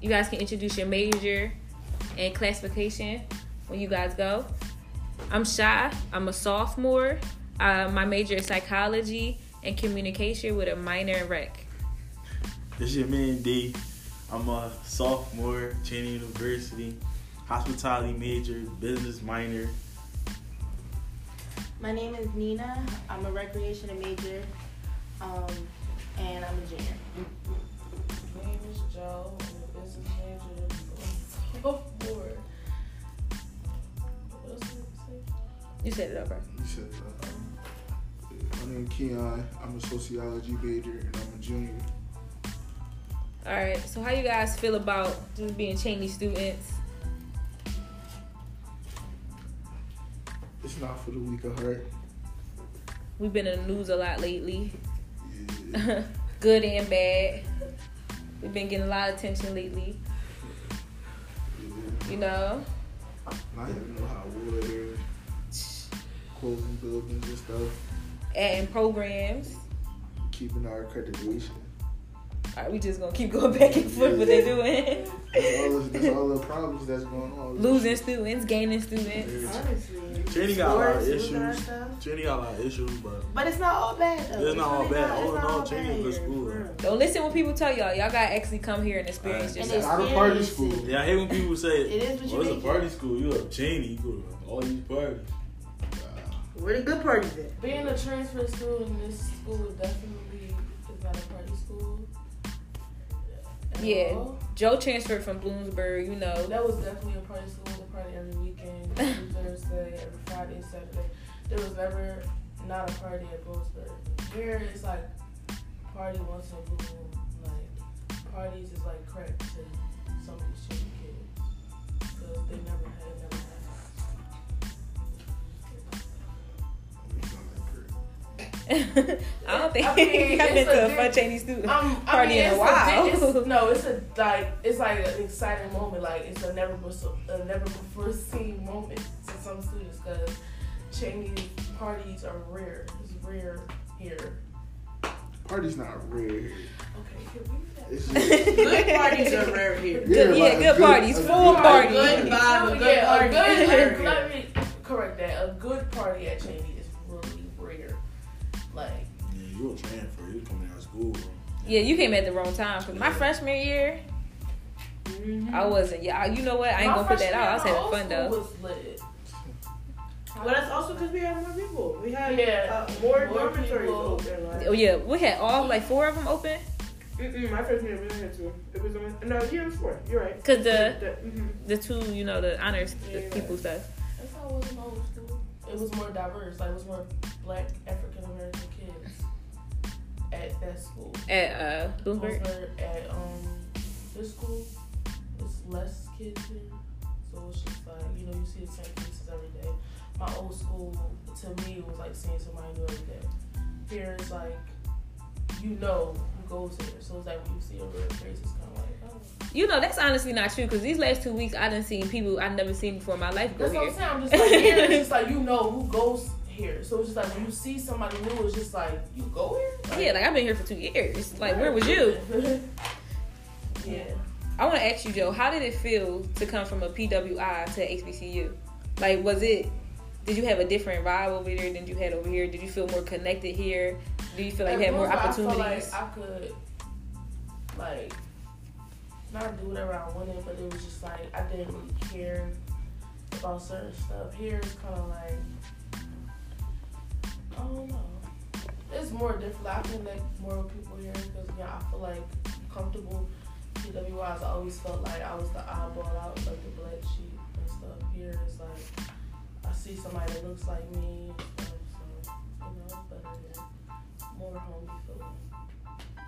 S1: You guys can introduce your major and classification when you guys go. I'm Shy. I'm a sophomore. Uh, my major is psychology and communication with a minor in rec.
S3: This is your man D. I'm a sophomore, Cheney University, hospitality major, business minor.
S4: My name is Nina. I'm a recreation major, um, and I'm a junior.
S5: My name is Joe. Sophomore. What else you
S1: said it over.
S2: You said, uh, my name is Keon. I'm a sociology major and I'm a junior.
S1: All right. So how you guys feel about just being Cheney students?
S2: It's not for the weak of heart.
S1: We've been in the news a lot lately,
S2: Yeah.
S1: good and bad. We've been getting a lot of attention lately. You know.
S2: Not having no hot water, closing buildings and stuff,
S1: adding programs.
S2: keeping our accreditation.
S1: All right, we just gonna keep going back and forth what they doing.
S2: That's all, the- that's all the problems that's going on.
S1: Losing students, gaining students.
S4: Honestly,
S3: Cheney got a lot of
S4: Sports, losing our
S3: issues.
S4: stuff.
S3: Cheney got a lot of issues, but
S4: But it's not all bad though.
S3: It's not all bad.
S4: not-
S3: All
S4: it's
S3: in
S4: not
S3: all,
S4: all
S3: Cheney
S4: bad
S3: a good school,
S4: for
S1: Don't listen when people tell y'all. Y'all gotta actually come here and experience
S3: Right.
S4: And
S1: yourself.
S2: Not a party school.
S3: yeah, I hate when people say,
S4: It is what you
S3: "Well, it's a party
S4: it.
S3: school. You a Cheney? You go to all these parties."
S4: Where the good parties at?
S5: Being a transfer student in this school is definitely is not a party school. at
S1: Yeah.
S5: all.
S1: Joe transferred from Bloomsburg, you know.
S5: That was definitely a party school. Was a party every weekend, every Thursday, every Friday, Saturday. There was never not a party at Bloomsburg. Here it's like party once in a blue moon. Like parties is like crack to some of these kids because they never had.
S1: I don't think
S5: I mean,
S1: I've been
S5: it's a
S1: to a fun Chinese student
S5: Um, I
S1: party
S5: mean,
S1: in a while.
S5: di- it's, no, it's a like it's like an exciting moment. Like it's a never bes- a never before seen moment to some students because Cheney's parties are rare. It's rare here.
S2: Party's not rare.
S5: Okay, can we?
S2: It's just,
S4: Good parties are rare here.
S1: Good- yeah,
S2: like a
S1: good parties, full
S2: good-
S1: party.
S4: Good vibe, a good
S5: yeah,
S4: party.
S5: a good.
S4: is rare
S5: let me correct that. A good party at Cheney is really rare. Like
S3: Yeah, you a transfer. You were coming out of school, bro.
S1: Yeah, you came at the wrong time. Cause my freshman year,
S4: Mhm.
S1: I wasn't. Yeah, you know what? I ain't
S5: my
S1: gonna put that out. I was having fun though.
S5: school Was lit.
S4: Well, that's also because we have more people. We have
S5: Yeah,
S4: uh, more,
S5: more
S4: dormitories
S5: people.
S4: open. Like,
S1: Oh yeah, we had all like four of them open.
S4: Mm-mm, my freshman year we only had two. It was only no, yeah, it was four. You're right.
S1: Cause the
S4: The, mhm.
S1: the two, you know, the honors the
S4: Yeah.
S1: people stuff.
S5: That's how it was in old school. It was more diverse. Like it was more black African American kids at that school.
S1: At uh Bloomsburg.
S5: Over at um this school, it's less kids here, so it's just like you know you see the same faces every day. My old school to me it was like seeing somebody new every day. Here it's like you know who goes here, so it's like when you see a real face, it's kind of like.
S1: You know, that's honestly not true. Cause these last two weeks, I done seen people I've never seen before in my life go
S5: That's what
S1: here.
S5: I'm saying. I'm just like here. It's just like you know who goes here. So it's just like when you see somebody new, it's just like you go here.
S1: Yeah, like I've been here for two years. Like, where was you?
S5: yeah.
S1: I want to ask you, Joe, how did it feel to come from a PWI to HBCU? Like, was it? Did you have a different vibe over there than you had over here? Did you feel more connected here? Do you feel like you had more opportunities?
S5: I like I could, like, not do whatever I wanted, but it was just like I didn't really care about certain stuff. Here it's kind of like I don't know. It's more different. I connect more people here because yeah, I feel like comfortable. PWIs, I always felt like I was the oddball out, like the black sheep and stuff. Here it's like I see somebody that looks like me so you know. More homey feeling.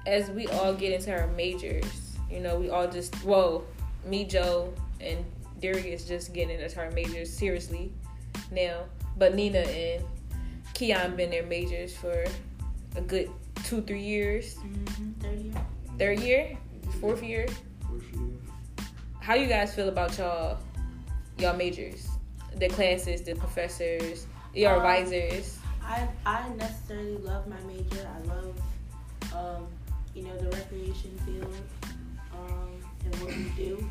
S1: As we all get into our majors, you know, we all just well, me, Joe, and Darius just getting into our majors seriously now. But Nina and Keon been their majors for a good two, three years.
S4: Mhm, thirty.
S1: Third year, fourth year.
S2: For sure.
S1: How you guys feel about y'all y'all majors? The classes, the professors, your
S4: Um,
S1: advisors.
S4: I I necessarily love my major. I love um, you know the recreation field what we do.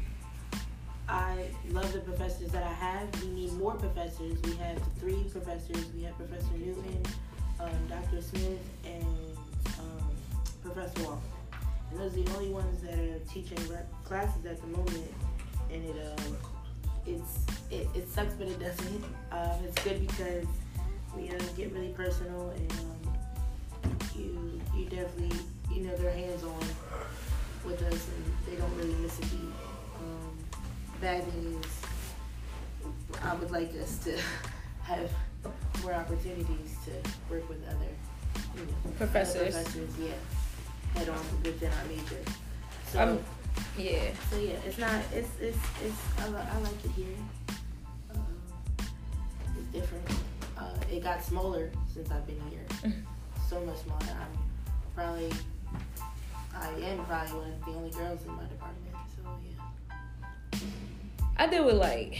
S4: I love the professors that I have. We need more professors. We have three professors. We have Professor Newton, um, Dr. Smith, and um, Professor Walker. And those are the only ones that are teaching classes at the moment. And it um, it's it, it sucks, but it doesn't. Um, it's good because we uh, get really personal, and um, you you definitely you know they're hands on with us, and they don't really miss a beat. Um, bad is, I would like us to have more opportunities to work with other you know, other
S1: Professors.
S4: professors, yeah, head on within our major. So.
S1: Um, Yeah.
S4: So yeah, it's not. It's it's it's. I, li- I like it here. Uh, it's different. Uh, it got smaller since I've been here. So much smaller. I'm probably. I am probably one of the only girls in my department. So yeah.
S1: I deal with like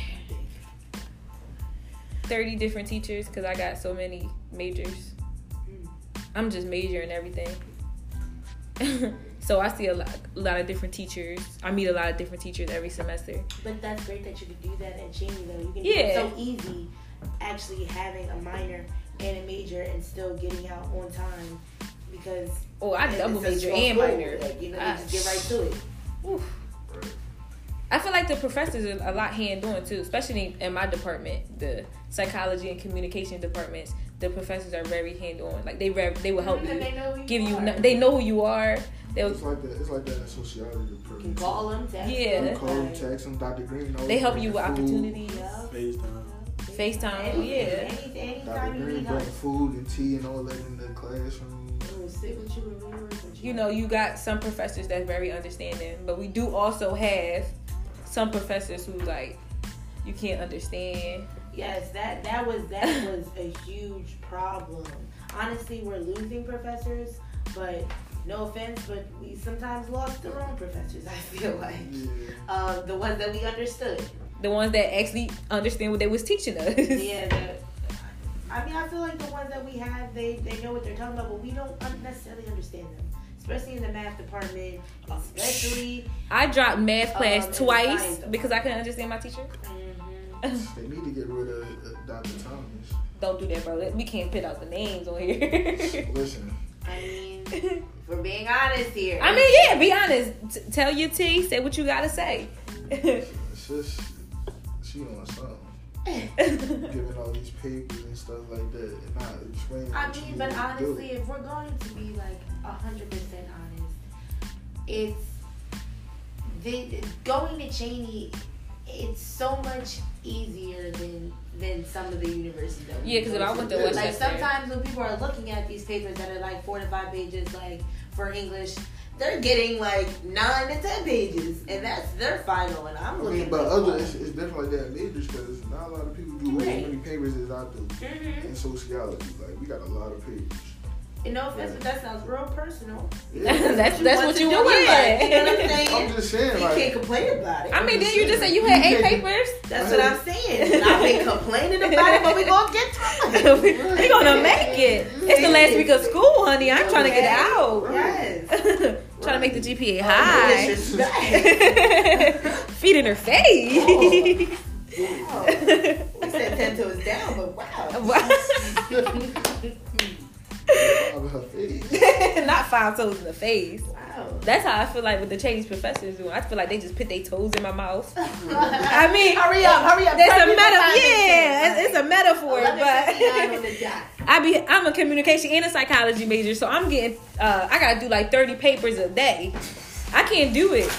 S1: 30 different teachers because I got so many majors.
S4: Mm.
S1: I'm just majoring everything. so I see a lot, a lot of different teachers. I meet a lot of different teachers every semester.
S4: But that's great that you can do that at Cheney though. You can
S1: Yeah.
S4: do it so easy, actually having a minor and a major and still getting out on time because
S1: Oh, I
S4: it's
S1: double
S4: a
S1: major and minor.
S4: Like, you know, you just get right to it.
S1: Oof. I feel like the professors are a lot hand on too, especially in my department, the psychology and communication departments. The professors are very hand on. Like they re- they will help
S4: And
S1: you,
S4: they know who
S1: give you.
S4: are.
S1: kn- They know who you are. They'll
S2: It's like that. It's like that in sociology
S4: You can call them. text
S1: Yeah.
S4: Them,
S2: call them, text them, Dr. Green. knows
S1: they help you with
S2: food.
S1: opportunities.
S4: Yeah.
S3: FaceTime.
S1: FaceTime, yeah.
S4: anything,
S2: Dr. Green
S4: need
S2: bring
S4: us.
S2: food and tea and all that in the classroom.
S4: We'll sit with you and we with you.
S1: you know, you got some professors that's very understanding, but we do also have some professors who like you can't understand.
S4: Yes, that that was that was a huge problem. Honestly, we're losing professors, but no offense, but we sometimes lost the wrong professors. I feel like
S2: Yeah.
S4: uh, the ones that we understood.
S1: The ones that actually understand what they was teaching us.
S4: Yeah. The, I mean, I feel like the ones that we have, they they know what they're talking about, but we don't necessarily understand them. Especially in the math department, especially.
S1: I dropped math class
S4: Um,
S1: twice because I couldn't understand my teacher.
S4: mhm.
S2: They need to get rid of uh, Dr. Thomas.
S1: Don't do that, bro. We can't put out the names on here.
S2: Listen,
S4: I mean, for being honest here.
S1: I mean, yeah. Be honest. T- tell your T. Say what you gotta say.
S2: it's just she on something. Giving all these papers and stuff like that, and not explaining.
S4: I
S2: what you
S4: mean, but
S2: need to do.
S4: honestly, if we're going to be like hundred percent honest, it's the going to Cheney. It's so much easier than than some of the universities. That we
S1: Yeah, 'cause if I
S4: go
S1: went to
S4: like sometimes when people are looking at these papers that are like four to five pages, like for English, they're getting like nine to ten pages, and that's their final. And I'm
S2: I
S4: looking.
S2: mean, but other it's, it's different like that in majors because not a lot of people do as many papers as I do
S4: Mhm.
S2: in sociology. Like we got a lot of papers.
S4: And no offense, but that sounds real personal.
S2: Yeah.
S1: that's that's what you
S4: do
S1: want.
S4: with life, You know what I'm saying?
S2: I'm just saying,
S4: You
S2: like
S4: can't complain about it.
S1: I mean, then you just say you had eight papers.
S4: That's what I'm saying. I've been complaining about it, but we gonna get to it.
S1: we gonna make it. It's the last week of school, honey. I'm trying to get out.
S4: Yes.
S1: trying to make the GPA high.
S4: disrespect.
S1: Feet in her face.
S4: Wow. We said ten toes down, but wow.
S2: of her. Hmm.
S1: Not five toes in the face.
S4: Wow.
S1: That's how I feel like with the Chinese professors. do. I feel like they just put their toes in my mouth. I mean,
S4: hurry up, hurry up.
S1: That's a metaphor. Yeah,
S4: minutes.
S1: it's a metaphor. But. I be I'm a communication and a psychology major, so I'm getting uh, I gotta do like 30 papers a day. I can't do it.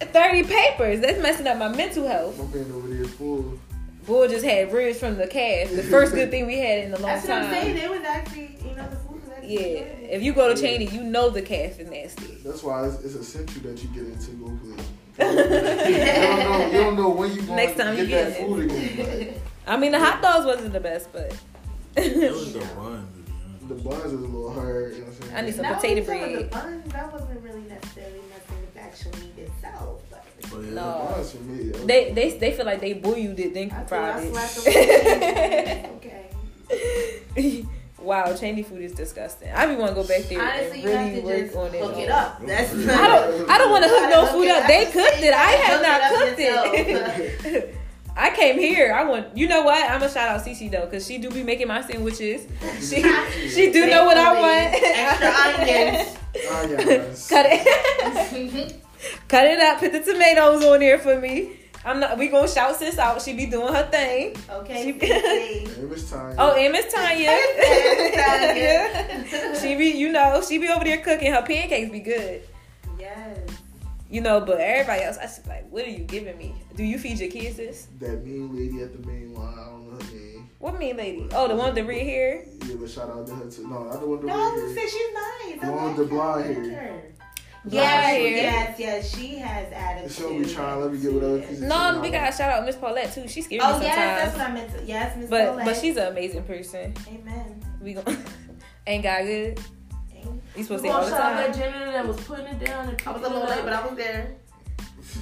S1: 30 papers. That's messing up my mental health.
S2: My man over there full.
S1: Bull just had ribs from the cast. The first good thing we had in a long
S4: That's what I'm saying.
S1: time.
S4: It was actually, you know,
S1: Yeah. If you go to Cheney, you know the cast is nasty.
S2: That's why it's, it's essential that you get into go play. you, don't know, you don't know when you going
S1: Next time
S2: to
S1: you
S2: get
S1: get
S2: that
S1: it.
S2: food again. Like,
S1: I mean, the hot dogs wasn't the best, but
S3: It was the run, to be honest.
S2: the buns was a little hard. You know what I'm saying?
S1: I need some
S4: No,
S1: potato bread.
S4: The buns, that wasn't really necessarily nothing with the actual meat itself. But oh,
S3: But yeah,
S1: No.
S2: The buns for me. yo.
S1: they they they feel like they boiled it, then
S4: I thought
S1: fried it.
S4: okay.
S1: Wow, Cheney food is disgusting. I be want to go back there
S4: Honestly,
S1: and
S4: you have
S1: really
S4: to
S1: work
S4: just
S1: on it.
S4: hook it up. That's
S1: I don't. I don't want to hook no food up. They cooked it. I have not cooked it. I came here. I want. You know what? I'm gonna shout out Cece though, cause she do be making my sandwiches. She she do know what I want.
S4: Extra onions.
S2: Ah.
S1: Cut it. Cut it up. Put the tomatoes on there for me. I'm not. We gonna shout sis out. She be doing her thing.
S4: Okay.
S1: She-
S4: Cece.
S2: It was time.
S1: Oh, and Miss Tanya.
S4: Tanya.
S1: she be, you know, she be over there cooking. Her pancakes be good.
S4: yes.
S1: You know, but everybody else, I just be like, what are you giving me? Do you feed your kids this?
S2: that mean lady at the main line. I don't know her name.
S1: What mean, lady? Oh, the one with the red hair.
S2: Yeah, but shout out to her too. No, not the one with the
S4: No, I was
S2: red
S4: gonna
S2: hair.
S4: say she's nice.
S2: The
S4: I
S2: one
S4: like
S2: with the blonde hair.
S4: Her.
S1: Yeah,
S4: Yes, yes, yes. She has attitude.
S2: She don't be trying to let me get whatever piece of
S1: No,
S2: chicken
S1: we
S2: I
S1: gotta shout out Miss Paulette too. She scares
S4: Oh
S1: me
S4: yes, that's
S1: sometimes.
S4: what I meant to. Yes, Miss
S1: but
S4: Paulette.
S1: but she's an amazing person.
S4: Amen.
S1: We gon' ain't got good.
S4: Amen.
S1: You supposed
S5: We
S1: to say all
S5: gonna
S1: the
S5: shout out that
S1: time.
S5: janitor that was putting it down and
S4: I was a
S5: picking
S4: little late, but I was there.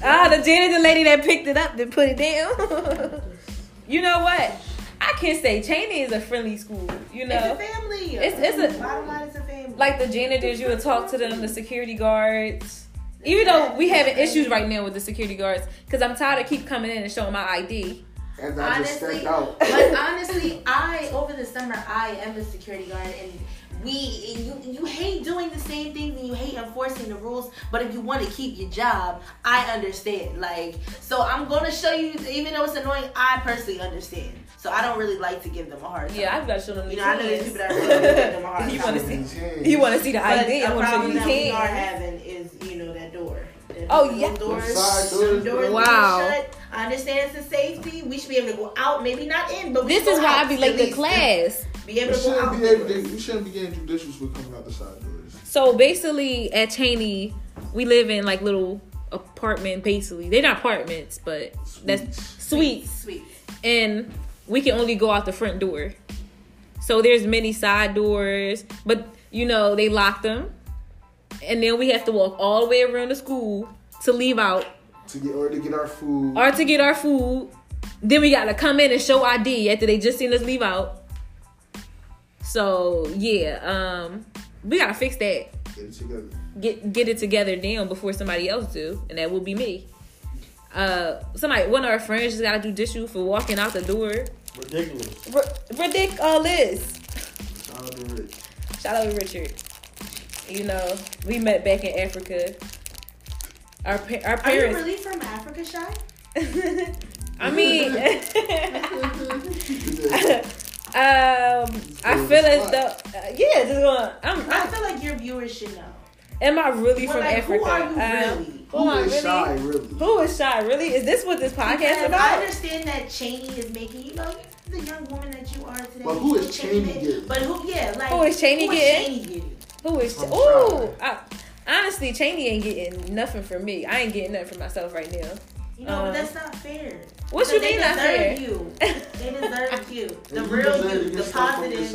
S1: Ah, the janitor lady that picked it up, then put it down. you know what? I can say Cheney is a friendly school. You know,
S4: It's a family.
S1: It's- it's a-
S4: bottom line. It's a family.
S1: Like the janitors, you would talk to them, the security guards. Even though we having issues right now with the security guards, because I'm tired of keep coming in and showing my ID.
S2: And I just
S4: honestly,
S2: stepped out.
S4: but honestly, I over the summer I am a security guard, and we you you hate doing the same things and you hate enforcing the rules. But if you want to keep your job, I understand. Like, so I'm gonna show you, even though it's annoying, I personally understand. So I don't really like to give them a hard time.
S1: Yeah, I've got to show them
S4: You
S1: these
S4: know, I know there's people that really give them a hard
S1: You
S4: time.
S1: wanna see-
S2: Change.
S1: You want to see the
S4: But
S1: ID? I
S4: a
S1: want to
S4: problem
S1: you
S4: that
S1: these
S4: we are having is, you know, that door. That
S1: Oh, yeah.
S4: Doors,
S2: The side
S4: some
S2: doors,
S4: doors
S1: Wow.
S4: shut. I understand it's a safety. We should be able to go out, maybe not in, but we
S1: This is why I
S4: out
S1: be
S4: at
S1: late to class.
S4: Be able
S2: We
S4: to go
S2: shouldn't
S4: out.
S2: be able to. We shouldn't be getting judicious for coming out the side doors.
S1: So basically, at Cheney, we live in like little apartment. Basically, they're not apartments, but that's suites,
S4: Sweet.
S1: and we can only go out the front door. So there's many side doors, but you know they lock them, and then we have to walk all the way around the school to leave out
S2: to get or to get our food.
S1: or to get our food. Then we gotta come in and show ID after they just seen us leave out. So yeah, um, we gotta fix that.
S2: Get it together.
S1: Get get it together now before somebody else do, and that will be me. Uh, somebody, one of our friends just gotta do dishes for walking out the door.
S3: Ridiculous.
S1: R- ridiculous.
S2: Shout out to Rich.
S1: Shout out to Richard. You know, we met back in Africa. Our pa- our
S4: Are you really from Africa, Shy?
S1: I mean, um, I feel as though, uh, yeah, just going. I'm,
S4: I
S1: I'm,
S4: feel like your viewers should know.
S1: am I really
S4: Well,
S1: from
S4: like,
S1: Africa?
S4: who are you
S1: Um,
S4: really?
S1: Who am I
S2: Who is
S1: really?
S2: shy, really?
S1: Who is shy? Really? Is this what this podcast
S4: Because I understand that Cheney is making, you know, the young woman that you are today.
S2: But who is Cheney
S4: made-
S2: getting?
S4: But who, yeah, like
S1: Who is Cheney
S4: who is
S1: getting?
S4: Cheney getting?
S1: Who is?
S2: I'm
S1: Ooh, I, honestly, Cheney ain't getting nothing from me. I ain't getting nothing for myself right now.
S4: You know,
S1: Um,
S4: but that's not fair.
S1: What
S4: Because
S1: you
S4: they
S1: mean not
S4: deserve
S1: fair?
S4: you. They deserve you. The real you, the positive,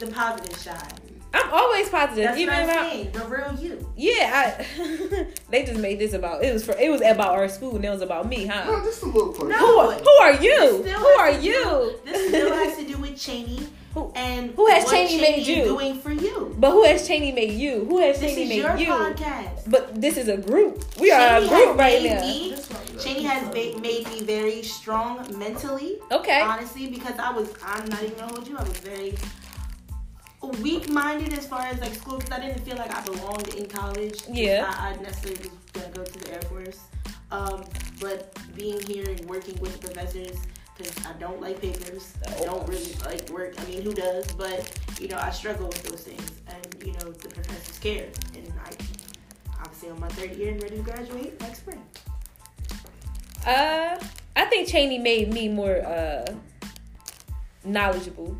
S4: the positive shine.
S1: I'm always positive,
S4: That's
S1: even
S4: what I'm
S1: about.
S4: saying. The real you.
S1: Yeah, I, they just made this about it was for it was about our school and it was about me, huh?
S2: No,
S1: huh?
S2: just a little question.
S4: No.
S1: Who are, who are you? Who are you?
S4: do- This still has to do with Cheney
S1: Who-
S4: and
S1: who has
S4: what
S1: Cheney made you?
S4: doing for you.
S1: But who has Cheney made you? Who has
S4: This
S1: Cheney
S4: is
S1: made
S4: your
S1: you?
S4: podcast.
S1: But this is a group. We are a group
S4: has
S1: right now.
S4: me- Cheney has ba- made me very strong mentally.
S1: Okay.
S4: honestly, because I was, I'm not even gonna hold you, I was very weak minded as far as like school because I didn't feel like I belonged in college.
S1: Yeah.
S4: I, I necessarily was gonna go to the Air Force. Um, but being here and working with the professors, because I don't like papers, I don't really like work. I mean, who does? But, you know, I struggle with those things. And, you know, the professors care. And I, obviously, on my third year and ready to graduate next spring.
S1: Uh, I think Cheney made me more uh knowledgeable.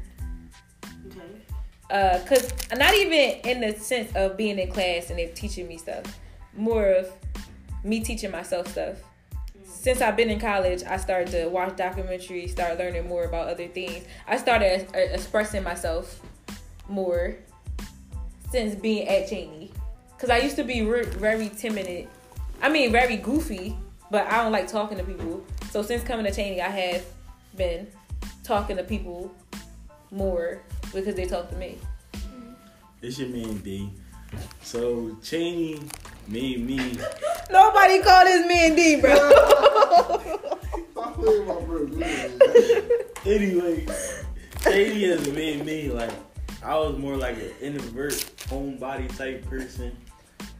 S1: Uh, cause not even in the sense of being in class and they're teaching me stuff, more of me teaching myself stuff. Since I've been in college, I started to watch documentaries, start learning more about other things. I started uh, expressing myself more since being at Cheney, cause I used to be re- very timid. I mean, very goofy, but I don't like talking to people. So since coming to Cheney, I have been talking to people more because they talk to me.
S3: It's your man D. So Cheney made me.
S1: Nobody called his man D, bro.
S2: Stop playing my bro. man.
S3: Anyway, Cheney has made me like I was more like an introvert, homebody type person,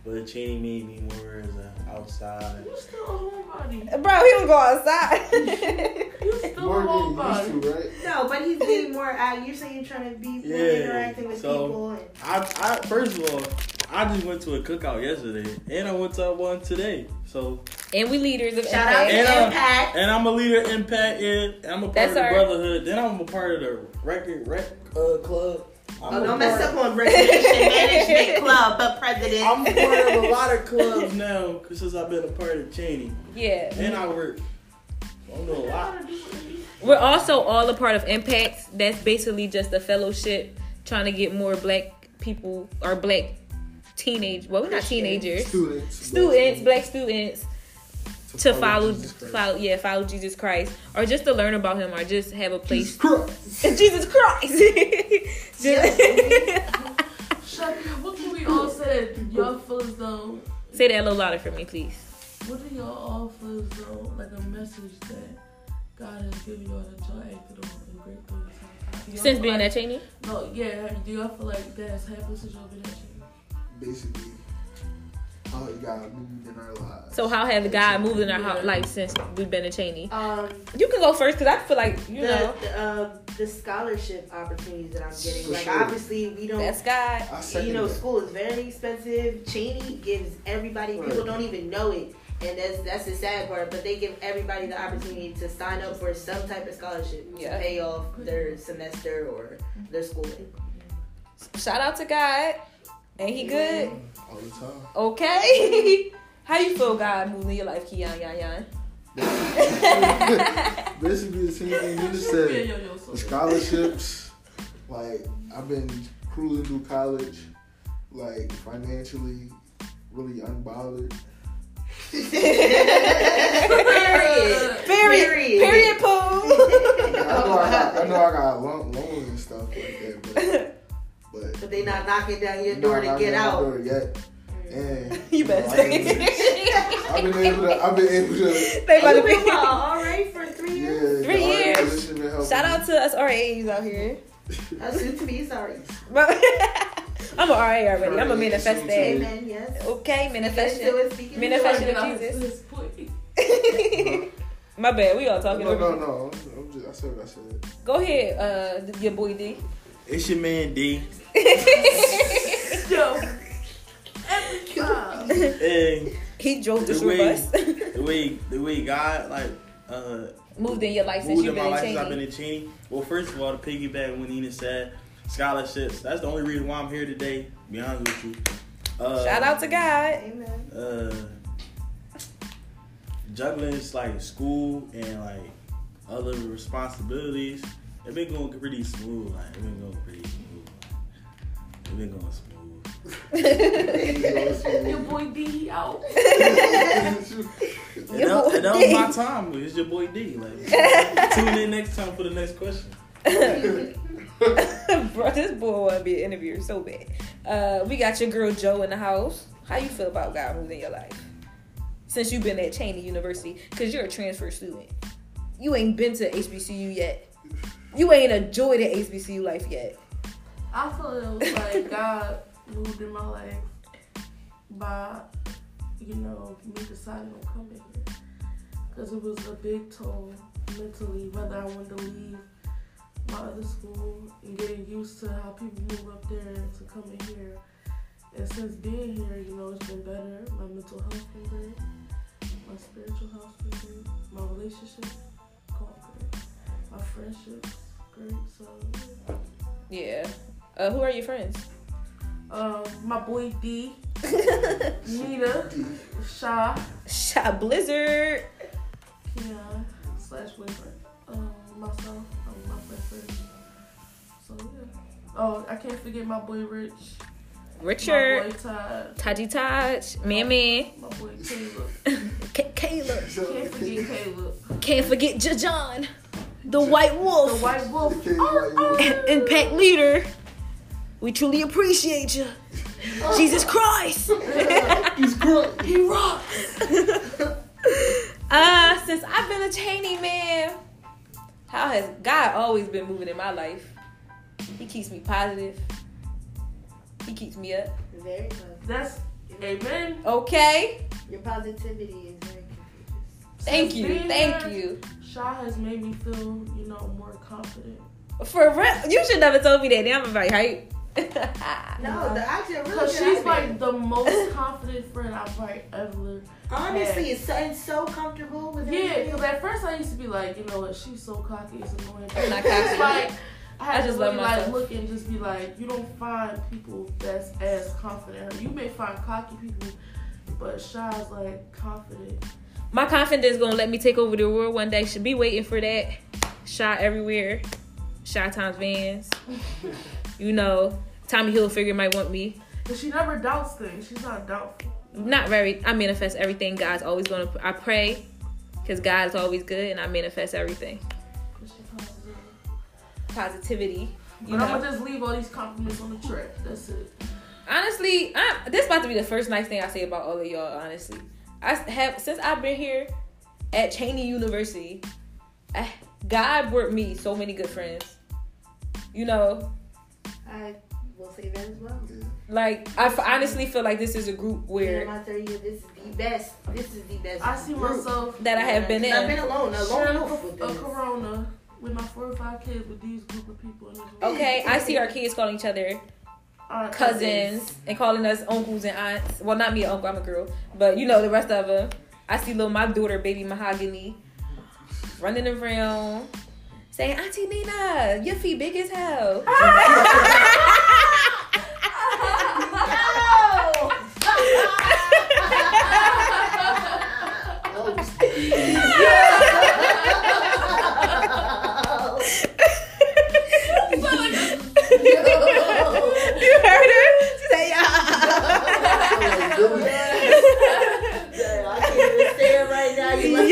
S3: but Cheney made me more as an outside.
S5: You still a homebody.
S1: bro, he don't go outside.
S5: You still
S2: More
S5: a homebody.
S2: to, right?
S4: No, but he's being more out. You're saying you're trying to be more
S3: Yeah,
S4: interacting with
S3: so-
S4: people. And,
S3: I, I first of all, I just went to a cookout yesterday, and I went to one today. So,
S1: and we leaders of
S4: shout out to
S3: And,
S4: Impact.
S3: and I'm a leader in Impact, and I'm a part
S1: That's
S3: of the
S1: our-
S3: brotherhood. Then I'm a part of the record rec uh, club. I'm
S4: Oh,
S3: a
S4: don't mess
S3: part-
S4: up on Recreation Management Club, but president.
S3: I'm part of a lot of clubs now, since I've been a part of Cheney,
S1: Yeah.
S3: and I work. I know a lot.
S1: We're also all a part of Impact. That's basically just a fellowship trying to get more black people or black teenage well we're not teenagers.
S2: Students.
S1: Students, black students to follow
S2: Jesus Christ.
S1: follow yeah, follow Jesus Christ. Or just to learn about him or just have a place
S2: Jesus Christ.
S1: Jesus Christ. Just-
S5: Shaggy, what can we all say that y'all feel as though?
S1: Say that a little louder for me, please.
S5: What do y'all all feel as though, like a message that God has given y'all that y'all acted on in great things? Do
S1: Since being
S5: like,
S1: at Cheney?
S5: No, yeah. Do y'all feel like that has happened since y'all been at Cheney?
S2: Basically, how God moved in our lives.
S1: So how have God moved in our
S5: Yeah.
S1: life since we've been at Cheney?
S4: um,
S1: You can go first because I feel like you
S4: the
S1: know
S4: the, uh, the scholarship opportunities that I'm getting.
S2: For
S4: like
S2: sure.
S4: obviously we don't.
S1: that's God.
S4: You know,
S2: that.
S4: school is very expensive. Cheney gives everybody. People don't even know it, and that's that's the sad part. But they give everybody the opportunity to sign up for some type of scholarship
S1: Yeah.
S4: to pay off their semester or their schooling.
S1: Shout out to God. Ain't he good?
S2: all the time.
S1: Okay. How you feel God moving in your life, Keon Yan Yan?
S2: Basically, the same thing you just said.
S5: yo, yo, so
S2: The scholarships, like I've been cruising through college, like financially, really unbothered.
S4: Period.
S1: Period. Period. Poo.
S2: I know I got, I know I got loan, loans and stuff like that, but but
S4: But they not knocking down your door to get
S2: knocking on my
S4: out.
S2: door yet. And
S1: You better
S2: know,
S1: say
S2: I've been-
S1: it.
S2: I've been able to. I've been able to.
S1: They about to
S4: You been
S1: be.
S4: all right for three years.
S2: the
S1: Three years.
S2: coalition been helping
S1: Shout out to us RAs out here.
S4: Uh, soon to be sorry.
S1: I'm an RA already. I'm a manifest that.
S4: Amen. Yes.
S1: Okay, manifestation.
S4: to it, speaking to
S1: Manifestation of Jesus.
S5: to this point.
S1: My bad. We all talking.
S2: No, no, no. I'm, I'm just. I said what I said.
S1: Go ahead, uh, your boy D.
S3: It's your man D,
S5: Yo. Every time.
S3: and
S1: he drove the
S3: The
S1: short
S3: way-
S1: bus.
S3: the way the way God like uh
S1: Moved in your life since you've
S3: in my
S1: been
S3: life
S1: in
S3: since I've been in Cheney. Well, first of all, to piggyback when Nina said scholarships. That's the only reason why I'm here today. Be honest with you. Uh,
S1: Shout out to God.
S4: Amen.
S3: uh, juggling is like school and like other responsibilities. It been going pretty smooth. Like it been going pretty smooth. It been going smooth.
S5: Your boy D he out.
S3: And that, and that was my time. It's your boy D. Like tune in next time for the next question.
S1: Bro, this boy want to be an interviewer so bad. Uh, we got your girl Joe in the house. How you feel about God moving in your life since you've been at Cheney University? Cause you're a transfer student. You ain't been to HBCU yet. You ain't enjoyed the HBCU life yet.
S5: I feel it was like God moved in my life by, you know, me deciding on coming here. Because it was a big toll mentally, whether I wanted to leave my other school and getting used to how people move up there to coming here. And since being here, you know, it's been better. My mental health been great. My spiritual health been great. My relationship. My friendships great. So, yeah.
S1: Uh, who are your friends?
S5: Um, my boy D, Nina, Sha,
S1: Shot Blizzard.
S5: Keon, slash boyfriend, um, myself, um, my best friend. So yeah. Oh, I can't forget my boy Rich,
S1: Richard.
S5: my boy Todd,
S1: Taji Taj. Man.
S5: my boy Caleb.
S1: Caleb.
S5: Can't forget Caleb.
S1: Can't forget Jajon. The White Wolf, The
S5: White Wolf.
S2: Okay, like,
S1: Impact leader. We truly appreciate you. Jesus Christ.
S2: He's great.
S5: He rocks.
S1: Uh, since I've been a Cheney man, how has God always been moving in my life? He keeps me positive. He keeps me up.
S4: Very good.
S5: That's amen.
S1: Okay.
S4: Your positivity is very contagious.
S1: Thank you. Thank
S5: here,
S1: you.
S5: Shy has made me feel, you know, more confident.
S1: For real, you should never told me that. Now I'm very hype.
S4: No, the actually really
S5: Cause she's
S4: habit.
S5: like the most confident friend I've probably ever.
S4: honestly, it's so, it's so comfortable with
S5: Yeah,
S4: everything.
S5: because at first I used to be like, you know what, she's so cocky, it's annoying.
S1: I'm not
S5: It's
S1: cocky.
S5: like I had
S1: I just
S5: to
S1: love
S5: really, like look and just be like, you don't find people that's as confident. You may find cocky people, but Shy's like confident.
S1: My confidence is gonna let me take over the world one day. Should be waiting for that. Shot everywhere. Shot times vans. You know, Tommy Hilfiger might want me.
S5: But she never doubts things. She's not doubtful.
S1: Not very. I manifest everything. God's always gonna. I pray, cause God is always good, and I manifest everything. Positivity. You
S5: But I'm
S1: know.
S5: gonna just leave all these compliments on the track. That's it.
S1: honestly, I, this about to be the first nice thing I say about all of y'all. Honestly, I have since I've been here at Cheney University. I, God brought me so many good friends. You know,
S4: I will say that as well.
S1: like I f- honestly feel like this is a group
S4: In
S1: where
S4: my third year, this is the best. This is the best.
S5: I see myself
S1: that I have been in.
S4: I've been alone, alone
S5: sharing a,
S4: with
S5: a corona with my four or five kids with these group of people in this room.
S1: Okay, I see our kids calling each other
S5: Aunt
S1: cousins and calling us uncles and aunts. Well, not me, uncle. I'm a girl, but you know the rest of them. I see little my daughter, baby mahogany, running around saying, "Auntie Nina, your feet big as hell."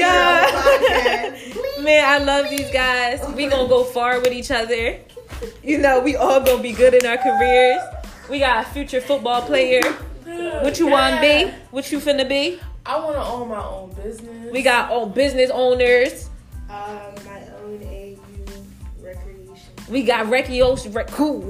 S1: Yeah.
S4: hear it on the podcast.
S1: Man, I love these guys. We gonna go far with each other. You know, we all gonna be good in our careers. We got a future football player. What you want to be? What you finna be?
S5: I want to own my own business.
S1: We got all business owners.
S4: Um, my own AU recreation.
S1: We got Rekioshi. Re- cool.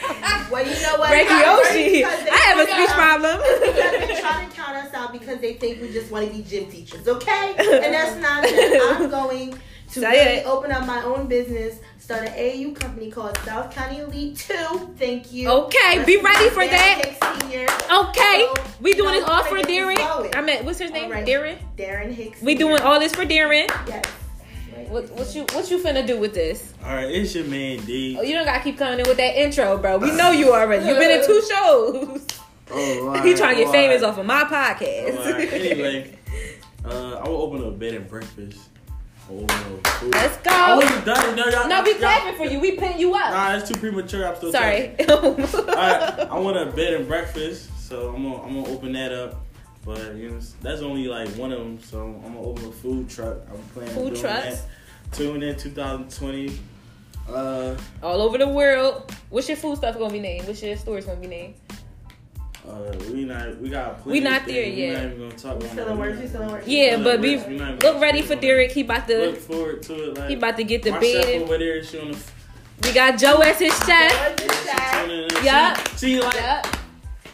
S4: Well, you know what? Because
S1: I have a speech problem.
S4: Because they try to count us out because they think we just want to be gym teachers, okay? And that's not that. I'm going to really
S1: it.
S4: open up my own business, start an AU company called South County Elite 2. Thank you.
S1: Okay, be ready for that. Okay,
S4: So,
S1: we doing
S4: you
S1: this all for
S4: let's
S1: Darren. I mean, what's his name?
S4: All right.
S1: Darren.
S4: Darren Hicks.
S1: We doing all this for Darren.
S4: Yes.
S1: What, what you what you finna do with this?
S3: All right, it's your man D.
S1: Oh, you don't gotta keep coming in with that intro, bro. We know you already. You've been in two shows.
S3: Oh,
S1: he trying to get
S3: all
S1: famous off of my podcast.
S3: Right. Anyway, uh, I will open a bed and breakfast. I will open a food.
S1: Let's go.
S3: done. No, y'all,
S1: No, we clapping for you. We putting you up.
S3: Nah, it's too premature. I'm still
S1: Sorry.
S3: All right, I want a bed and breakfast, so I'm gonna I'm gonna open that up. But you know, that's only like one of them. So I'm gonna open a food truck. I'm planning
S1: Food trucks?
S3: that. Tune in 2020. Uh,
S1: All over the world. What's your food stuff gonna be named? What's your stores gonna be named?
S3: uh, we not we got.
S1: We
S3: plenty
S1: not
S3: of
S1: there
S3: things.
S1: yet.
S3: We not even gonna talk
S4: We
S3: about
S4: still
S3: that.
S4: in works. We still in works.
S1: Yeah,
S3: We
S1: but
S3: not
S1: be look ready for Derek. He about to
S3: Look forward to it. Like
S1: he about to get the
S3: my
S1: bed.
S3: over there. She on the.
S1: We got Joe as his chef. Yeah.
S3: See, see, like
S1: Yep.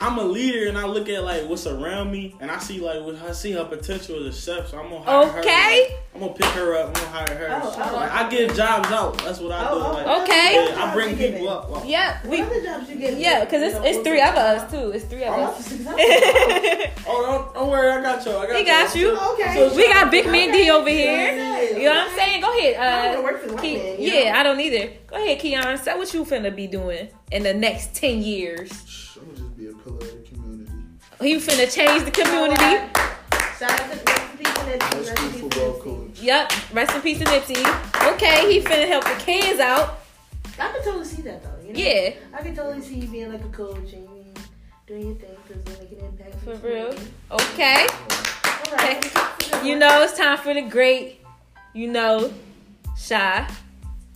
S3: I'm a leader and I look at like what's around me and I see like what I see her potential as a chef, so I'm gonna hire her.
S1: Okay.
S3: Like, I'm gonna pick her up. I'm gonna hire her.
S4: Oh, oh,
S3: like, I give jobs out. That's what I
S4: Oh,
S3: do.
S4: oh,
S3: Like,
S1: Okay.
S3: yeah, I bring people up. Well,
S1: Yeah. We
S4: What other jobs you get?
S1: yeah, cause it's it's three of us too. It's three of
S4: Oh,
S1: us.
S3: Oh, don't, don't worry, I got you. I got
S1: He got you.
S4: Okay.
S1: We got Big Mindy over here.
S4: Okay.
S1: You know what I'm saying? Go ahead.
S4: I don't
S1: Uh,
S4: wanna work for white
S1: Ke-
S4: man,
S1: yeah,
S4: know?
S1: I don't either. Go ahead, Keon. Say what you finna be doing in the next ten years. He finna change the community.
S4: Shout out to rest in peace to Nipsey,
S2: High
S4: rest in peace Nipsey.
S1: Yep. Rest in peace to Nipsey. Okay, he finna help the kids out.
S4: I can totally see that though. You know?
S1: Yeah.
S4: I can totally see you being like a coach and doing your thing because you're making an impact.
S1: For real.
S4: community.
S1: Okay.
S4: All right.
S1: You know it's time for the great. You know, Shy,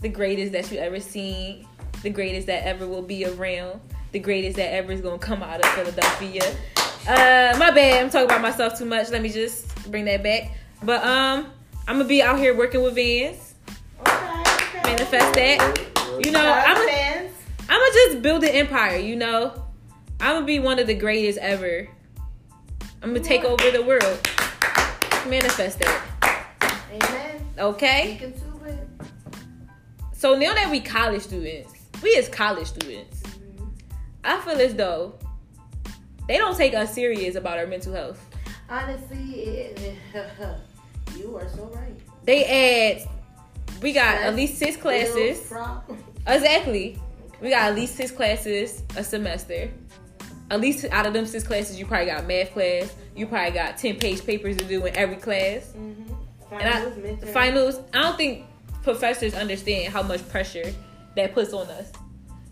S1: the greatest that you ever seen. the greatest that ever will be around, the greatest that ever is gonna come out of Philadelphia. Uh, my bad. I'm talking about myself too much. Let me just bring that back. But um, I'm gonna be out here working with Vans.
S4: Okay, okay.
S1: Manifest that. You know, I'm gonna. I'm gonna just build an empire. You know, I'm gonna be one of the greatest ever. I'm gonna take over the world. Manifest that.
S4: Amen.
S1: Okay.
S4: You can do it.
S1: So now that we college students, we as college students, I feel as though they don't take us serious about our mental health.
S4: Honestly, it, you are so right.
S1: They add, we got at least six classes. Exactly. We got at least six classes a semester. At least out of them six classes, you probably got math class. You probably got ten page papers to do in every class.
S4: Mm-hmm.
S1: And I,
S4: Finals,
S1: finals, I don't think professors understand how much pressure that puts on us,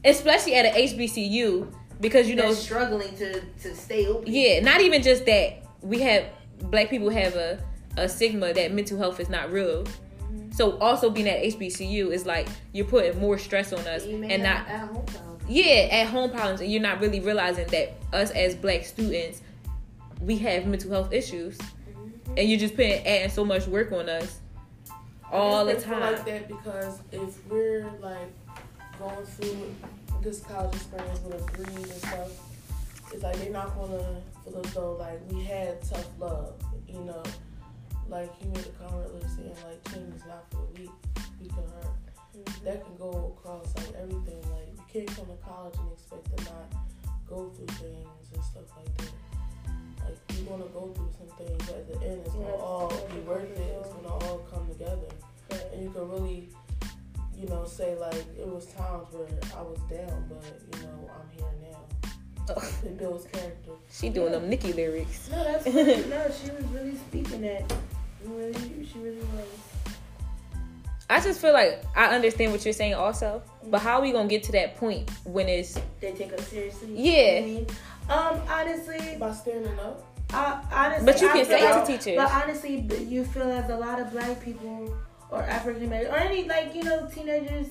S1: especially at an HBCU because you know
S4: They're struggling to to stay open.
S1: Yeah, not even just that. We have black people have a, a stigma that mental health is not real. Mm-hmm. So also being at HBCU is like you're putting more stress on us
S4: You may
S1: and
S4: have
S1: not
S4: at home problems.
S1: yeah at home problems and you're not really realizing that us as black students we have mental health issues mm-hmm. and you're just putting adding so much work on us all the
S5: I feel
S1: time.
S5: like that because if we're like going through this college experience with a degree and stuff, it's like they're not gonna feel as though like we had tough love, you know. Like you made a comment earlier saying like change is not for weak, weak and hurt. Mm-hmm. That can go across like everything. Like you can't come to college and expect to not go through things and stuff like that. Like you're gonna go through some things, but at the end it's gonna
S4: Yes,
S5: all be worth it. It's gonna all come together and you can really, you know, say like it was times where I was down, but you know I'm here now. It builds character.
S1: she doing them Nicki lyrics.
S4: No, that's good. no. She was really speaking that. Really, she really was.
S1: I just feel like I understand what you're saying also, but how are we gonna get to that point when it's
S4: They take us seriously.
S1: Yeah.
S4: You know I mean, um, honestly,
S5: By standing up,
S4: Uh, honestly,
S1: But you can
S4: feel
S1: say to
S4: like-
S1: teachers.
S4: But honestly, you feel as a lot of black people or African American or any like you know teenagers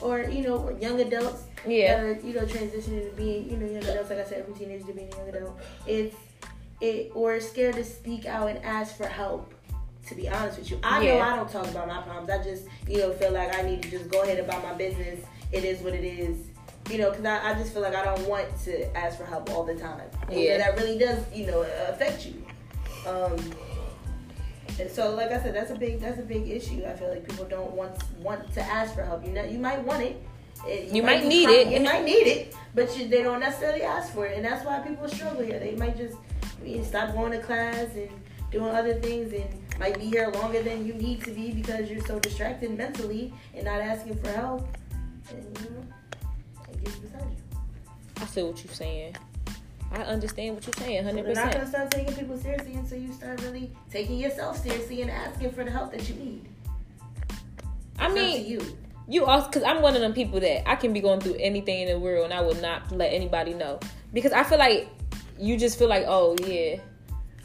S4: or you know or young adults
S1: yeah.
S4: that are you know transitioning to being you know young adults. Like I said, from teenager to being a young adult, it's it or scared to speak out and ask for help. To be honest with you, I know I don't talk about my problems. I just you know feel like I need to just go ahead about my business. It is what it is. You know, because I, I just feel like I don't want to ask for help all the time.
S1: Yeah.
S4: that really does, you know, affect you. Um, and so, like I said, that's a big that's a big issue. I feel like people don't want want to ask for help. You know, you might want it. It-
S1: You might
S4: be
S1: need it.
S4: You might need it, but you, they don't necessarily ask for it, and that's why people struggle here. They might just you know, stop going to class and doing other things, and might be here longer than you need to be because you're so distracted mentally and not asking for help. And you know, it gets beside you.
S1: I feel what you're saying. I understand what you're saying, hundred
S4: they're not gonna start taking people seriously until you start really taking yourself seriously and asking for the help that you need.
S1: I
S4: It's to
S1: mean,
S4: you.
S1: you also because I'm one of them people that I can be going through anything in the world and I will not let anybody know because I feel like you just feel like oh yeah,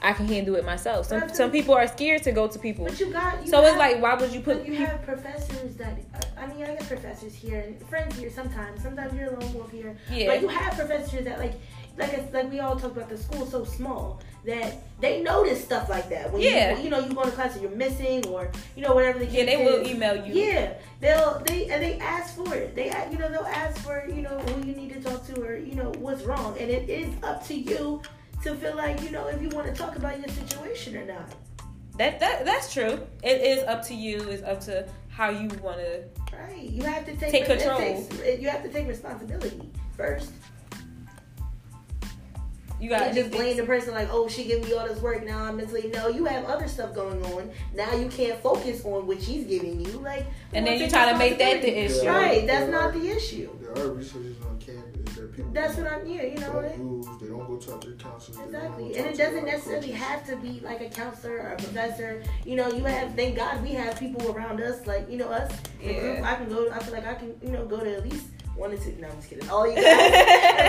S1: I can handle it myself. Some some people are scared to go to people,
S4: But you got. You
S1: so it's like why would you put
S4: But you have professors that I mean, I get professors here and friends here sometimes. Sometimes you're a lone wolf here.
S1: Yeah.
S4: But you have professors that like, like it's like we all talk about the school so small that they notice stuff like that. When
S1: Yeah.
S4: You, you know, you go to class and you're missing or you know whatever the case
S1: yeah they will email you
S4: Yeah, they'll they and they ask for it. They you know they'll ask for you know who you need to talk to or you know what's wrong, and it is up to you to feel like you know if you want to talk about your situation or not.
S1: that that that's true. It is up to you. It's up to how you want to.
S4: Right, you have to take
S1: Take control.
S4: takes- you have to take responsibility first.
S1: You
S4: You
S1: got
S4: can't just blame the person like, oh, she gave me all this work. Now I'm mentally. No, you have other stuff going on. Now you can't focus on what she's giving you. Like,
S1: And then
S4: take
S1: you try to make that the
S4: responsibility.
S1: issue.
S4: Right, that's not the issue.
S2: There are researchers on campus that people
S4: That's what I'm here. You know.
S2: don't
S4: They,
S2: use. They don't go talk to their counselors.
S4: Exactly. And it doesn't necessarily
S2: coaches.
S4: have to be like a counselor or a professor. You know, you have thank God we have people around us, like, you know, us.
S1: Yeah.
S4: group. I can go I feel like I can, you know, go to at least one or two no, I'm just kidding. All you guys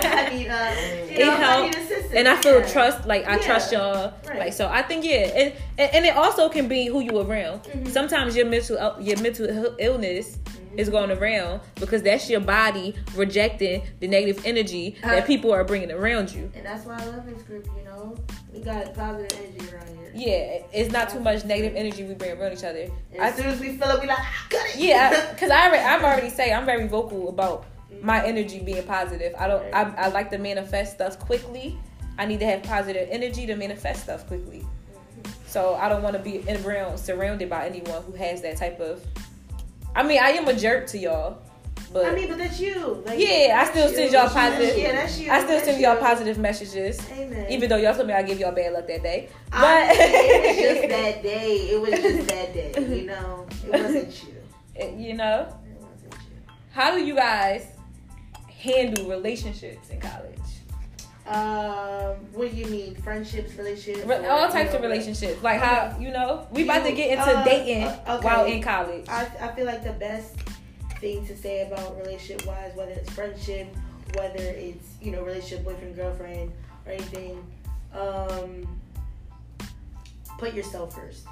S4: I need, uh, you
S1: It
S4: know, I
S1: help.
S4: need assistance.
S1: and I feel
S4: Yeah.
S1: trust, like I
S4: Yeah.
S1: trust y'all,
S4: Right.
S1: like so. I think yeah, and, and and it also can be who you around.
S4: Mm-hmm.
S1: Sometimes your mental your mental illness
S4: Mm-hmm.
S1: is going around because that's your body rejecting the negative energy
S4: Uh,
S1: that people are bringing around you.
S4: And that's why I love this group, you know. We got positive energy around here.
S1: Yeah, it's not too much negative energy we bring around each other.
S4: And
S1: I
S4: as soon as we feel it, we like, ah, got it.
S1: Yeah, because I, already, I'm already saying I'm very vocal about my energy being positive. I don't. I, I like to manifest stuff quickly. I need to have positive energy to manifest stuff quickly. So I don't want to be in around surrounded by anyone who has that type of. I mean, I am a jerk to y'all, but
S4: I mean, but that's you. Like,
S1: yeah, I still
S4: you.
S1: send y'all
S4: That's you.
S1: positive.
S4: Yeah, that's you.
S1: I still
S4: That's
S1: send y'all positive messages,
S4: Amen.
S1: even though y'all told me I give y'all bad luck that day. But
S4: Honestly, it was just that day. It was just that day. You know, it wasn't you.
S1: you know,
S4: It wasn't you.
S1: how do you guys handle relationships in college?
S4: Um, what do you mean? Friendships, relationships,
S1: Re- all
S4: you
S1: types
S4: know,
S1: of relationships. Like how you know we about to get into
S4: uh,
S1: dating
S4: uh, okay.
S1: while in college.
S4: I, I feel like the best thing to say about relationship wise, whether it's friendship, whether it's you know relationship boyfriend girlfriend or anything, um, put yourself first.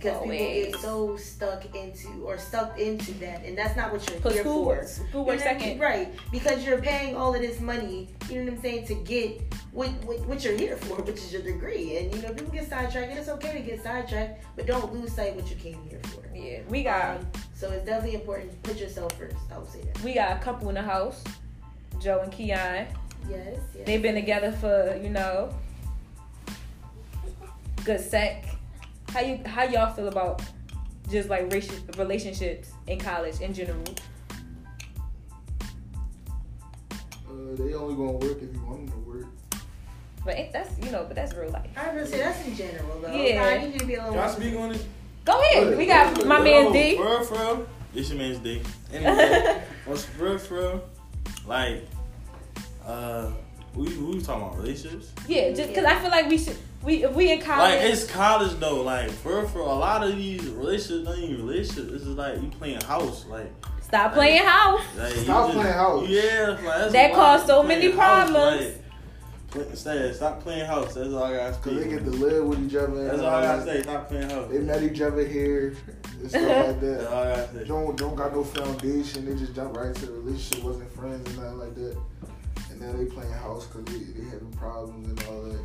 S4: Because
S1: Always.
S4: people get so stuck into or stuck into that, and that's not what you're here
S1: school
S4: for.
S1: school work second.
S4: right? Because you're paying all of this money, you know what I'm saying, to get what, what what you're here for, which is your degree. And you know, people get sidetracked, and it's okay to get sidetracked, but don't lose sight what you came here for.
S1: Yeah, we got
S4: Um, so it's definitely important. to Put yourself first. I would say that.
S1: we got a couple in the house, Joe and Keon.
S4: Yes. yes.
S1: They've been together for you know good sec. How you how y'all feel about just like raci- relationships in college in general?
S2: Uh, they only gonna work if you want them to work.
S1: But ain't that's you know, but that's real life.
S4: I was gonna say that's in general though.
S1: Yeah.
S4: I need you to be a little.
S3: Can I
S4: more
S3: speak on it?
S1: Go ahead. We got my man D.
S3: For real, for real. This your man's D. Anyway, on some for real, for real, like, uh, we we talking about relationships.
S1: Yeah, just because I feel like we should we if we in college.
S3: Like it's college though. Like for for a lot of these relationships not even relationships. This is like you playing house. Like,
S1: Stop playing house.
S3: like you
S2: Stop playing house.
S3: Yeah, like,
S1: That caused so many
S3: playing house,
S1: problems.
S3: like, stay, stop playing house. That's all I gotta
S2: Cause they get to live with each other.
S3: That's all I gotta say. Stop playing house.
S2: They met each other here and stuff like
S3: That's
S2: that.
S3: all I gotta say.
S2: Don't don't got no foundation. They just jump right into the relationship. Wasn't friends and nothing like that. And now they playing house because they they having problems and all that.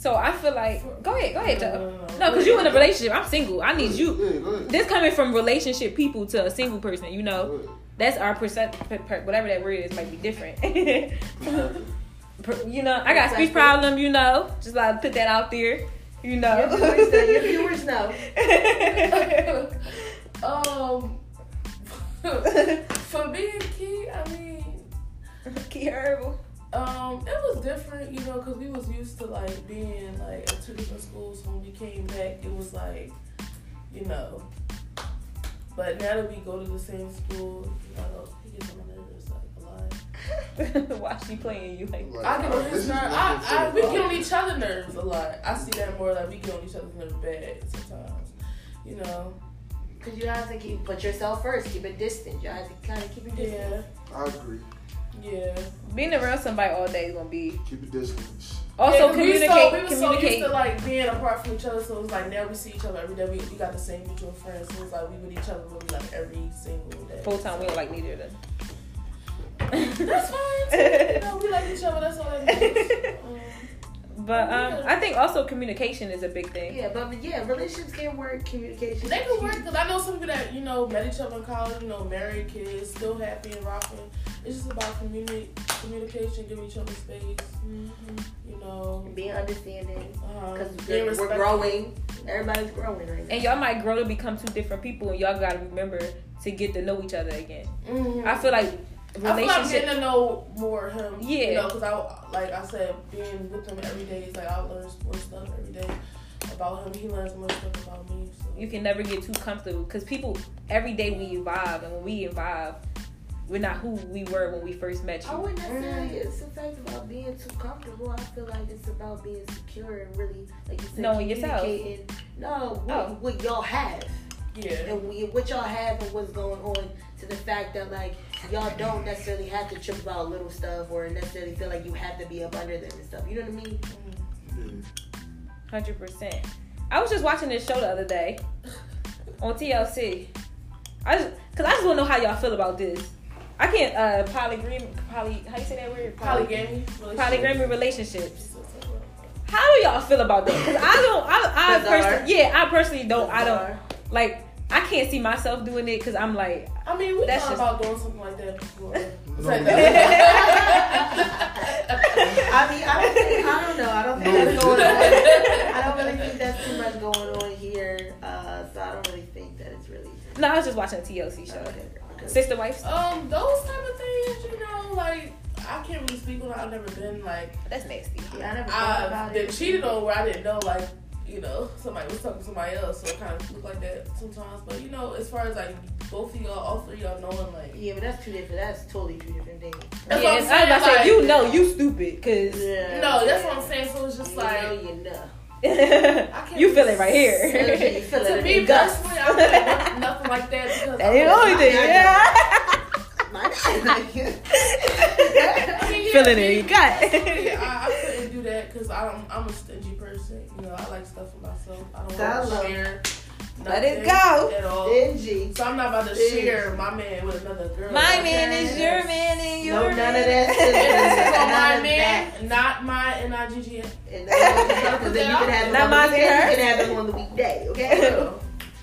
S1: So I feel like go ahead, go ahead,
S5: No,
S1: Joe.
S5: no, no.
S1: No, because you in a relationship. I'm single. I need you.
S2: Yeah, go ahead.
S1: This coming from relationship people to a single person. You know, that's our percent. Per, per, whatever that word is might be different. You know, I got speech problem. You know, just like put that out there. You
S4: Your
S1: know.
S4: viewers know. Your viewers know.
S5: um, for me and Key, I mean,
S1: Key herbal.
S5: Um, it was different, you know, because we was used to like being like at two different schools. When we came back, it was like, you know. But now that we go to the same school, you know, he gets on my nerves like a lot.
S1: Why she playing you like?
S2: Like,
S5: I get on his nerves.
S2: nothing
S5: I, I, we get on each other's nerves a lot. I see that more like we get on each other's nerves bad sometimes. You know.
S4: Because you have to keep put yourself first. Keep it distant. You have to kind of keep it distant.
S5: Yeah.
S2: I agree.
S5: Yeah.
S1: Being around somebody all day is gonna be.
S2: Keep it distance.
S1: Also
S5: Yeah, 'cause
S1: communicate.
S5: We, so, we was so
S1: communicate.
S5: used to like being apart from each other, so it was like now we see each other every day. We, we got the same mutual friends, so it's like we with each other really like every single day.
S1: Full time, we don't like neither of them.
S5: That's fine. Too. You know, we like each other. That's all that matters. Um,
S1: But um, I think also communication is a big thing.
S4: Yeah, but yeah, relationships can work. Communication.
S5: They can work because I know some people that you know met each other in college, you know, married kids, still happy and rocking. It's just about communi- communication, giving each other space, you know.
S4: Being understanding.
S5: Uh,
S4: Because
S5: being
S4: we're
S5: respectful.
S4: growing. Everybody's growing right now.
S1: And y'all might grow to become two different people, and y'all gotta remember to get to know each other again.
S5: Mhm.
S1: I feel like
S5: I feel like
S1: relationship.
S5: getting to know more of him.
S1: Yeah.
S5: You know, because I, like I said, being with him every day is like I learn more stuff every day about him. He learns more stuff about me. So.
S1: you can never get too comfortable because people every day we evolve, and when we evolve, we're not who we were when we first met you.
S4: I wouldn't necessarily mm-hmm. it's the fact about being too comfortable. I feel like it's about being secure and really, like you said,
S1: Knowing yourself.
S4: communicating. No, what,
S1: Oh.
S4: what y'all have.
S5: Yeah.
S4: and we, what y'all have and what's going on to the fact that like y'all don't necessarily have to trip about little stuff or necessarily feel like you have to be up under them and stuff. You know what I mean?
S1: Hundred percent. I was just watching this show the other day on TLC. I just, cause I just want to know how y'all feel about this. I can't uh polygamy, poly, how you say that word?
S5: Polygamy.
S1: polygamy relationships. How do y'all feel about that? Cause I don't, I, I personally, yeah, I personally don't, I don't like. I can't see myself doing it because I'm like,
S5: I mean, we
S1: That's
S5: thought
S1: just-
S5: about doing something like that before. It's
S2: No.
S5: like that.
S4: I mean, I don't think, I don't know. I don't think
S2: No,
S4: that's going on. I don't really think that's too much going on here. Uh, so I don't really think that it's really.
S1: no, I was just watching a TLC show.
S4: Okay. okay.
S1: Sister wives.
S5: um, those type of things, you know, like I can't really speak on. it. I've never been like
S1: That's nasty.
S4: Yeah, I never
S5: I've been
S4: it.
S5: cheated on where I didn't know, like, you know, somebody was talking to somebody else, so it kind of looked like that sometimes. But, you know, as far as, like, both of y'all, all three of y'all knowing, like,
S4: Yeah, but that's two different. That's totally two different things.
S5: That's
S1: yeah,
S5: what I'm
S1: I was
S5: saying,
S1: about to say,
S5: like-
S1: you know, you stupid, cause
S4: Yeah.
S5: no, that's what I'm saying. So it's just
S4: You
S5: like,
S4: know, you know.
S1: you feel it right here.
S4: feel it
S5: to
S4: in
S5: me
S4: your guts.
S5: personally, I don't feel nothing, nothing like that because
S1: that ain't the only thing. Yeah.
S4: Mine-
S5: I mean, yeah,
S1: Feeling
S5: me-
S1: it, you got.
S5: Yeah, I, I couldn't do that because I'm I'm a stingy person. You know, I like stuff for myself. I don't want to share.
S1: Let it go.
S5: At all.
S4: Stingy.
S5: So I'm not about to
S4: Stingy.
S5: share my man with another girl.
S1: My
S5: Like,
S1: man is your man and your
S4: No, none of
S1: man.
S4: that.
S5: This is on my man,
S4: that.
S5: not my N I G G A.
S4: And uh, then you can have them
S1: Not
S4: on the
S1: mine,
S4: weekday. You can have them on the weekday, okay?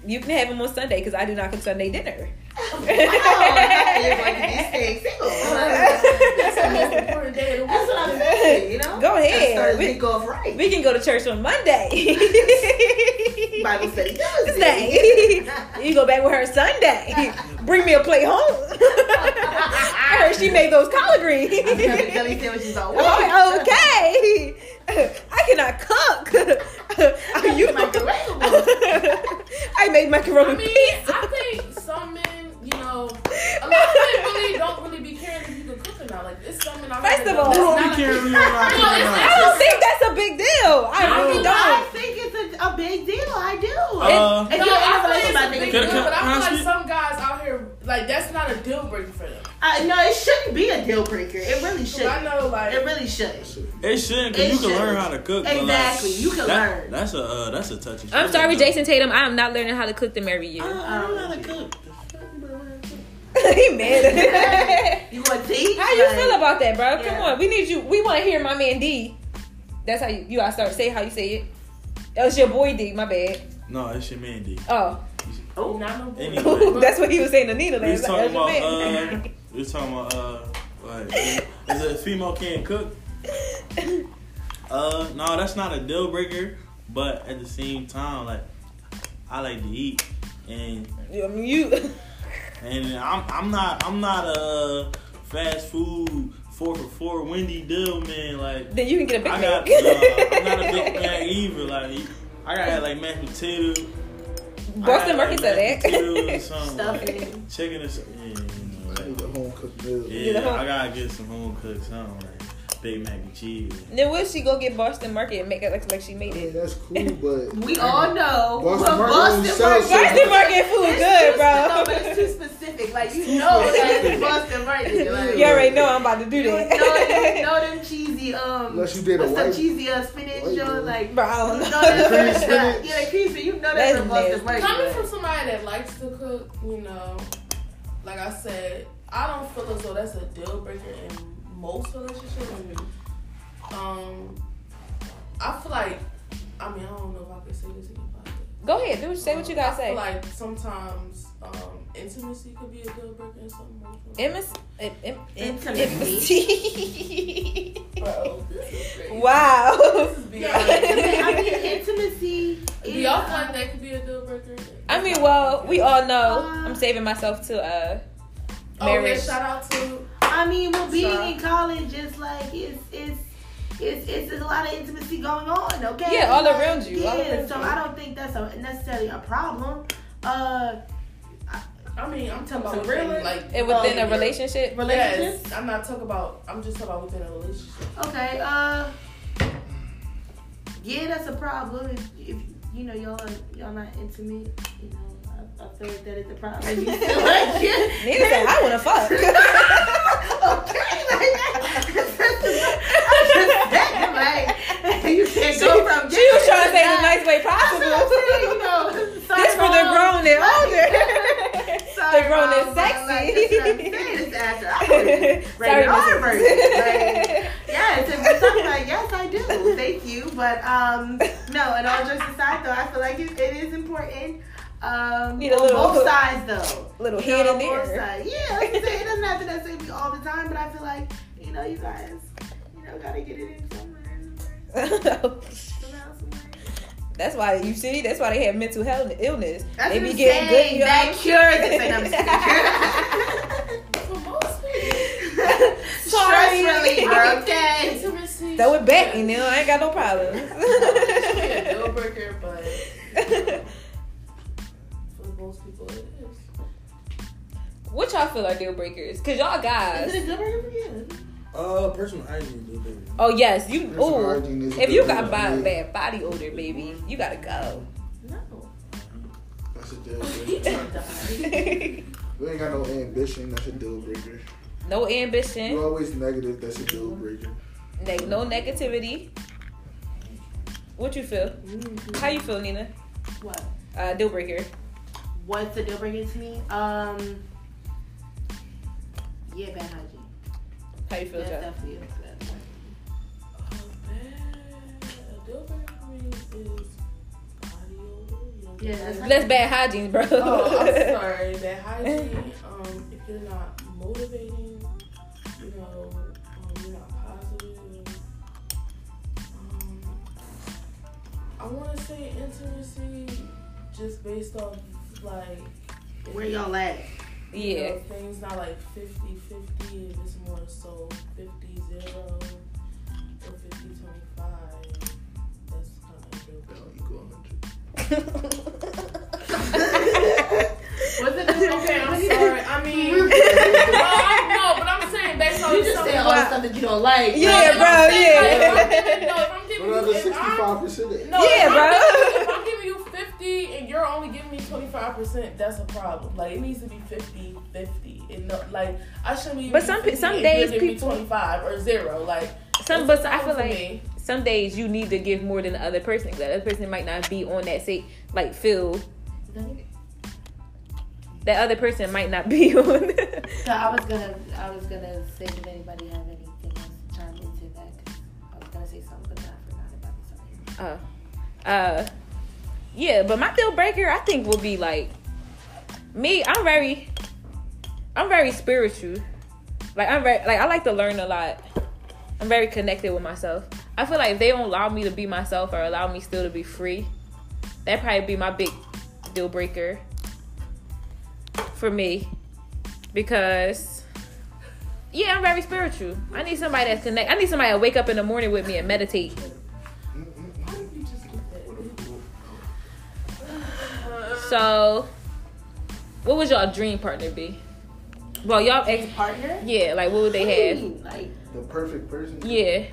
S1: You can have him on Sunday because I do not cook Sunday dinner.
S4: Oh, you're going to be single.
S5: That's the most important day of the
S4: That's what I'm saying, you know?
S1: Go ahead.
S4: Start the
S1: We-
S4: week off right.
S1: We can go to church on Monday.
S4: Bible study
S1: Tuesday. you go back with her Sunday. Bring me a plate home. I heard she made those collard greens.
S4: I'm having deli sandwiches.
S1: Oh, okay. I cannot cook. Are you
S4: Microwavable.
S1: I made macaroni
S5: I mean,
S1: pizza.
S5: I think some men, you a lot of men really don't really be caring if you can cook or not. Like, it's some men I
S1: First of all-
S5: that's
S2: Who
S5: not
S2: be
S5: a-
S2: caring about
S5: No,
S2: cooking
S5: it's-
S2: out?
S1: I don't think that's a big deal. I really don't.
S4: I think it's a, a big deal. I do.
S2: Uh,
S4: if
S5: No,
S4: you're in
S5: feel
S4: relationship,
S5: like it's a big deal, but I
S2: can
S5: feel like some guys out here, like, that's not a deal breaker for them.
S4: Uh, no, it shouldn't be a deal breaker. It really
S5: 'Cause
S4: shouldn't.
S5: I know, like,
S4: It really shouldn't.
S2: It shouldn't, cause
S4: It
S2: you can
S4: should.
S2: learn how to cook. but, like,
S4: Exactly, you can
S2: that-
S4: learn.
S2: That's a uh, that's a touchy.
S1: I'm sorry. Jayson Tatum. I am not learning how to cook to marry you.
S2: Uh, I don't know how to cook.
S1: he mad.
S4: You want to teach?
S1: how you
S4: Like,
S1: feel about that, bro? Come on, we need you. We want to hear my man D. That's how you you gotta start say how you say it. That was your boy D. My bad.
S2: No, it's your man D.
S1: Oh,
S5: oh, not no boy.
S2: Anyway.
S1: that's what he was saying to Nina.
S2: We was talking
S1: night.
S2: about
S1: That's your man.
S2: uh, we was talking about uh, like is a female can't cook. Uh, no, that's not a deal breaker, but at the same time, like I like to eat, and
S1: I mean, you.
S2: And I'm I'm not I'm not a fast food four for four Wendy deal man. Like
S1: then you can get a Big
S2: I
S1: Mac.
S2: got uh, I'm not a big Mac either. Like I got like mashed potato. I
S1: Boston Market said
S2: mashed
S1: that.
S2: potatoes or something,
S4: Stuffing.
S2: chicken or something. Yeah, you know, like, like,
S3: need a home cooked meal.
S2: Yeah,
S1: home-
S2: I gotta get some home cooked something like Big Mac and cheese.
S1: Then will she go get Boston Market and make it look like she made
S3: I mean,
S1: it?
S3: that's cool, but
S4: We all know
S3: Boston Market only
S4: Boston Market.
S1: Boston Market food
S4: It's
S1: good,
S4: too-
S1: bro.
S4: No, but it's too specific. Like you know that it's Boston Market. Like,
S1: You already know I'm about to do
S4: You know,
S1: that.
S4: you know them cheesy um.
S3: Unless you did a
S4: what's them
S3: white-
S4: cheesy uh, spinach
S3: white
S4: joint like.
S1: Bro, I don't
S4: You
S1: know.
S4: know that's
S3: Cream
S4: yeah,
S3: spinach.
S4: yeah, the cream spinach. You know
S1: That's
S4: that's from Boston
S1: nasty.
S4: Market.
S5: Coming from somebody that likes to cook, you know, like I said, I don't feel as though that's a deal breaker in most relationships. Um, I feel like, I mean, I don't know if I can say this in your podcast.
S1: Go ahead, do say what you gotta
S5: I
S1: say.
S5: like sometimes um, intimacy could be a deal breaker in some relationships.
S1: Emis, em, em, em,
S4: Intimacy.
S1: intimacy.
S5: Bro, this is crazy.
S1: wow.
S5: This is
S4: Yeah,
S5: beyond.
S4: I mean intimacy.
S5: Do y'all feel
S4: uh,
S5: like that could be a deal breaker?
S1: I mean, well, we all know
S4: Uh,
S1: I'm saving myself to uh
S5: Oh, yeah,
S1: marriage.
S5: shout out to
S4: I mean, well, being
S5: Sorry.
S4: in college is like it's it's. It's, it's a lot of intimacy going on, okay?
S1: Yeah, all
S4: Like,
S1: around you, all
S4: Yeah,
S1: around
S4: so
S1: you.
S4: I don't think that's a, necessarily a problem. Uh,
S5: I mean, I'm talking about
S4: So
S5: within,
S4: really?
S5: like
S1: and within
S4: Oh,
S1: a
S4: yeah.
S1: relationship.
S4: relationships.
S5: Yes, I'm not talking about. I'm just talking about within a relationship.
S4: Okay. Uh, yeah, that's a problem. If, if you know y'all y'all not intimate, you know, I feel like that is the problem. You feel like
S1: Nigga said, I wanna fuck.
S4: okay, like, like you can't go from
S1: She was trying to say it the nice way possible.
S4: you know,
S1: This for the grown and older.
S4: Sorry,
S1: the grown and sexy.
S4: Like, this is what I'm saying. It's after.
S1: Sorry,
S4: Rated R version. Like, yes, and for like, yes, I do. Thank you. But um, no, and all jokes aside, though, I feel like it, it is important. Um,
S1: Need a
S4: on
S1: little-
S4: both sides, though.
S1: Little
S4: You know,
S1: here and there.
S4: sides. Yeah, like say, it doesn't have to necessarily be all the time, but I feel like, you know, you guys, you know, gotta get it in somewhere. Somewhere.
S1: That's why you see. That's why they have mental health illness.
S4: That's
S1: they be
S4: I'm
S1: getting
S4: saying.
S1: good
S4: That cures it.
S5: For most people,
S4: Stress reliever, okay?
S5: intimacy.
S1: Throw it back, you know. I ain't got no problems.
S5: Yeah, deal breaker, but for most people it is.
S1: what y'all feel are deal breakers? Cause y'all guys.
S4: Is it a good burger for you?
S3: Uh, personal hygiene, do baby.
S1: Oh yes, you.
S2: Personal
S1: Oh,
S2: is
S1: if you got bad, bad body odor, baby, you gotta go.
S4: No.
S2: That's a deal breaker. We ain't got no ambition. That's a deal breaker.
S1: no
S2: You
S1: ambition,
S2: always negative. That's a deal breaker.
S1: neg- no negativity. What you feel? How you feel, Nina?
S4: What?
S1: Uh, deal breaker.
S4: What's the deal breaker to me? Um. Yeah, bad hygiene.
S1: How you feel,
S4: That's
S1: Joe?
S4: definitely a bad hygiene.
S5: Oh, bad. A deal breaker for me is body odor. You know,
S4: Yeah, that's
S1: That's bad hygiene, bro.
S5: Oh, I'm sorry. Bad hygiene, um, if you're not motivating, you know, um, you're not positive. Um, I want to say intimacy, just based off like
S4: Where y'all at?
S1: Yeah.
S5: You know, things not like 50 50, it's more so 50 0 or 50 25. That's a
S2: equal
S4: 100. Was it
S5: okay? I'm sorry. I mean, well, I know, but I'm saying based on
S4: you just say all the stuff that you don't like.
S1: Yeah,
S5: no,
S1: bro. Yeah.
S5: Another
S2: sixty-five percent.
S5: No,
S1: yeah, bro.
S5: If I'm giving you fifty and you're only giving me twenty-five percent, that's a problem. Like it needs to be 50 50 And no, like I shouldn't be.
S1: But some some days people
S5: twenty-five or zero. Like
S1: some, but I feel like.
S5: Me
S1: some days you need to give more than the other person because the other person might not be on that say like feel that other person might not be on.
S4: So I was gonna, I was gonna say, if anybody have anything else to chime into that. I was gonna say something, but then I forgot about something.
S1: uh, uh, yeah, but my deal breaker, I think, will be like me. I'm very, I'm very spiritual. Like I'm very, like I like to learn a lot. I'm very connected with myself. I feel like if they don't allow me to be myself or allow me still to be free, that probably be my big deal breaker for me because yeah, I'm very spiritual. I need somebody that's connect. I need somebody to wake up in the morning with me and meditate.
S5: Why did you just get that?
S1: So, what would y'all dream partner be? Well, y'all ex,
S4: Partner?
S1: yeah, like what would they have?
S4: Like,
S2: The perfect person.
S1: Yeah,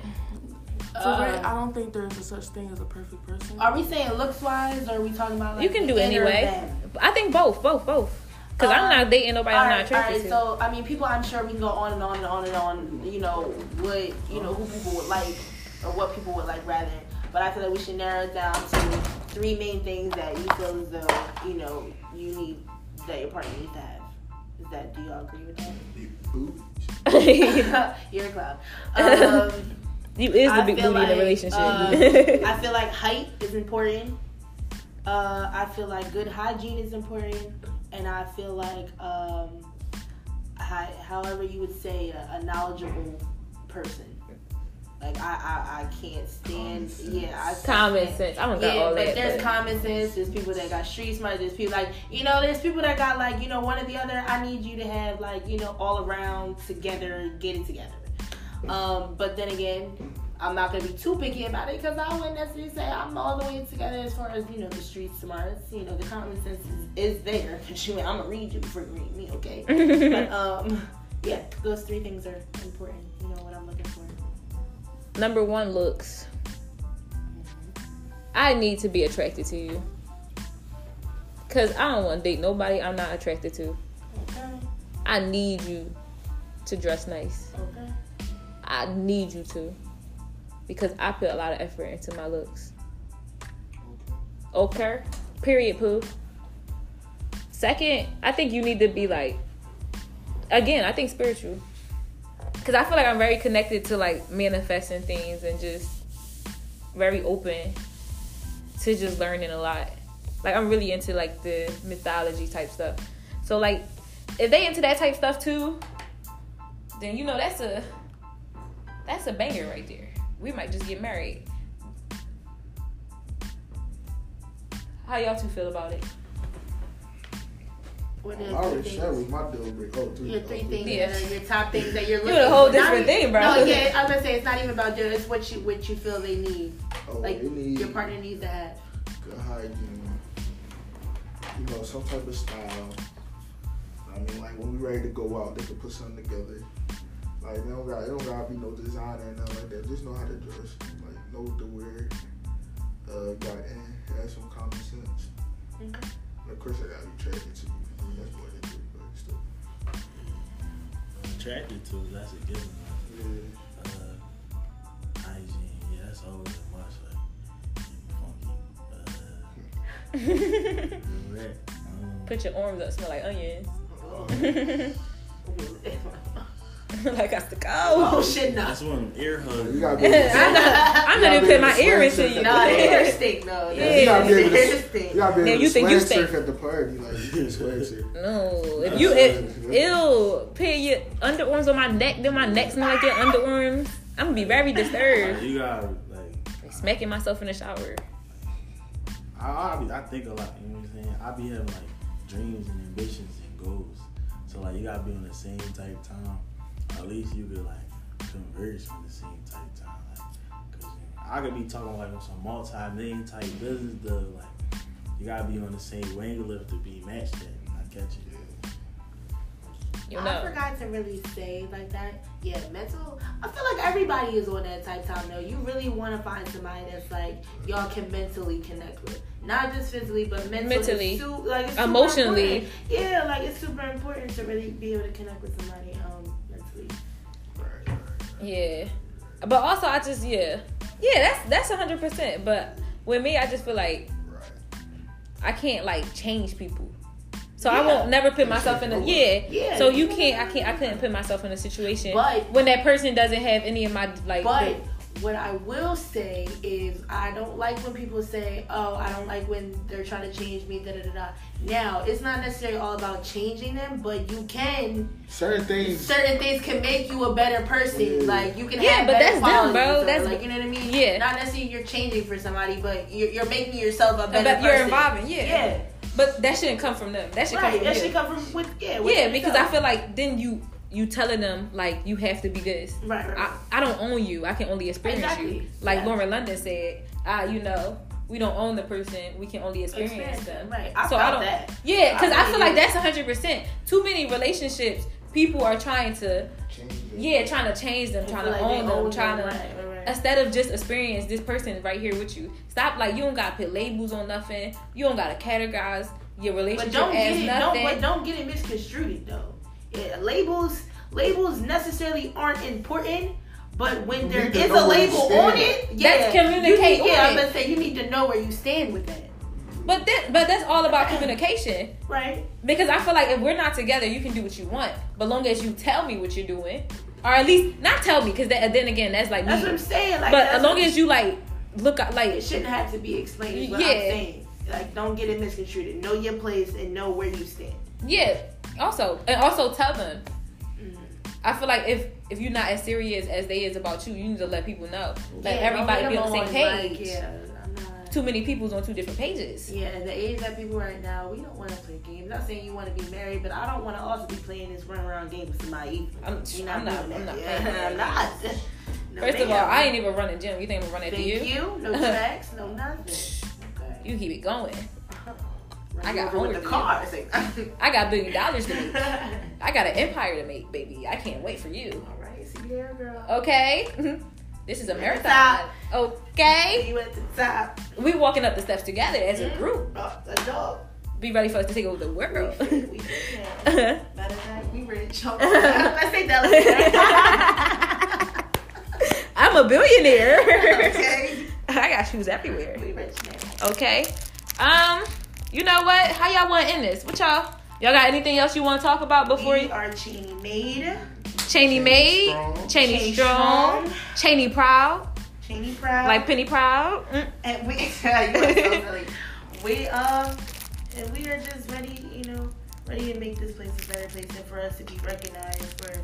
S5: For
S4: um,
S5: real, I don't think there's a such thing as a perfect person.
S4: are we saying looks wise, or are we talking about like
S1: you can do
S4: inner
S1: anyway. I think both, both, both. Cause I'm
S4: Um,
S1: not dating nobody I'm not attracted
S4: alright,
S1: to.
S4: so I mean, people. I'm sure we can go on and on and on and on. You know what you know who people would like, or what people would like rather. But I feel like we should narrow it down to three main things that you feel as though you know you need that your partner needs to have. Is that? Do y'all agree with that? You're a clown. Um,
S1: you is the
S4: I
S1: big booty in the relationship.
S4: uh, I feel like height is important. Uh, I feel like good hygiene is important, and I feel like, um, hi, however you would say, a, a knowledgeable person. Like I, I, I can't stand. Yeah, I
S1: Common
S4: can't-
S1: sense. I don't got
S4: yeah,
S1: all
S4: but
S1: that.
S4: there's
S1: but-
S4: common sense. There's people that got street smart. There's people like you know. There's people that got like you know one or the other. I need you to have like you know all around together, get it together. Um, but then again, I'm not gonna be too picky about it because I wouldn't necessarily say I'm all the way together as far as you know the street smarts. You know the common sense is, is there. I'm gonna read you before you read me, okay? but um, yeah, those three things are important. You know what I'm looking for.
S1: Number one, looks. I need to be attracted to you. Cause I don't want to date nobody I'm not attracted to.
S4: Okay.
S1: I need you to dress nice.
S4: Okay.
S1: I need you to. Because I put a lot of effort into my looks. Okay. Period, poo. Second, I think you need to be like, again, I think spiritual. Because I feel like I'm very connected to like manifesting things and just very open to just learning a lot. Like I'm really into like the mythology type stuff. So like if they into that type stuff too, then you know that's a that's a banger right there. We might just get married. How y'all two feel about it?
S4: What
S2: I already
S4: the
S2: said was
S4: things?
S2: my deal break. Oh, three.
S4: Your three
S2: oh,
S4: things
S1: Yeah.
S4: that your top things that you're looking.
S1: You
S4: looking
S1: a whole
S4: for.
S1: Different
S4: even-
S1: thing, bro.
S4: No, yeah, I was gonna say it's not even about you. It's what you what you feel they need.
S2: Oh,
S4: Like
S2: they need
S4: your partner needs to have.
S2: good hygiene. You know, some type of style. I mean, like when we ready to go out, they can put something together. Like they don't got, it don't gotta be no designer and nothing like that. Just know how to dress. Like know what to wear. Uh, got and have some common sense.
S4: Mhm.
S2: Of course, I gotta be attracted to you. I mean, that's more than it, but still.
S3: Attracted to that's a given.
S2: Yeah.
S3: Uh, hygiene, yeah, that's always a must. Like, funky. Uh.
S1: Put your arms up, smell like onions. Like I to
S4: Oh shit, no.
S3: that's one ear hug.
S2: You gotta be
S1: I'm
S2: able to-
S1: not, I'm not even putting my ear into you.
S4: No, the hair stink. No,
S1: Yeah.
S2: You gotta be able to.
S4: stink.
S2: You gotta be
S1: Now,
S2: able
S1: you
S2: to
S1: think you
S2: swag
S1: stink.
S2: at the party. Like you can swag surf.
S1: No, if you it, ew, put your underarms on my neck, then my neck smell like your underarms. I'm gonna be very disturbed.
S3: You gotta like.
S1: Like, smacking myself in the shower.
S3: I, I, be, I think a lot. You know what I'm saying? I be having like dreams and ambitions and goals. So like you gotta be on the same type time. At least you could like converse on the same type of time. Like, cause you know, I could be talking like on some multi-million type business stuff. Like you gotta be on the same wavelength to be matched. At. I catch you.
S1: You
S4: I forgot to really say like that. Yeah, mental. I feel like everybody is on that type time though. You really want to find somebody that's like y'all can mentally connect with, not just physically, but mentally.
S1: Mentally.
S4: It's su- like
S1: Emotionally.
S4: important. Yeah, like it's super important to really be able to connect with somebody mentally.
S2: Right, right.
S1: Yeah. But also I just yeah. Yeah, that's that's hundred percent. But with me I just feel like
S2: Right.
S1: I can't like change people. So I won't never put myself in a yeah.
S4: Yeah.
S1: So you can't I can't I couldn't put myself in a situation
S4: But-
S1: when that person doesn't have any of my like
S4: But what I will say is I don't like when people say, "Oh, I don't like when they're trying to change me." Da da da da. Now it's not necessarily all about changing them, but you can
S2: Certain things.
S4: certain things can make you a better person.
S2: Yeah.
S4: Like you can
S1: Yeah,
S4: have
S1: but
S4: better
S1: that's them, bro.
S4: or,
S1: That's-
S4: like you know what I mean.
S1: Yeah.
S4: Not necessarily you're changing for somebody, but you're, you're making yourself a better
S1: you're
S4: person.
S1: involving, yeah.
S4: Yeah.
S1: But that shouldn't come from them. That should come
S4: Right.
S1: from
S4: That
S1: you.
S4: should come from with yeah. with
S1: yeah, because I feel like then you you telling them like you have to be this.
S4: Right. Right.
S1: I, I don't own you. I can only experience
S4: Exactly.
S1: you. Like
S4: Yeah.
S1: Lauren London said, ah, you know, we don't own the person. We can only experience,
S4: Experience
S1: them.
S4: them. Right. I
S1: so
S4: felt
S1: I don't.
S4: that.
S1: Yeah, because I,
S4: I
S1: feel like
S4: do.
S1: that's hundred percent. Too many relationships. People are trying to,
S2: Change it.
S1: yeah, trying to change them, trying to
S4: like
S1: own them,
S4: own
S1: trying
S4: them.
S1: to.
S4: Right, right, right.
S1: Instead of just experience this person right here with you, stop. Like you don't gotta put labels on nothing. You don't gotta categorize your
S4: But
S1: relationship
S4: don't
S1: as
S4: get it. Don't,
S1: nothing.
S4: but don't get it misconstrued though. Yeah, labels labels necessarily aren't important. But when
S2: You
S4: there
S2: need to
S4: is
S2: know
S4: a label on it, yeah,
S1: That's communicate
S4: You need, yeah,
S1: on
S4: I'm gonna say you need to know where you stand with that,
S1: But that, but that's all about communication.
S4: right?
S1: Because I feel like if we're not together, you can do what you want, but long as you tell me what you're doing, or at least not tell me, because then again, that's like
S4: That's what I'm saying. Like,
S1: But as long as you like look like
S4: it shouldn't have to be explained. Is what
S1: Yeah.
S4: I'm saying. Like, don't get it misconstrued. Know your place and know where you stand.
S1: yeah. Also, and also tell them.
S4: Mhm.
S1: I feel like if if you're not as serious as they is about you, you need to let people know. Let
S4: Yeah,
S1: everybody be on the same page.
S4: Like, yeah, not.
S1: Too many people's on two different pages.
S4: Yeah, the age that people right now, we don't want to play games. Not saying you want to be married, but I don't want to also be playing this run around game with somebody.
S1: I'm, I'm not. I'm not.
S4: Yeah, I'm not. No,
S1: First of all. I ain't even running gym. You think I'm running
S4: Thank
S1: you?
S4: you. No tracks, no nothing. Okay.
S1: You keep it going. I got
S4: over with the
S1: to do.
S4: car.
S1: I got a billion dollars to make. I got an empire to make, baby. I can't wait for you.
S4: All right, see you there, girl.
S1: Okay? This is a marathon. Okay?
S4: You at the top.
S1: We walking up the steps together as a group.
S4: Oh, dog.
S1: be ready for us to take over the world.
S4: We fit now. Matter of fact, we rich. Hold on. Let's take that.
S1: I'm a billionaire.
S4: okay.
S1: I got shoes everywhere.
S4: We rich now.
S1: Okay. Um, you know what? How y'all want to end this? What y'all? Y'all got anything else you want to talk about before
S4: we
S1: you?
S4: are Cheney made.
S1: Cheney made,
S2: strong.
S1: Cheney
S4: Cheney
S1: strong,
S4: strong.
S1: Cheney proud,
S4: Cheney proud.
S1: like Penny proud. Mm.
S4: And we, you are so. We um, and we are just ready, you know, ready to make this place a better place, and for us to be recognized for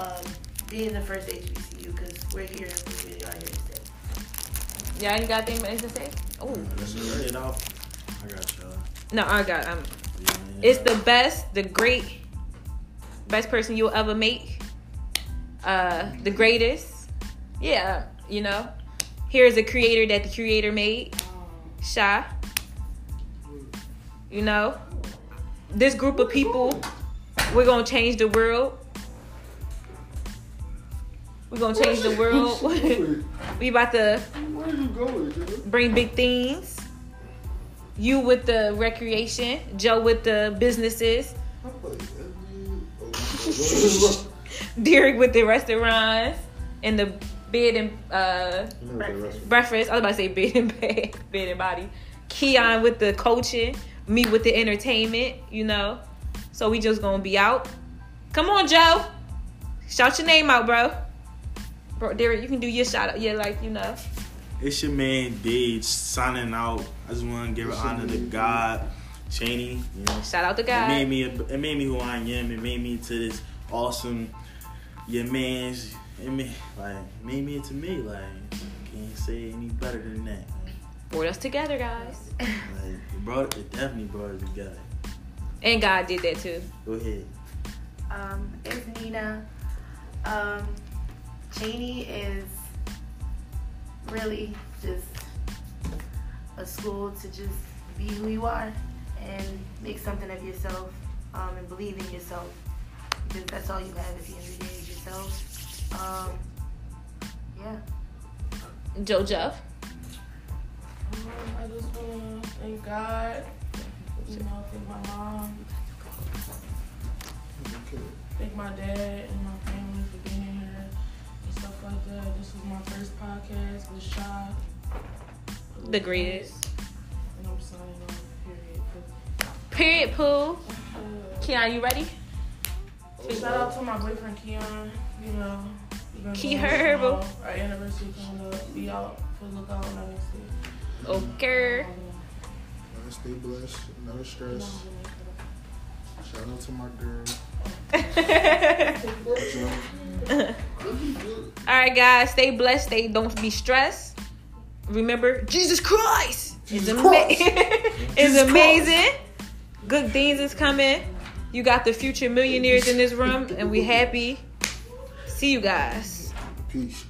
S4: um being the first HBCU because we're here and we really are here to stay.
S1: Y'all ain't got anything to say? Oh
S2: That's
S3: Get
S2: alright.
S3: it off. I got y'all.
S1: No, I got. Um,
S3: Yeah.
S1: it's the best, the great, best person you'll ever make. Uh, the greatest. Yeah, you know. Here's a creator that the creator made. Shy. You know, this group of people, we're gonna change the world. We're gonna change the world. we about to
S2: Where are you going, Joe?
S1: bring big things. You with the recreation, Joe with the businesses,
S2: I'm like, every-
S1: Derek with the restaurants and the bed and uh,
S4: Breakfast.
S1: breakfast. I was about to say bed and bed, bed and body. Keon with the coaching, me with the entertainment. You know, so we just gonna be out. Come on, Joe. Shout your name out, bro. Bro, Derek, you can do your shout out. Yeah, like you know.
S3: It's your man Dage signing out. I just want to give an
S2: It's
S3: honor to
S2: man,
S3: God, Cheney. You know,
S1: Shout out to God.
S3: it
S1: God.
S3: made me. It made me who I am. It made me to this awesome. Your man's. It made like made me into me. Like can't say any better than that.
S1: Brought us together, guys.
S3: Like it brought it definitely brought it together.
S1: And God did that too.
S3: Go ahead.
S4: Um, it's Nina. Um, Cheney is really just a school to just be who you are and make something of yourself um, and believe in yourself because that's all you have at the end of the day is yourself. Um, yeah.
S1: Joe Jeff.
S5: Um, I just want to thank God. You know, thank my mom, thank my dad and my family for being here and stuff like that. This was my first podcast with Shy.
S1: The greatest.
S5: And I'm signing off, period.
S1: Period, Pooh.
S5: Uh,
S1: Keon, you ready?
S5: Shout out to my boyfriend Keon. You know, we've been
S1: Key
S5: going
S1: Herb.
S5: Our anniversary coming up. Be out for the lookout on that next week.
S1: Okay.
S2: Uh, stay blessed. No stress. Shout out to my girl.
S1: All right, guys. Stay blessed. Stay. Don't be stressed. Remember, Jesus Christ is, ama-
S2: Christ.
S1: is amazing. Good things is coming. You got the future millionaires in this room, and we happy. See you guys.
S2: Peace.